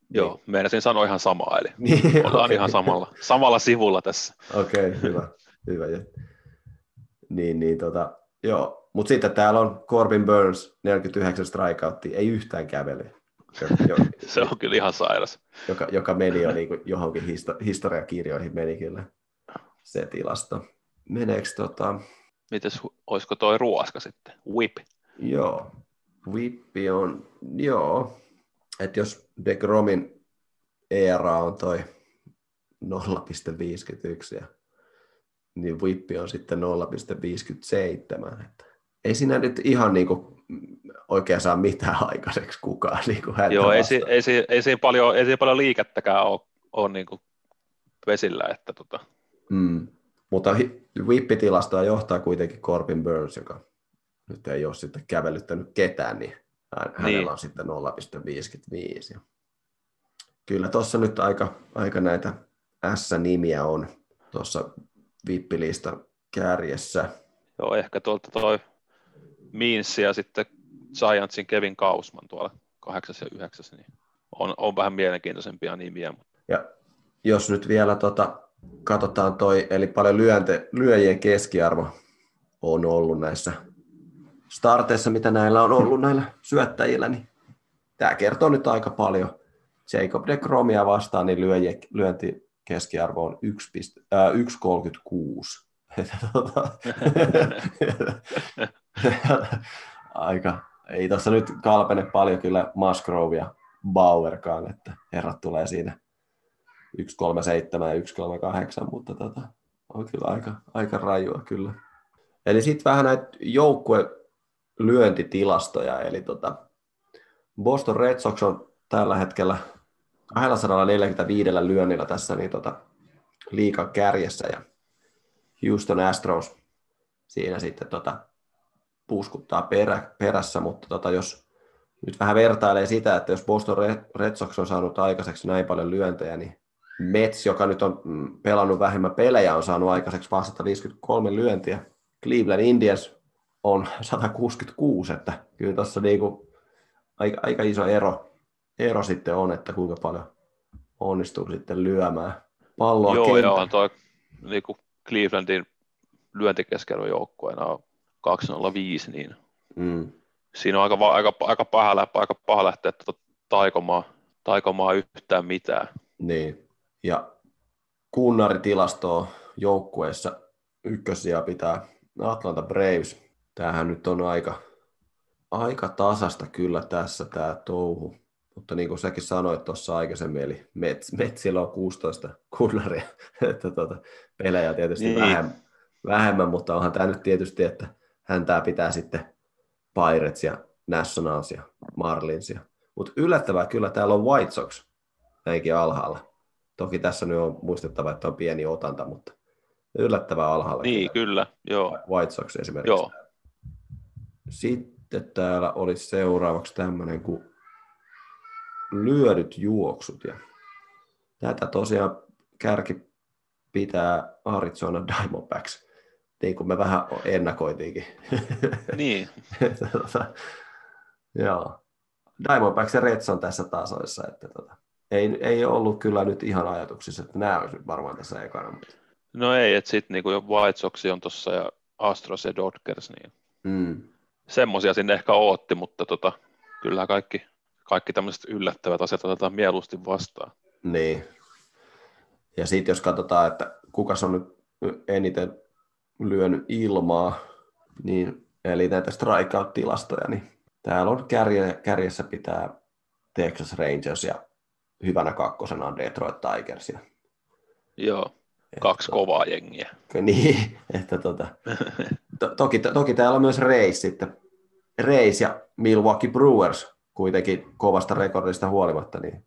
Joo, niin. meinasin sanoa ihan samaa, eli niin, ollaan okay. ihan samalla, samalla sivulla tässä. Okei, okay, hyvä. hyvä. Niin, niin tota, joo. Mutta sitten täällä on Corbin Burns, 49 strikeouttia, ei yhtään kävele. Jo, se on kyllä ihan sairas. Joka, joka meni jo niin johonkin histo- historiakirjoihin meni kyllä se tilasto. Meneekö tota... Mites, olisiko toi ruoska sitten? Whip? Joo, Whippi on, joo. Että jos DeGromin ERA on toi 0,51 ja niin Whippi on sitten 0,57. Että ei siinä nyt ihan niinku oikein saa mitään aikaiseksi kukaan. Niinku Joo, ei, si, ei, si, ei, siinä paljon, ei siinä paljon liikettäkään ole, ole niinku vesillä. Että tota. mm. Mutta Whippitilastoa johtaa kuitenkin Corbin Burns, joka nyt ei ole sitten kävelyttänyt ketään, niin hänellä niin. on sitten 0,55. Kyllä tuossa nyt aika, aika näitä S-nimiä on tuossa Vippilista kärjessä. Joo, ehkä tuolta toi Means ja sitten Giantsin Kevin Kausman tuolla kahdeksas ja yhdeksäs, niin on, on vähän mielenkiintoisempia nimiä. Ja jos nyt vielä tota, katsotaan toi, eli paljon lyönte, lyöjien keskiarvo on ollut näissä starteissa, mitä näillä on ollut näillä syöttäjillä, niin tämä kertoo nyt aika paljon. Jacob de Cromia vastaan, niin lyöjien, lyönti keskiarvo on 1,36. Aika, ei tuossa nyt kalpene paljon kyllä Musgrove ja Bauerkaan, että herrat tulee siinä 137 ja 138, mutta tota, on kyllä aika, aika rajua kyllä. Eli sitten vähän näitä joukkue lyöntitilastoja, eli tota, Boston Red Sox on tällä hetkellä 245 lyönnillä tässä niin tota, liikan kärjessä ja Houston Astros siinä sitten tota, puuskuttaa perä, perässä, mutta tota, jos nyt vähän vertailee sitä, että jos Boston Red Sox on saanut aikaiseksi näin paljon lyöntejä, niin Mets, joka nyt on mm, pelannut vähemmän pelejä, on saanut aikaiseksi vain 153 lyöntiä. Cleveland Indians on 166, että kyllä tuossa niinku aika, aika iso ero, ero sitten on, että kuinka paljon onnistuu sitten lyömään palloa Joo, kentällä. joo, toi niinku Clevelandin lyöntikeskeilyn joukkueena on 205, niin mm. siinä on aika, aika, aika, paha, aika paha lähteä tuota taikomaan, taikomaan yhtään mitään. Niin, ja kunnaritilastoa joukkueessa ykkösiä pitää Atlanta Braves. Tämähän nyt on aika, aika tasasta kyllä tässä tämä touhu. Mutta niin kuin säkin sanoit tuossa aikaisemmin, eli Mets, Metsillä on 16 kunnaria, että tuota, pelejä tietysti niin. vähemmän, vähemmän, mutta onhan tämä nyt tietysti, että hän tämä pitää sitten Pirates ja Nationals ja Marlins. Mutta yllättävää kyllä täällä on White Sox näinkin alhaalla. Toki tässä nyt on muistettava, että on pieni otanta, mutta yllättävää alhaalla. Niin, kyllä, kyllä joo. White Sox esimerkiksi. Joo. Sitten täällä olisi seuraavaksi tämmöinen kuin lyödyt juoksut. Ja tätä tosiaan kärki pitää Arizona Diamondbacks, niin kuin me vähän ennakoitiinkin. Niin. tota, joo. Diamondbacks ja Reds on tässä tasoissa, että tota, ei, ei ollut kyllä nyt ihan ajatuksissa, että nämä olisi varmaan tässä ekana. Mutta... No ei, että sitten niinku White Sox on tuossa ja Astros ja Dodgers, niin mm. semmoisia sinne ehkä ootti, mutta tota, kyllä kaikki, kaikki tämmöiset yllättävät asiat otetaan mieluusti vastaan. Niin. Ja sitten jos katsotaan, että kuka on nyt eniten lyönyt ilmaa, niin, eli näitä strikeout-tilastoja, niin täällä on kärje, kärjessä pitää Texas Rangers ja hyvänä kakkosena on Detroit Tigers. Joo, kaksi että, kovaa jengiä. Niin, että tota, to, toki, to, toki täällä on myös Reis sitten. Reis ja Milwaukee Brewers kuitenkin kovasta rekordista huolimatta, niin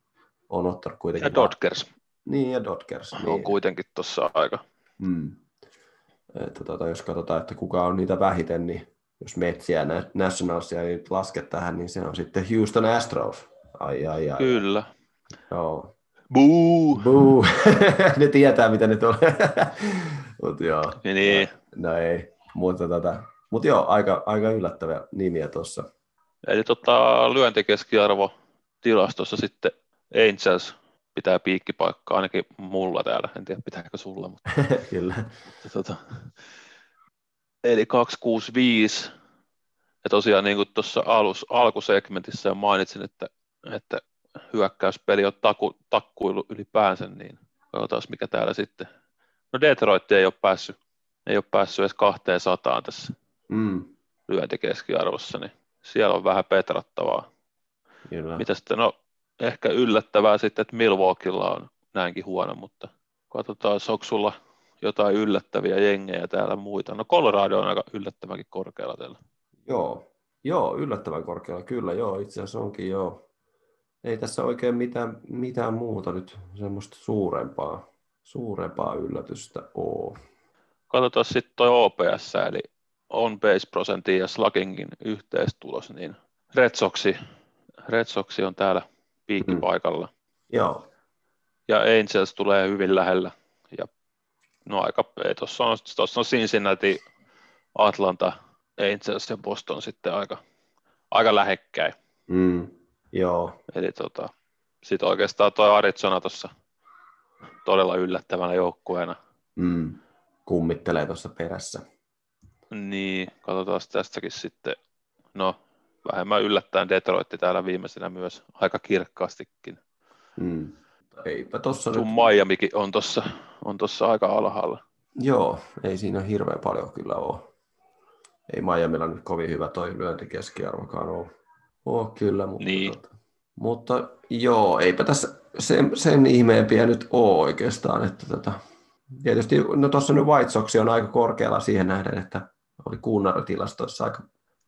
on ottanut kuitenkin. Ja Dodgers. Niin, ja Dodgers. Niin. On kuitenkin tuossa aika. Mm. Että tota, jos katsotaan, että kuka on niitä vähiten, niin jos Metsiä ja Nationalsia ei nyt laske tähän, niin se on sitten Houston Astros. Ai, ai, ai. Kyllä. Joo. Buu! Buu! ne tietää, mitä ne tulee. Mut joo. Niin. No ei. Mutta tota, mut joo, aika, aika yllättäviä nimiä tuossa. Eli tota, lyöntikeskiarvo tilastossa sitten Angels pitää piikkipaikkaa, ainakin mulla täällä, en tiedä pitääkö sulla, mutta... Kyllä. Tota, eli 265, ja tosiaan niin kuin tuossa alus, alkusegmentissä jo mainitsin, että, että hyökkäyspeli on taku, takkuilu ylipäänsä, niin katsotaan mikä täällä sitten. No Detroit ei ole päässyt, ei ole päässyt edes 200 tässä mm. lyöntikeskiarvossa, niin siellä on vähän petrattavaa. Kyllä. Mitä sitten, no ehkä yllättävää sitten, että Milwaukeella on näinkin huono, mutta katsotaan, onko sulla jotain yllättäviä jengejä täällä muita. No Colorado on aika yllättävänkin korkealla täällä. Joo, joo yllättävän korkealla, kyllä joo, itse asiassa onkin joo. Ei tässä oikein mitään, mitään muuta nyt semmoista suurempaa, suurempaa yllätystä ole. Katsotaan sitten tuo OPS, eli on base prosentin ja sluggingin yhteistulos, niin Red Soxi, Red Soxi on täällä piikkipaikalla. Mm. Joo. Ja Angels tulee hyvin lähellä. Ja no aika, tuossa on, tossa on Cincinnati, Atlanta, Angels ja Boston sitten aika, aika lähekkäin. Mm. Joo. Eli tota, sitten oikeastaan tuo Arizona tuossa todella yllättävänä joukkueena. Mm. Kummittelee tuossa perässä. Niin, katsotaan tästäkin sitten. No, vähemmän yllättäen Detroitti täällä viimeisenä myös aika kirkkaastikin. Mm. Eipä tossa Sun nyt... Miamikin on tuossa on tossa aika alhaalla. Joo, ei siinä hirveän paljon kyllä ole. Ei Miamilla nyt kovin hyvä toi lyöntikeskiarvokaan ole. ole kyllä, mutta, Niin. tota, mutta joo, eipä tässä sen, sen ihmeempiä nyt ole oikeastaan. Että tota, tietysti, no tuossa nyt White Sox on aika korkealla siihen nähden, että oli kuunnaritilastoissa aika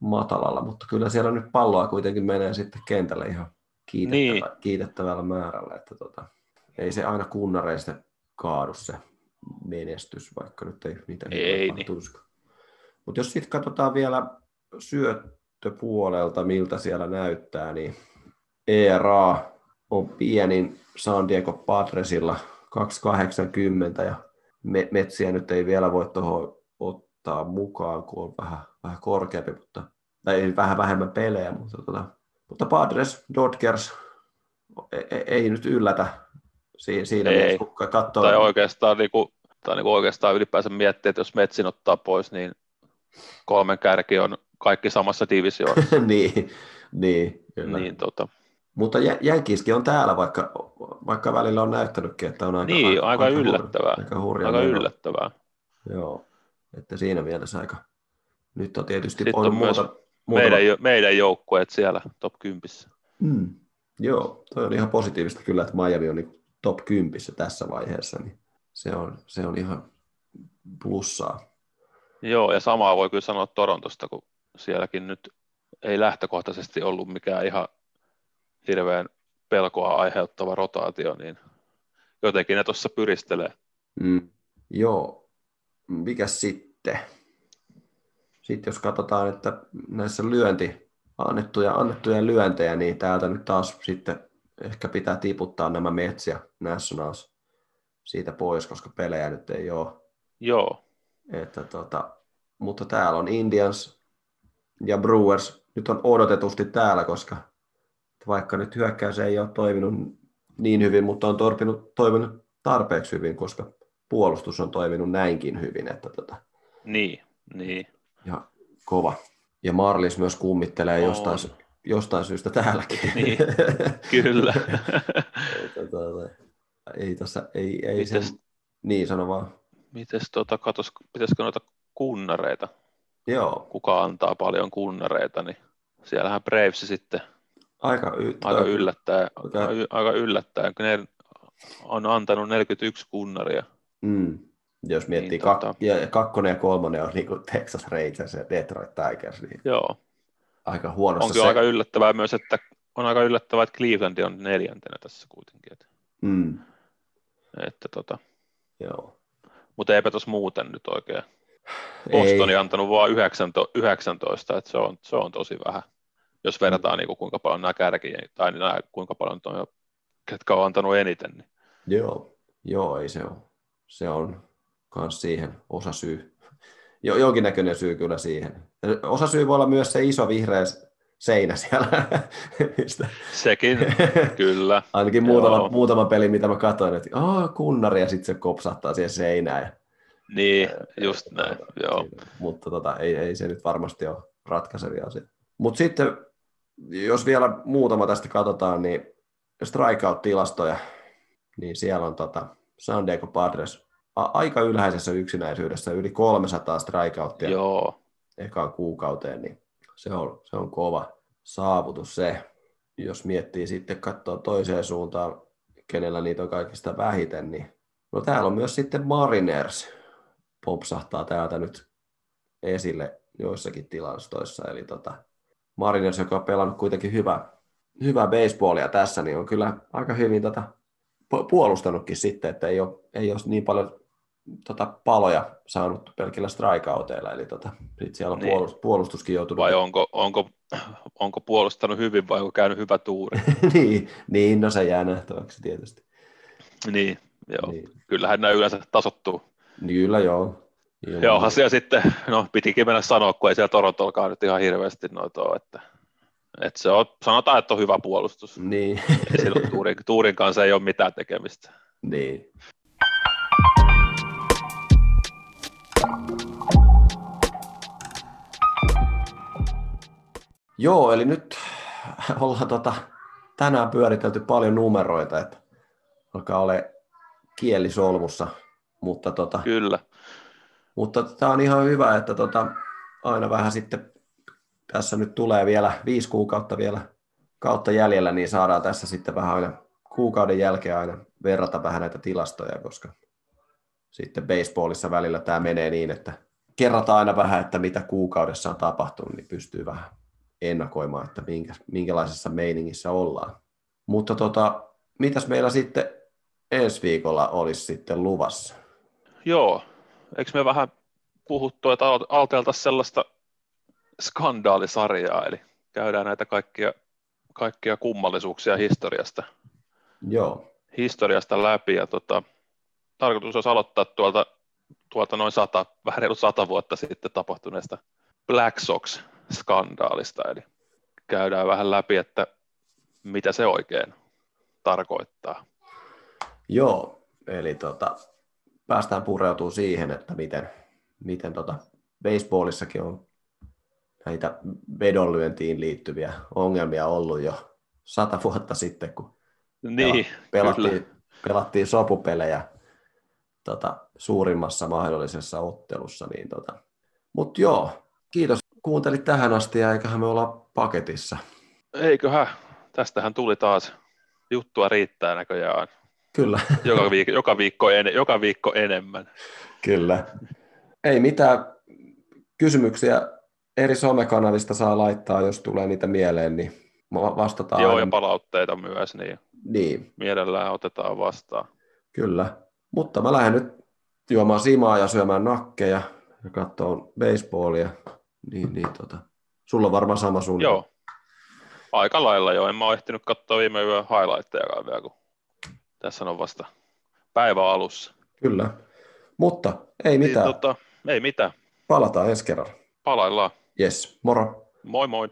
matalalla, mutta kyllä siellä nyt palloa kuitenkin menee sitten kentälle ihan kiitettävä, Niin. kiitettävällä määrällä, että tota, ei se aina kunnareista kaadu se menestys, vaikka nyt ei niitä Ei niin. tuska. Mutta jos sitten katsotaan vielä syöttöpuolelta, miltä siellä näyttää, niin ERA on pienin San Diego Padresilla 280 ja me- metsiä nyt ei vielä voi tuohon ottaa mukaan, kun on vähän, vähän korkeampi, mutta, tai vähän vähemmän pelejä, mutta, tota, mutta Padres, Dodgers ei, ei, ei nyt yllätä si- siinä Ei. mielessä, kun katsoo. Tai oikeastaan, niinku, tai niinku oikeastaan ylipäänsä miettiä, että jos Metsin ottaa pois, niin kolmen kärki on kaikki samassa divisioonassa. niin, niin, kyllä. niin, tota, Mutta Jä- Yankeeskin on täällä, vaikka, vaikka välillä on näyttänytkin, että on aika, niin, aika, hur- yllättävää. Aika, hurja Aika meno. yllättävää. Joo, että siinä mielessä aika. Nyt on tietysti Sitten on myös muuta, Meidän, jo- meidän joukkueet siellä top 10. Mm, joo, toi on ihan positiivista kyllä, että Miami niin top 10 tässä vaiheessa, niin se on, se on ihan plussaa. Joo, ja samaa voi kyllä sanoa Torontosta, kun sielläkin nyt ei lähtökohtaisesti ollut mikään ihan hirveän pelkoa aiheuttava rotaatio, niin jotenkin ne tuossa pyristelee. Mm. Joo, mikä sitten? Sitten jos katsotaan, että näissä lyönti, annettuja, annettuja lyöntejä, niin täältä nyt taas sitten ehkä pitää tiputtaa nämä Mets ja Nationals siitä pois, koska pelejä nyt ei ole. Joo, Että tota, mutta täällä on Indians ja Brewers nyt on odotetusti täällä, koska vaikka nyt hyökkäys ei ole toiminut niin hyvin, mutta on torpinut, toiminut tarpeeksi hyvin, koska puolustus on toiminut näinkin hyvin, että tota, niin, niin. Ja kova. Ja Marlis myös kummittelee On. jostain, jostain syystä täälläkin. Niin, Kyllä. Tota, ei tässä, ei, ei sen, Mites, niin sano vaan. mites tota, katos, pitäisikö noita kunnareita, Joo, kuka antaa paljon kunnareita, niin siellähän Braves sitten aika, y- aika yllättäen, okay. aika yllättäen, kun ne on antanut 41 kunnaria. Mm. Jos miettii, Niin, kak- tota- ja kakkonen ja kolmonen on niin Texas Rangers ja Detroit Tigers, niin Joo, aika huonossa on kyllä aika yllättävää myös, että on aika yllättävää, että Cleveland on neljäntenä tässä kuitenkin. Että, Mm. että tota, Joo. mutta eipä tuossa muuten nyt oikein. Ei. Boston on antanut vain 19, 19 että se on, se on tosi vähän. Jos verrataan niin kuin, kuinka paljon nämä kärkiä, tai nämä, kuinka paljon toi, ketkä on antanut eniten. Niin. Joo. Joo, ei se ole. Se on myös siihen osa syy. Jo, jonkinnäköinen syy kyllä siihen. Osa syy voi olla myös se iso vihreä seinä siellä. Mistä- Sekin, kyllä. Ainakin muutama, Joo. muutama peli, mitä mä katsoin, että Aa, kunnari ja sitten se kopsahtaa siihen seinään. Ja, Niin, just näin, joo. Siinä. Mutta tota, ei, ei se nyt varmasti ole ratkaisevia asia. Mutta sitten, jos vielä muutama tästä katsotaan, niin strikeout-tilastoja, niin siellä on tota San Diego Padres aika ylhäisessä yksinäisyydessä, yli 300 strikeouttia Joo, ekaan kuukauteen, niin se on, se on kova saavutus se. Jos miettii sitten katsoa toiseen suuntaan, kenellä niitä on kaikista vähiten, niin no täällä on myös sitten Mariners, popsahtaa täältä nyt esille joissakin tilastoissa, eli tota, Mariners, joka on pelannut kuitenkin hyvä, hyvää baseballia tässä, niin on kyllä aika hyvin tota, pu- puolustanutkin sitten, että ei ole, ei ole niin paljon tota, paloja saanut pelkillä strikeouteilla, eli tota, sit siellä on Niin. puolustus, puolustuskin joutunut. vai onko, onko, onko puolustanut hyvin vai onko käynyt hyvä tuuri? niin, niin, no se jää nähtäväksi tietysti. niin, joo. Niin. Kyllähän nämä yleensä tasottuu. Niin, Kyllä joo. Ilman Joo, siellä sitten, no pitikin mennä sanoa, kun ei siellä Torontolkaan nyt ihan hirveästi noita ole, että Et se on, sanotaan, että on hyvä puolustus. Niin. Silloin tuurin, tuurin kanssa ei ole mitään tekemistä. niin. Joo, eli nyt ollaan tota, tänään pyöritelty paljon numeroita, että alkaa olla kieli solmussa, mutta, tota, Kyllä. mutta tämä on ihan hyvä, että tota, aina vähän sitten tässä nyt tulee vielä viisi kuukautta vielä kautta jäljellä, niin saadaan tässä sitten vähän aina kuukauden jälkeen aina verrata vähän näitä tilastoja, koska sitten baseballissa välillä tämä menee niin, että kerrataan aina vähän, että mitä kuukaudessa on tapahtunut, niin pystyy vähän ennakoimaan, että minkä, minkälaisessa meiningissä ollaan. Mutta tota, mitäs meillä sitten ensi viikolla olisi sitten luvassa? Joo, eikö me vähän puhuttu, että alteltaisiin sellaista skandaalisarjaa, eli käydään näitä kaikkia, kaikkia kummallisuuksia historiasta, Joo, historiasta läpi, ja tota, tarkoitus olisi aloittaa tuolta, tuolta noin sata, vähän reilu sata vuotta sitten tapahtuneesta Black Sox-skandaalista, eli käydään vähän läpi, että mitä se oikein tarkoittaa. joo. eli tota, päästään pureutumaan siihen, että miten, miten tota baseballissakin on näitä vedonlyöntiin liittyviä ongelmia ollut jo sata vuotta sitten, kun Niin, pelattiin, kyllä. pelattiin sopupelejä tota, suurimmassa mahdollisessa ottelussa. Niin tota. Mutta joo, kiitos kuuntelit tähän asti ja eiköhän me olla paketissa. Eiköhän, tästähän tuli taas juttua riittää näköjään. Kyllä, Joka viikko, joka viikko, en, joka viikko enemmän. kyllä. Ei mitään kysymyksiä eri somekanavista saa laittaa, jos tulee niitä mieleen, niin va- vastataan. Joo, aina. ja palautteita myös, niin Niin, mielellään otetaan vastaan. Kyllä, mutta mä lähden nyt juomaan simaa ja syömään nakkeja ja katsoa baseballia. Niin, niin tota. Sulla on varmaan sama sun. Joo, aika lailla jo. En mä ole ehtinyt katsoa viime yön highlightteja vielä, kun tässä on vasta päivä alussa. Kyllä. Mutta ei mitään. Niin, tota, ei mitään. Palataan ensi kerralla. Palaillaan. Yes, moro. Moi moi.